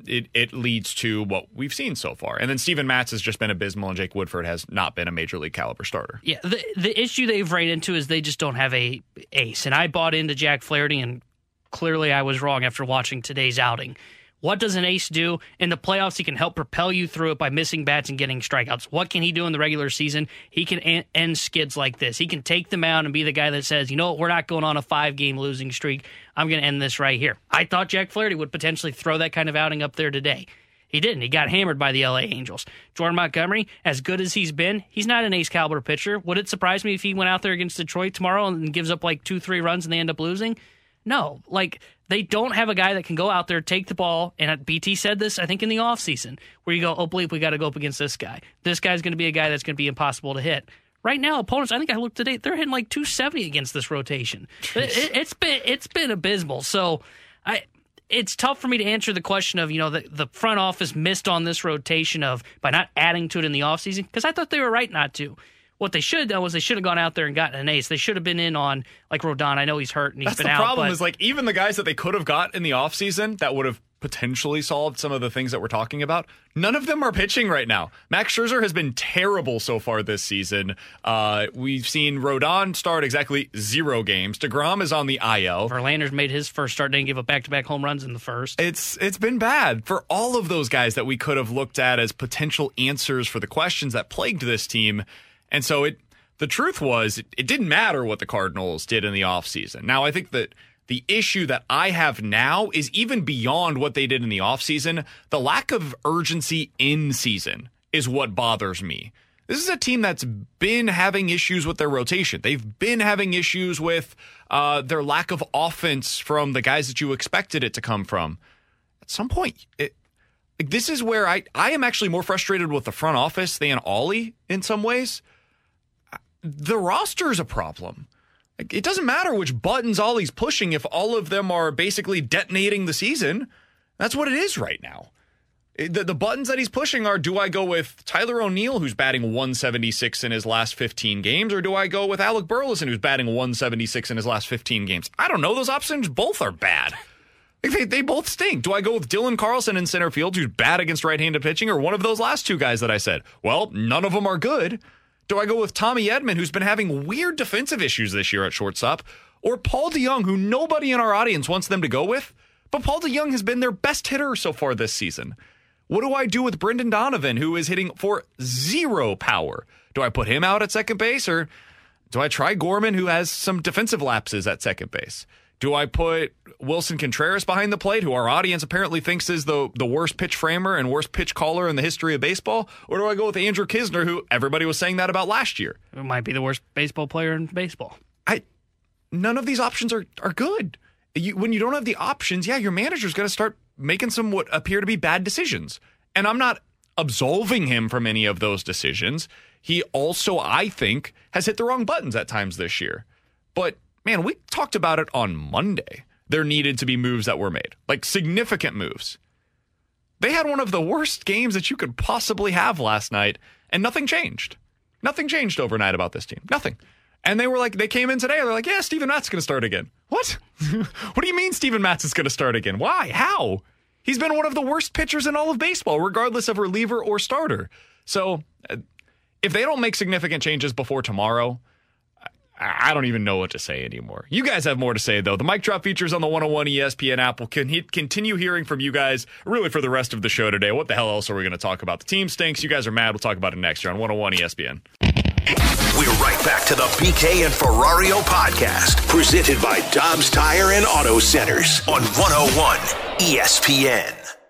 E: it, it leads to what we've seen so far. And then Steven Matz has just been abysmal, and Jake Woodford has not been a major league caliber starter.
F: Yeah, the the issue they've ran into is they just don't have a ace. And I bought into Jack Flaherty, and clearly I was wrong after watching today's outing. What does an ace do in the playoffs? He can help propel you through it by missing bats and getting strikeouts. What can he do in the regular season? He can en- end skids like this. He can take them out and be the guy that says, you know what, we're not going on a five game losing streak. I'm going to end this right here. I thought Jack Flaherty would potentially throw that kind of outing up there today. He didn't. He got hammered by the LA Angels. Jordan Montgomery, as good as he's been, he's not an ace caliber pitcher. Would it surprise me if he went out there against Detroit tomorrow and gives up like two, three runs and they end up losing? No. Like, they don't have a guy that can go out there, take the ball, and BT said this, I think, in the offseason, where you go, oh, bleep, we got to go up against this guy. This guy's going to be a guy that's going to be impossible to hit. Right now, opponents, I think I looked today, they're hitting like 270 against this rotation. It, it, it's been it's been abysmal. So I it's tough for me to answer the question of, you know, the, the front office missed on this rotation of by not adding to it in the offseason, because I thought they were right not to. What they should have done was they should have gone out there and gotten an ace. They should have been in on like Rodon. I know he's hurt and he's
E: That's
F: been
E: the
F: out.
E: problem
F: but
E: is like even the guys that they could have got in the offseason that would have potentially solved some of the things that we're talking about, none of them are pitching right now. Max Scherzer has been terrible so far this season. Uh, we've seen Rodon start exactly zero games. DeGrom is on the IL.
F: Verlander's made his first start, didn't give up back to back home runs in the first.
E: It's it's been bad for all of those guys that we could have looked at as potential answers for the questions that plagued this team. And so it the truth was it, it didn't matter what the Cardinals did in the offseason. Now I think that the issue that I have now is even beyond what they did in the offseason. The lack of urgency in season is what bothers me. This is a team that's been having issues with their rotation. They've been having issues with uh, their lack of offense from the guys that you expected it to come from. At some point, it, like, this is where I, I am actually more frustrated with the front office than Oli in some ways. The roster is a problem. It doesn't matter which buttons Oli's pushing if all of them are basically detonating the season. That's what it is right now. The, the buttons that he's pushing are do I go with Tyler O'Neill, who's batting 176 in his last 15 games, or do I go with Alec Burleson, who's batting 176 in his last 15 games? I don't know. Those options both are bad. They, they both stink. Do I go with Dylan Carlson in center field, who's bad against right handed pitching, or one of those last two guys that I said? Well, none of them are good. Do I go with Tommy Edman, who's been having weird defensive issues this year at shortstop, or Paul DeJong, who nobody in our audience wants them to go with? But Paul DeJong has been their best hitter so far this season. What do I do with Brendan Donovan, who is hitting for zero power? Do I put him out at second base, or do I try Gorman, who has some defensive lapses at second base? Do I put Willson Contreras behind the plate, who our audience apparently thinks is the, the worst pitch framer and worst pitch caller in the history of baseball? Or do I go with Andrew Knizner, who everybody was saying that about last year?
F: It might be the worst baseball player in baseball.
E: I none of these options are are good. You, when you don't have the options, yeah, your manager's going to start making some what appear to be bad decisions. And I'm not absolving him from any of those decisions. He also, I think, has hit the wrong buttons at times this year. But man, we talked about it on Monday. There needed to be moves that were made, like significant moves. They had one of the worst games that you could possibly have last night, and nothing changed. Nothing changed overnight about this team. Nothing. And they were like, they came in today. They're like, yeah, Steven Matz is going to start again. What? what do you mean Steven Matz is going to start again? Why? How? He's been one of the worst pitchers in all of baseball, regardless of reliever or starter. So uh, if they don't make significant changes before tomorrow, I don't even know what to say anymore. You guys have more to say, though. The mic drop features on the 101 ESPN app. We'll con- continue hearing from you guys really for the rest of the show today. What the hell else are we going to talk about? The team stinks. You guys are mad. We'll talk about it next year on 101 ESPN.
B: We're right back to the BK and Ferrario podcast, presented by Dobbs Tire and Auto Centers on 101 ESPN.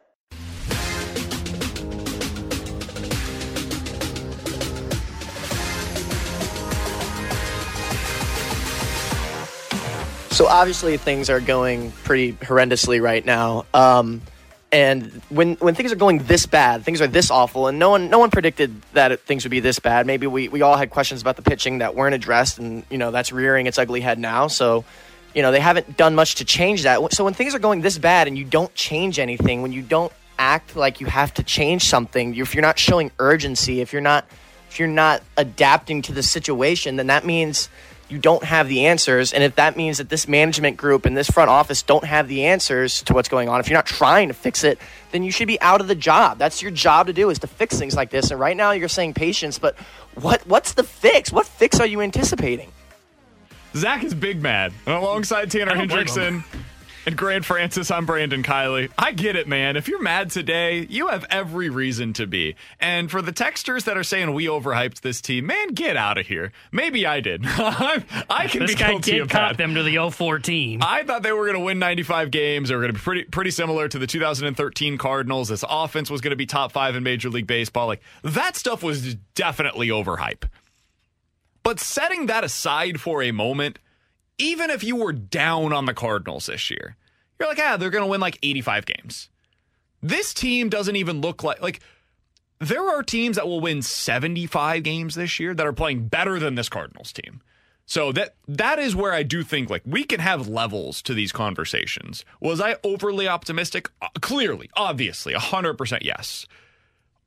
Q: So obviously things are going pretty horrendously right now. Um, and when when things are going this bad, things are this awful, and no one no one predicted that things would be this bad. Maybe we, we all had questions about the pitching that weren't addressed, and you know that's rearing its ugly head now. So, you know they haven't done much to change that. So when things are going this bad and you don't change anything, when you don't act like you have to change something, if you're not showing urgency, if you're not if you're not adapting to the situation, then that means you don't have the answers. And if that means that this management group and this front office don't have the answers to what's going on, if you're not trying to fix it, then you should be out of the job. That's your job to do is to fix things like this. And right now you're saying patience, but what what's the fix? What fix are you anticipating?
E: Zach is big mad. And alongside Tanner Hendrickson and Grant Francis, I'm Brandon Kiley. I get it, man. If you're mad today, you have every reason to be. And for the texters that are saying we overhyped this team, man, get out of here. Maybe I did. I can
F: this
E: be
F: guy did cop them to the 04 team.
E: I thought they were going to win 95 games. They were going to be pretty pretty similar to the 2013 Cardinals. This offense was going to be top five in Major League Baseball. Like that stuff was definitely overhype. But setting that aside for a moment, even if you were down on the Cardinals this year, you're like, ah, they're going to win like 85 games. This team doesn't even look like like there are teams that will win 75 games this year that are playing better than this Cardinals team. So that that is where I do think like we can have levels to these conversations. Was I overly optimistic? Uh, clearly, obviously, 100% yes.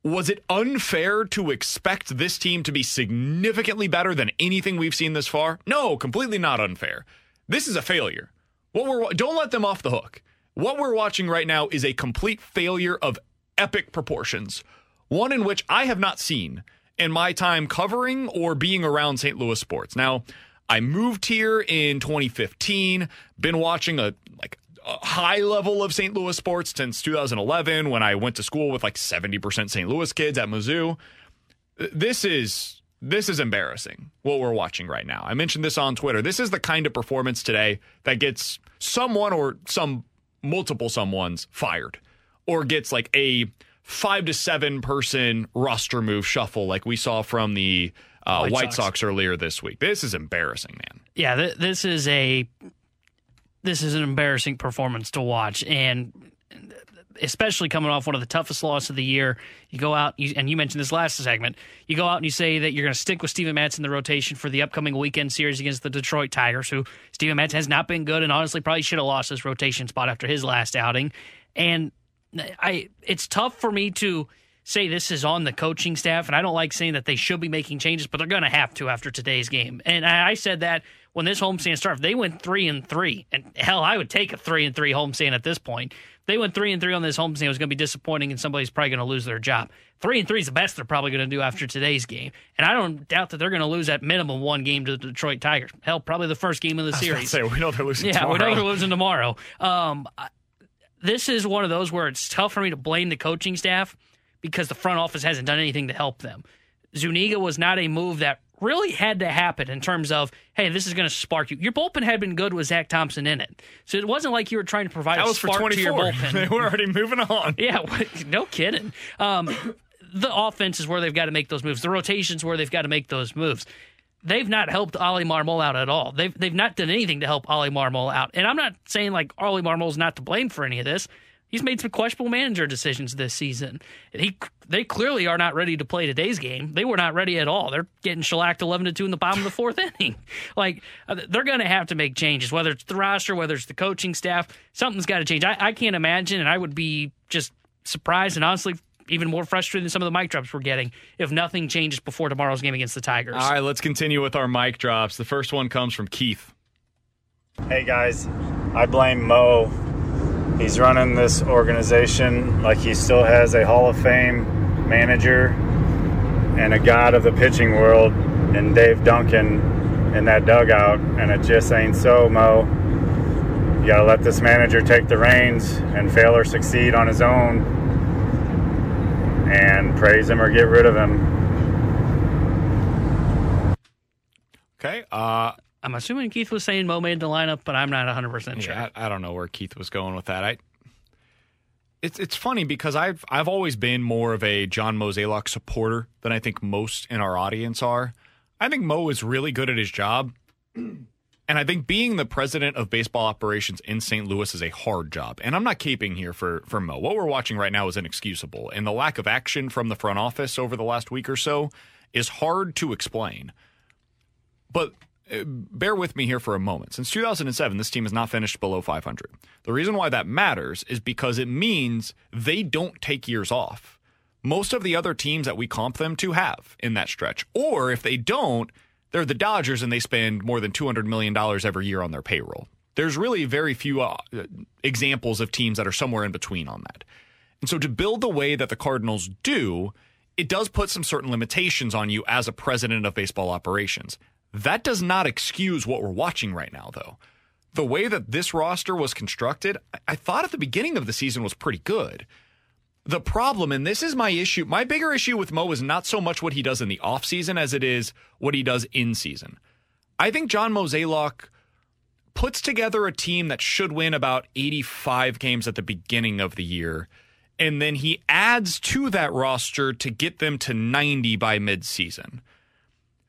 E: Was it unfair to expect this team to be significantly better than anything we've seen this far? No, completely not unfair. This is a failure. What we're don't let them off the hook. What we're watching right now is a complete failure of epic proportions. One in which I have not seen in my time covering or being around St. Louis sports. Now, I moved here in 2015, been watching a like high level of St. Louis sports since 2011 when I went to school with like 70% St. Louis kids at Mizzou. This is this is embarrassing what we're watching right now. I mentioned this on Twitter. This is the kind of performance today that gets someone or some multiple someones fired or gets like a 5 to 7 person roster move shuffle like we saw from the uh, White,
F: White
E: Sox.
F: Sox.
E: earlier this week. This is embarrassing, man.
F: Yeah, th- this is a this is an embarrassing performance to watch, and especially coming off one of the toughest losses of the year. You go out, you, and you mentioned this last segment. You go out and you say that you're going to stick with Steven Matz in the rotation for the upcoming weekend series against the Detroit Tigers, who Steven Matz has not been good, and honestly probably should have lost his rotation spot after his last outing. And I, it's tough for me to say this is on the coaching staff, and I don't like saying that they should be making changes, but they're going to have to after today's game. And I, I said that when this homestand started, they went three and three, and hell, I would take a three and three homestand at this point. If they went three and three on this homestand, it was going to be disappointing, and somebody's probably going to lose their job. Three and three is the best they're probably going to do after today's game, and I don't doubt that they're going to lose at minimum one game to the Detroit Tigers. Hell, probably the first game of the
E: I was
F: series.
E: say, we know they're losing
F: Yeah, we know
E: tomorrow.
F: they're losing tomorrow. Um, this is one of those where it's tough for me to blame the coaching staff because the front office hasn't done anything to help them. Zuniga was not a move that really had to happen in terms of, hey, this is going to spark you. Your bullpen had been good with Zach Thompson in it, so it wasn't like you were trying to provide
E: That
F: a
E: was for
F: your
E: 24.
F: bullpen.
E: They were already moving on.
F: Yeah, no kidding. Um, the offense is where they've got to make those moves. The rotations where they've got to make those moves. They've not helped Oli Marmol out at all. They've they've not done anything to help Oli Marmol out. And I'm not saying like Oli Marmol's not to blame for any of this. He's made some questionable manager decisions this season. He they clearly are not ready to play today's game. They were not ready at all. They're getting shellacked eleven to two in the bottom of the fourth inning. Like uh, they're going to have to make changes, whether it's the roster, whether it's the coaching staff. Something's got to change. I, I can't imagine, and I would be just surprised and honestly even more frustrated than some of the mic drops we're getting if nothing changes before tomorrow's game against the Tigers.
E: All right, let's continue with our mic drops. The first one comes from Keith.
R: Hey guys, I blame Mo. He's running this organization like he still has a Hall of Fame manager and a god of the pitching world and Dave Duncan in that dugout, and it just ain't so, Mo. You gotta let this manager take the reins and fail or succeed on his own and praise him or get rid of him.
E: Okay. Uh,
F: I'm assuming Keith was saying Mo made the lineup, but I'm not 100% sure.
E: Yeah, I, I don't know where Keith was going with that. I it's it's funny because I've I've always been more of a John Mozeliak supporter than I think most in our audience are. I think Mo is really good at his job. And I think being the president of baseball operations in St. Louis is a hard job. And I'm not caping here for, for Mo. What we're watching right now is inexcusable. And the lack of action from the front office over the last week or so is hard to explain. But bear with me here for a moment. Since 2007, this team has not finished below 500. The reason why that matters is because it means they don't take years off. Most of the other teams that we comp them to have in that stretch. Or if they don't, they're the Dodgers and they spend more than $200 million every year on their payroll. There's really very few uh, examples of teams that are somewhere in between on that. And so to build the way that the Cardinals do, it does put some certain limitations on you as a president of baseball operations. That does not excuse what we're watching right now, though. The way that this roster was constructed, I thought at the beginning of the season was pretty good. The problem, and this is my issue, my bigger issue with Mo is not so much what he does in the offseason as it is what he does in season. I think John Mozeliak puts together a team that should win about 85 games at the beginning of the year. And then he adds to that roster to get them to 90 by midseason.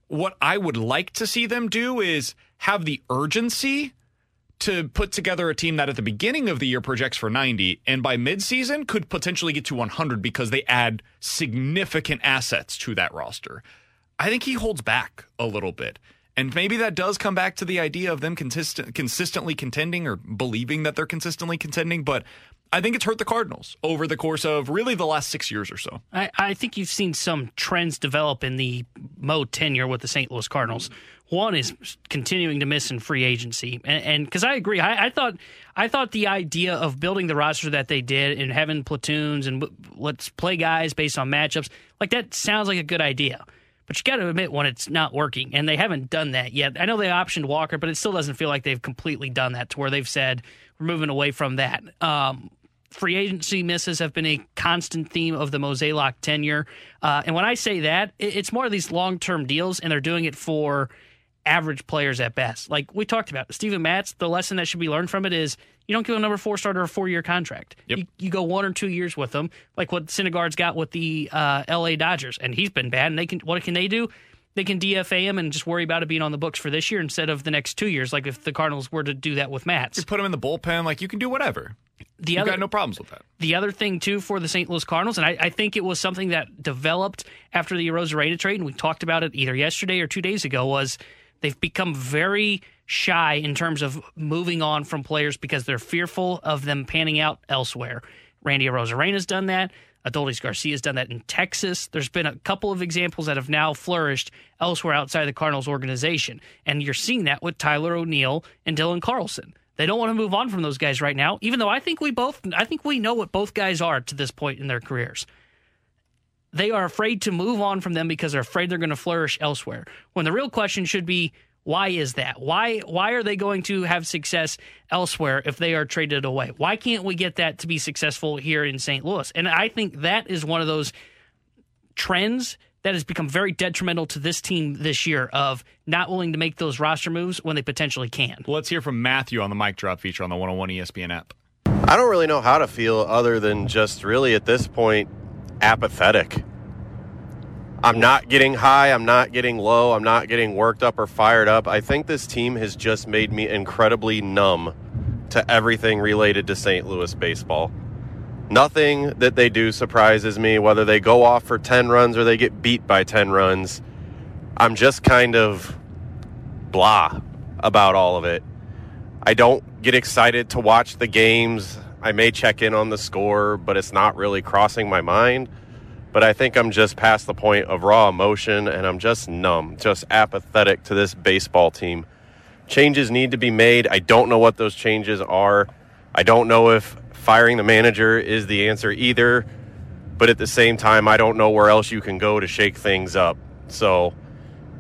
E: What I would like to see them do is have the urgency to put together a team that at the beginning of the year projects for 90 and by midseason could potentially get to 100 because they add significant assets to that roster. I think he holds back a little bit. And maybe that does come back to the idea of them consistent, consistently contending or believing that they're consistently contending. But I think it's hurt the Cardinals over the course of really the last six years or so.
F: I, I think you've seen some trends develop in the Mo tenure with the St. Louis Cardinals. One is continuing to miss in free agency, and because I agree, I, I, thought I thought the idea of building the roster that they did and having platoons and let's play guys based on matchups like that sounds like a good idea. But you got to admit when it's not working, and they haven't done that yet. I know they optioned Walker, but it still doesn't feel like they've completely done that to where they've said we're moving away from that. Um, free agency misses have been a constant theme of the Mozeliak tenure. Uh, and when I say that, it's more of these long term deals, and they're doing it for average players at best. Like we talked about, Steven Matz, the lesson that should be learned from it is you don't give a number four starter a four year contract.
E: Yep.
F: You, you, go one or two years with them, like what Syndergaard's got with the uh, L.A. Dodgers, and he's been bad. And they can what can they do? They can DFA him and just worry about it being on the books for this year instead of the next two years. Like if the Cardinals were to do that with Matz,
E: you put him in the bullpen. Like you can do whatever.
F: The
E: You've
F: other,
E: got no problems with that.
F: The other thing too for the St. Louis Cardinals, and I, I think it was something that developed after the Arozarena trade, and we talked about it either yesterday or two days ago, was they've become very shy in terms of moving on from players because they're fearful of them panning out elsewhere. Randy Arozarena's done that. Adolis Garcia's done that in Texas. There's been a couple of examples that have now flourished elsewhere outside the Cardinals organization. And you're seeing that with Tyler O'Neill and Dylan Carlson. They don't want to move on from those guys right now, even though I think we both I think we know what both guys are to this point in their careers. They are afraid to move on from them because they're afraid they're going to flourish elsewhere. When the real question should be why is that? Why why are they going to have success elsewhere if they are traded away? Why can't we get that to be successful here in St. Louis? And I think that is one of those trends that has become very detrimental to this team this year of not willing to make those roster moves when they potentially can.
E: Let's hear from Matthew on the mic drop feature on the 101 ESPN app.
S: I don't really know how to feel other than just really at this point apathetic. I'm not getting high, I'm not getting low, I'm not getting worked up or fired up. I think this team has just made me incredibly numb to everything related to St. Louis baseball. Nothing that they do surprises me, whether they go off for 10 runs or they get beat by 10 runs. I'm just kind of blah about all of it. I don't get excited to watch the games. I may check in on the score, but it's not really crossing my mind but I think I'm just past the point of raw emotion and I'm just numb, just apathetic to this baseball team. Changes need to be made. I don't know what those changes are. I don't know if firing the manager is the answer either, but at the same time, I don't know where else you can go to shake things up. So,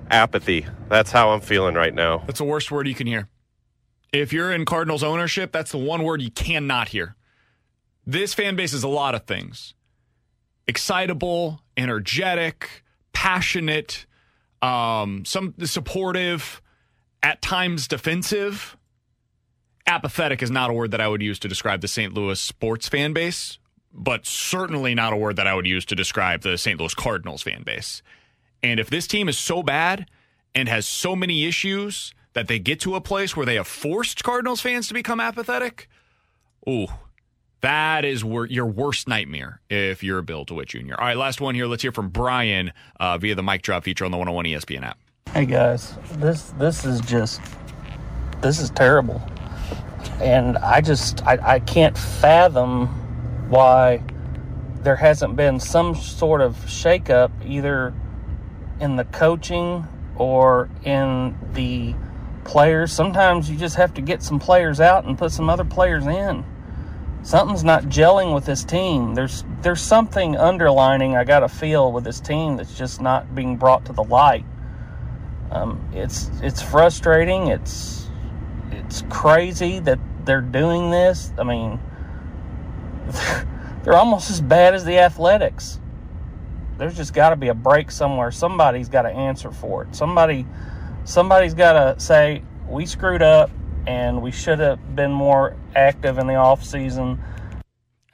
S: apathy. That's how I'm feeling right now.
E: That's the worst word you can hear. If you're in Cardinals ownership, that's the one word you cannot hear. This fan base is a lot of things excitable, energetic, passionate, um, some supportive, at times defensive. Apathetic is not a word that I would use to describe the St. Louis sports fan base, but certainly not a word that I would use to describe the St. Louis Cardinals fan base. And if this team is so bad and has so many issues that they get to a place where they have forced Cardinals fans to become apathetic, ooh, that is wor- your worst nightmare if you're a Bill DeWitt Jr. All right, last one here. Let's hear from Brian uh, via the mic drop feature on the 101 ESPN app.
T: Hey guys, this this is just this is terrible, and I just I, I can't fathom why there hasn't been some sort of shakeup either in the coaching or in the players. Sometimes you just have to get some players out and put some other players in. Something's not gelling with this team. There's there's something underlining I got to feel with this team that's just not being brought to the light. Um, it's it's frustrating. It's it's crazy that they're doing this. I mean, they're almost as bad as the Athletics. There's just got to be a break somewhere. Somebody's got to answer for it. Somebody somebody's got to say we screwed up and we should have been more active in the off season.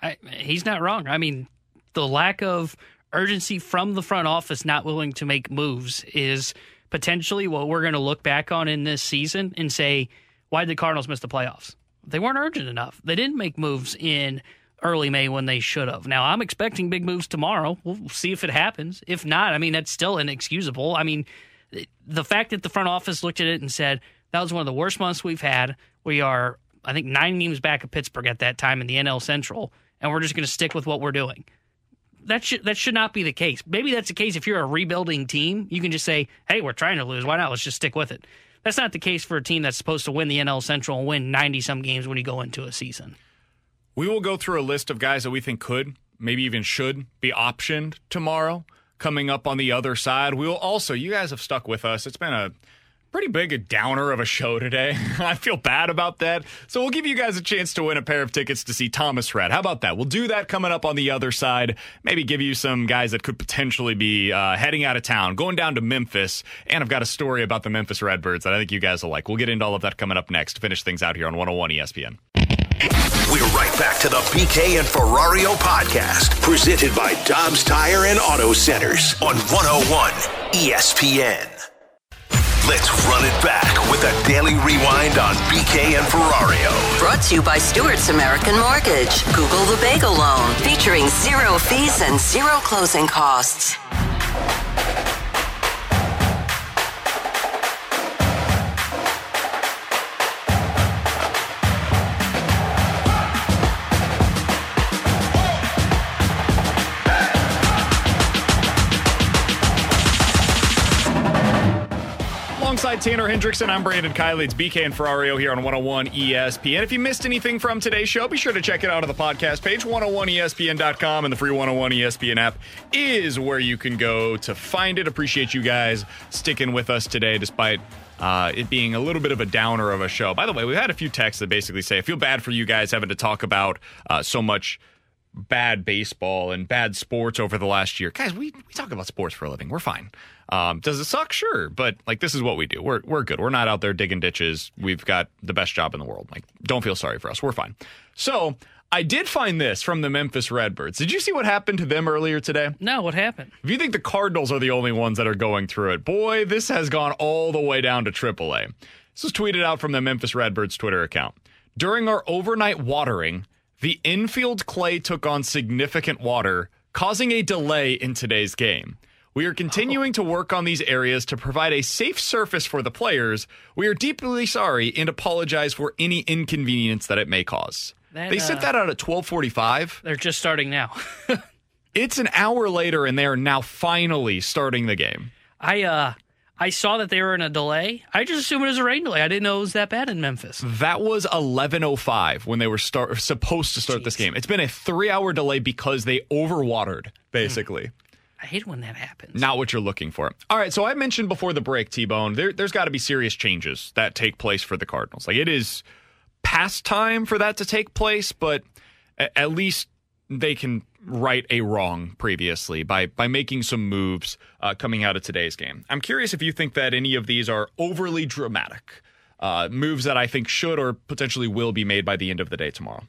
F: I, he's not wrong. I mean, the lack of urgency from the front office not willing to make moves is potentially what we're going to look back on in this season and say, why did the Cardinals miss the playoffs? They weren't urgent enough. They didn't make moves in early May when they should have. Now, I'm expecting big moves tomorrow. We'll see if it happens. If not, I mean, that's still inexcusable. I mean, the fact that the front office looked at it and said, that was one of the worst months we've had. We are, I think, nine games back of Pittsburgh at that time in the NL Central, and we're just going to stick with what we're doing. That should that should not be the case. Maybe that's the case if you're a rebuilding team. You can just say, "Hey, we're trying to lose. Why not? Let's just stick with it." That's not the case for a team that's supposed to win the NL Central and win 90 some games when you go into a season.
E: We will go through a list of guys that we think could, maybe even should, be optioned tomorrow. Coming up on the other side, we will also, you guys have stuck with us. It's been a pretty big downer of a show today. I feel bad about that. So we'll give you guys a chance to win a pair of tickets to see Thomas Rhett. How about that? We'll do that coming up on the other side. Maybe give you some guys that could potentially be uh, heading out of town, going down to Memphis. And I've got a story about the Memphis Redbirds that I think you guys will like. We'll get into all of that coming up next finish things out here on 101 ESPN.
B: We're right back to the BK and Ferrario podcast, presented by Dobbs Tire and Auto Centers on 101 ESPN. Let's run it back with a daily rewind on BK and Ferrario.
K: Brought to you by Stewart's American Mortgage. Google the Bagel Loan, featuring zero fees and zero closing costs.
E: Alongside Tanner Hendrickson, I'm Brandon Kiley. It's BK and Ferrario here on 101 ESPN. If you missed anything from today's show, be sure to check it out on the podcast page. 101ESPN.com and the free 101 ESPN app is where you can go to find it. Appreciate you guys sticking with us today despite uh, it being a little bit of a downer of a show. By the way, we've had a few texts that basically say, I feel bad for you guys having to talk about uh, so much bad baseball and bad sports over the last year. Guys, we, we talk about sports for a living. We're fine. Um, does it suck? Sure, but like this is what we do. We're we're good. We're not out there digging ditches. We've got the best job in the world. Like, don't feel sorry for us. We're fine. So I did find this from the Memphis Redbirds. Did you see what happened to them earlier today?
F: No, what happened?
E: If you think the Cardinals are the only ones that are going through it, boy, this has gone all the way down to AAA. This was tweeted out from the Memphis Redbirds Twitter account. During our overnight watering, the infield clay took on significant water, causing a delay in today's game. We are continuing to work on these areas to provide a safe surface for the players. We are deeply sorry and apologize for any inconvenience that it may cause.
F: That,
E: they sent
F: uh,
E: that out at 12:45.
F: They're just starting now.
E: It's an hour later and they are now finally starting the game.
F: I uh I saw that they were in a delay. I just assumed it was a rain delay. I didn't know it was that bad in Memphis.
E: That was 11:05 when they were start supposed to start this game. It's been a 3-hour delay because they overwatered basically.
F: I hate when that happens.
E: Not what you're looking for. All right, so I mentioned before the break, T Bone, there, there's got to be serious changes that take place for the Cardinals. Like it is past time for that to take place, but at least they can right a wrong previously by by making some moves uh, coming out of today's game. I'm curious if you think that any of these are overly dramatic uh, moves that I think should or potentially will be made by the end of the day tomorrow.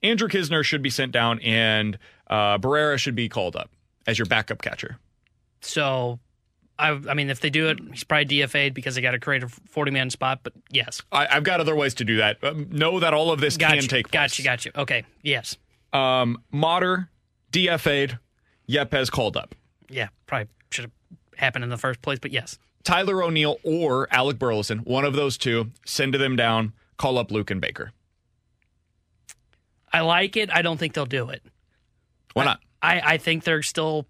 E: Andrew Knizner should be sent down, and uh, Barrera should be called up as your backup catcher.
F: So I, I mean, if they do it, he's probably DFA'd because they got to create a 40 man spot. But yes,
E: I, I've got other ways to do that. Um, know that all of this
F: got
E: can
F: you,
E: take place.
F: got you, got you. Okay, yes,
E: Um, Motter, DFA'd, Yepez called up.
F: yeah, probably should have happened in the first place. But yes,
E: Tyler O'Neill or Alec Burleson, one of those two, send them down, call up Luken Baker.
F: I like it. I don't think they'll do it.
E: Why not?
F: I, I think they're still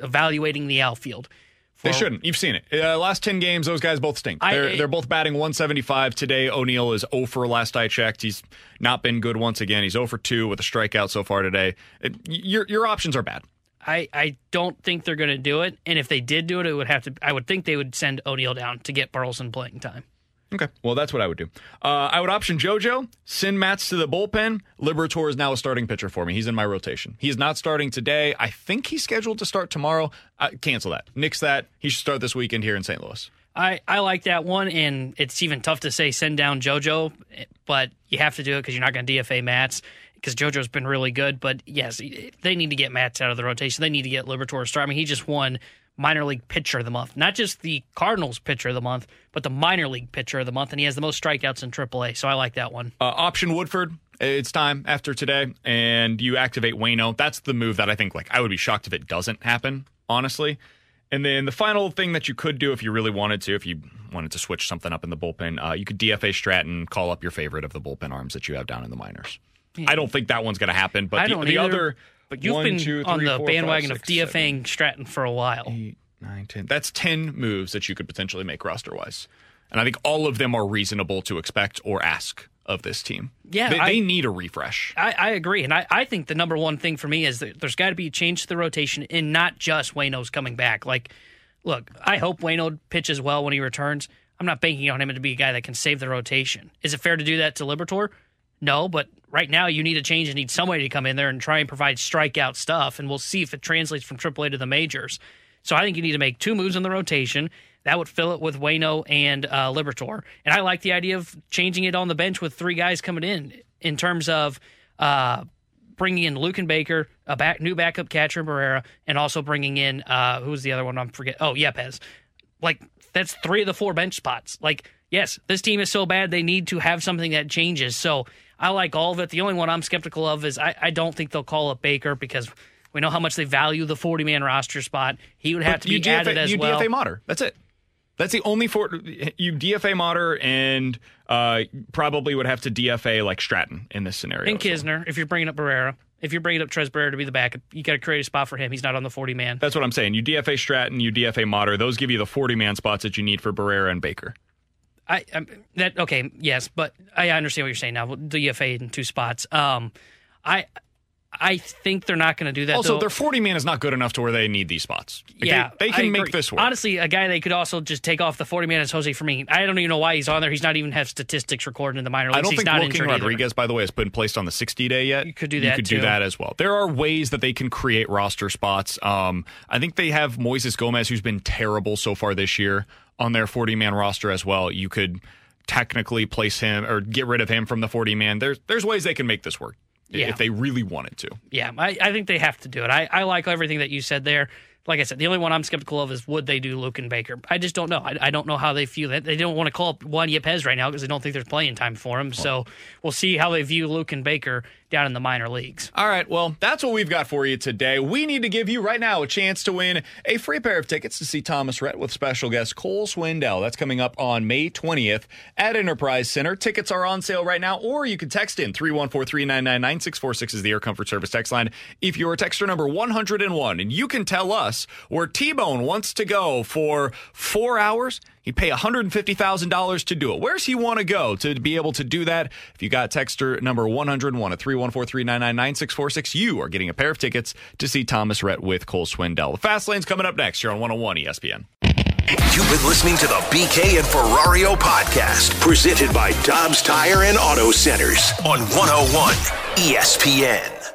F: evaluating the outfield.
E: They shouldn't. You've seen it. Uh, last 10 games, those guys both stink.
F: I-
E: They're, they're both batting 175 today. O'Neill is 0 for last I checked. He's not been good once again. He's 0 for 2 with a strikeout so far today. It, your, your options are bad.
F: I, I don't think they're going to do it. And if they did do it, it would have to. I would think they would send O'Neill down to get Burleson playing time.
E: Okay. Well, that's what I would do. Uh, I would option JoJo, send Matz to the bullpen. Liberatore is now a starting pitcher for me. He's in my rotation. He's not starting today. I think he's scheduled to start tomorrow. Uh, cancel that. Nix that. He should start this weekend here in St. Louis.
F: I, I like that one, and it's even tough to say send down JoJo, but you have to do it because you're not going to DFA Matz because JoJo's been really good. But yes, they need to get Matz out of the rotation. They need to get Liberatore start. I mean, he just won minor league pitcher of the month, not just the Cardinals pitcher of the month, but the minor league pitcher of the month, and he has the most strikeouts in AAA. So I like that one.
E: Uh, option Woodford. It's time after today, and you activate Waino. That's the move that I think. Like I would be shocked if it doesn't happen, honestly. And then the final thing that you could do if you really wanted to, if you wanted to switch something up in the bullpen, uh, you could DFA Stratton, call up your favorite of the bullpen arms that you have down in the minors. I don't think that one's going to happen, but the, the other.
F: But you've
E: one,
F: been
E: two,
F: on the
E: four,
F: bandwagon
E: five,
F: of
E: six, seven,
F: DFAing Stratton for a while.
E: nine, 10. That's 10 moves that you could potentially make roster wise. And I think all of them are reasonable to expect or ask of this team.
F: Yeah,
E: They,
F: I-
E: they need a refresh.
F: I, I agree, and I, I think the number one thing for me is that there's got to be a change to the rotation, and not just Waino's coming back. Like, look, I hope Waino pitches well when he returns. I'm not banking on him to be a guy that can save the rotation. Is it fair to do that to Liberatore? No, but right now you need a change and need somebody to come in there and try and provide strikeout stuff, and we'll see if it translates from AAA to the majors. So I think you need to make two moves in the rotation. That would fill it with Waino and uh, Liberatore. And I like the idea of changing it on the bench with three guys coming in in terms of uh, bringing in Luken Baker, a back, new backup catcher Barrera, and also bringing in uh, who's the other one? I'm forget. Oh, Yepez. Like that's three of the four bench spots. Like yes, this team is so bad they need to have something that changes. So I like all of it. The only one I'm skeptical of is I, I don't think they'll call up Baker because we know how much they value the 40 man roster spot. He would have
E: But
F: to be
E: DFA,
F: added as
E: you
F: well.
E: You DFA Motter. That's it. That's the only for you DFA Motter and uh, probably would have to DFA like Stratton in this scenario.
F: and Knizner, if you're bringing up Barrera, if you're bringing up Tres Barrera to be the backup, you got to create a spot for him. He's not on the 40 man.
E: That's what I'm saying. You DFA Stratton, you DFA Motter. Those give you the 40 man spots that you need for Barrera and Baker.
F: I um, that okay, yes, but I understand what you're saying now. DFA in two spots. Um, I I think they're not going to do that.
E: also,
F: though.
E: their 40 man is not good enough to where they need these spots. Like,
F: yeah,
E: they, they
F: I
E: can make
F: agree.
E: this work.
F: Honestly, a guy they could also just take off the 40 man is Jose Fermin. I don't even know why he's on there. He's not even have statistics recorded in the minor leagues.
E: I don't
F: he's
E: think
F: not injured either.
E: Rodriguez, by the way, has been placed on the 60 day yet. You
F: could do that.
E: You could do that as well. There are ways that they can create roster spots. Um, I think they have Moises Gomez, who's been terrible so far this year, on their 40 man roster as well. You could technically place him or get rid of him from the 40 man. There's there's ways they can make this work
F: Yeah.
E: if they really wanted to.
F: Yeah, I, I think they have to do it. I, I like everything that you said there. Like I said, the only one I'm skeptical of is would they do Luken Baker? I just don't know. I, I don't know how they feel that. They don't want to call up Juan Yepez right now because they don't think there's playing time for him. So we'll see how they view Luken Baker down in the minor leagues.
E: All right, well, that's what we've got for you today. We need to give you right now a chance to win a free pair of tickets to see Thomas Rhett with special guest Cole Swindell. That's coming up on May 20th at Enterprise Center. Tickets are on sale right now, or you can text in 314 399 9646 is the Air Comfort Service text line. If you're texter number 101, and you can tell us where T Bone wants to go for four hours, he'd pay $150,000 to do it. Where's he want to go to be able to do that? If you got texter number 101 at 314 399 9646, you are getting a pair of tickets to see Thomas Rhett with Cole Swindell. The Fast Lane's coming up next here on 101 ESPN.
B: You've been listening to the BK and Ferrario podcast, presented by Dobbs Tire and Auto Centers on 101 ESPN.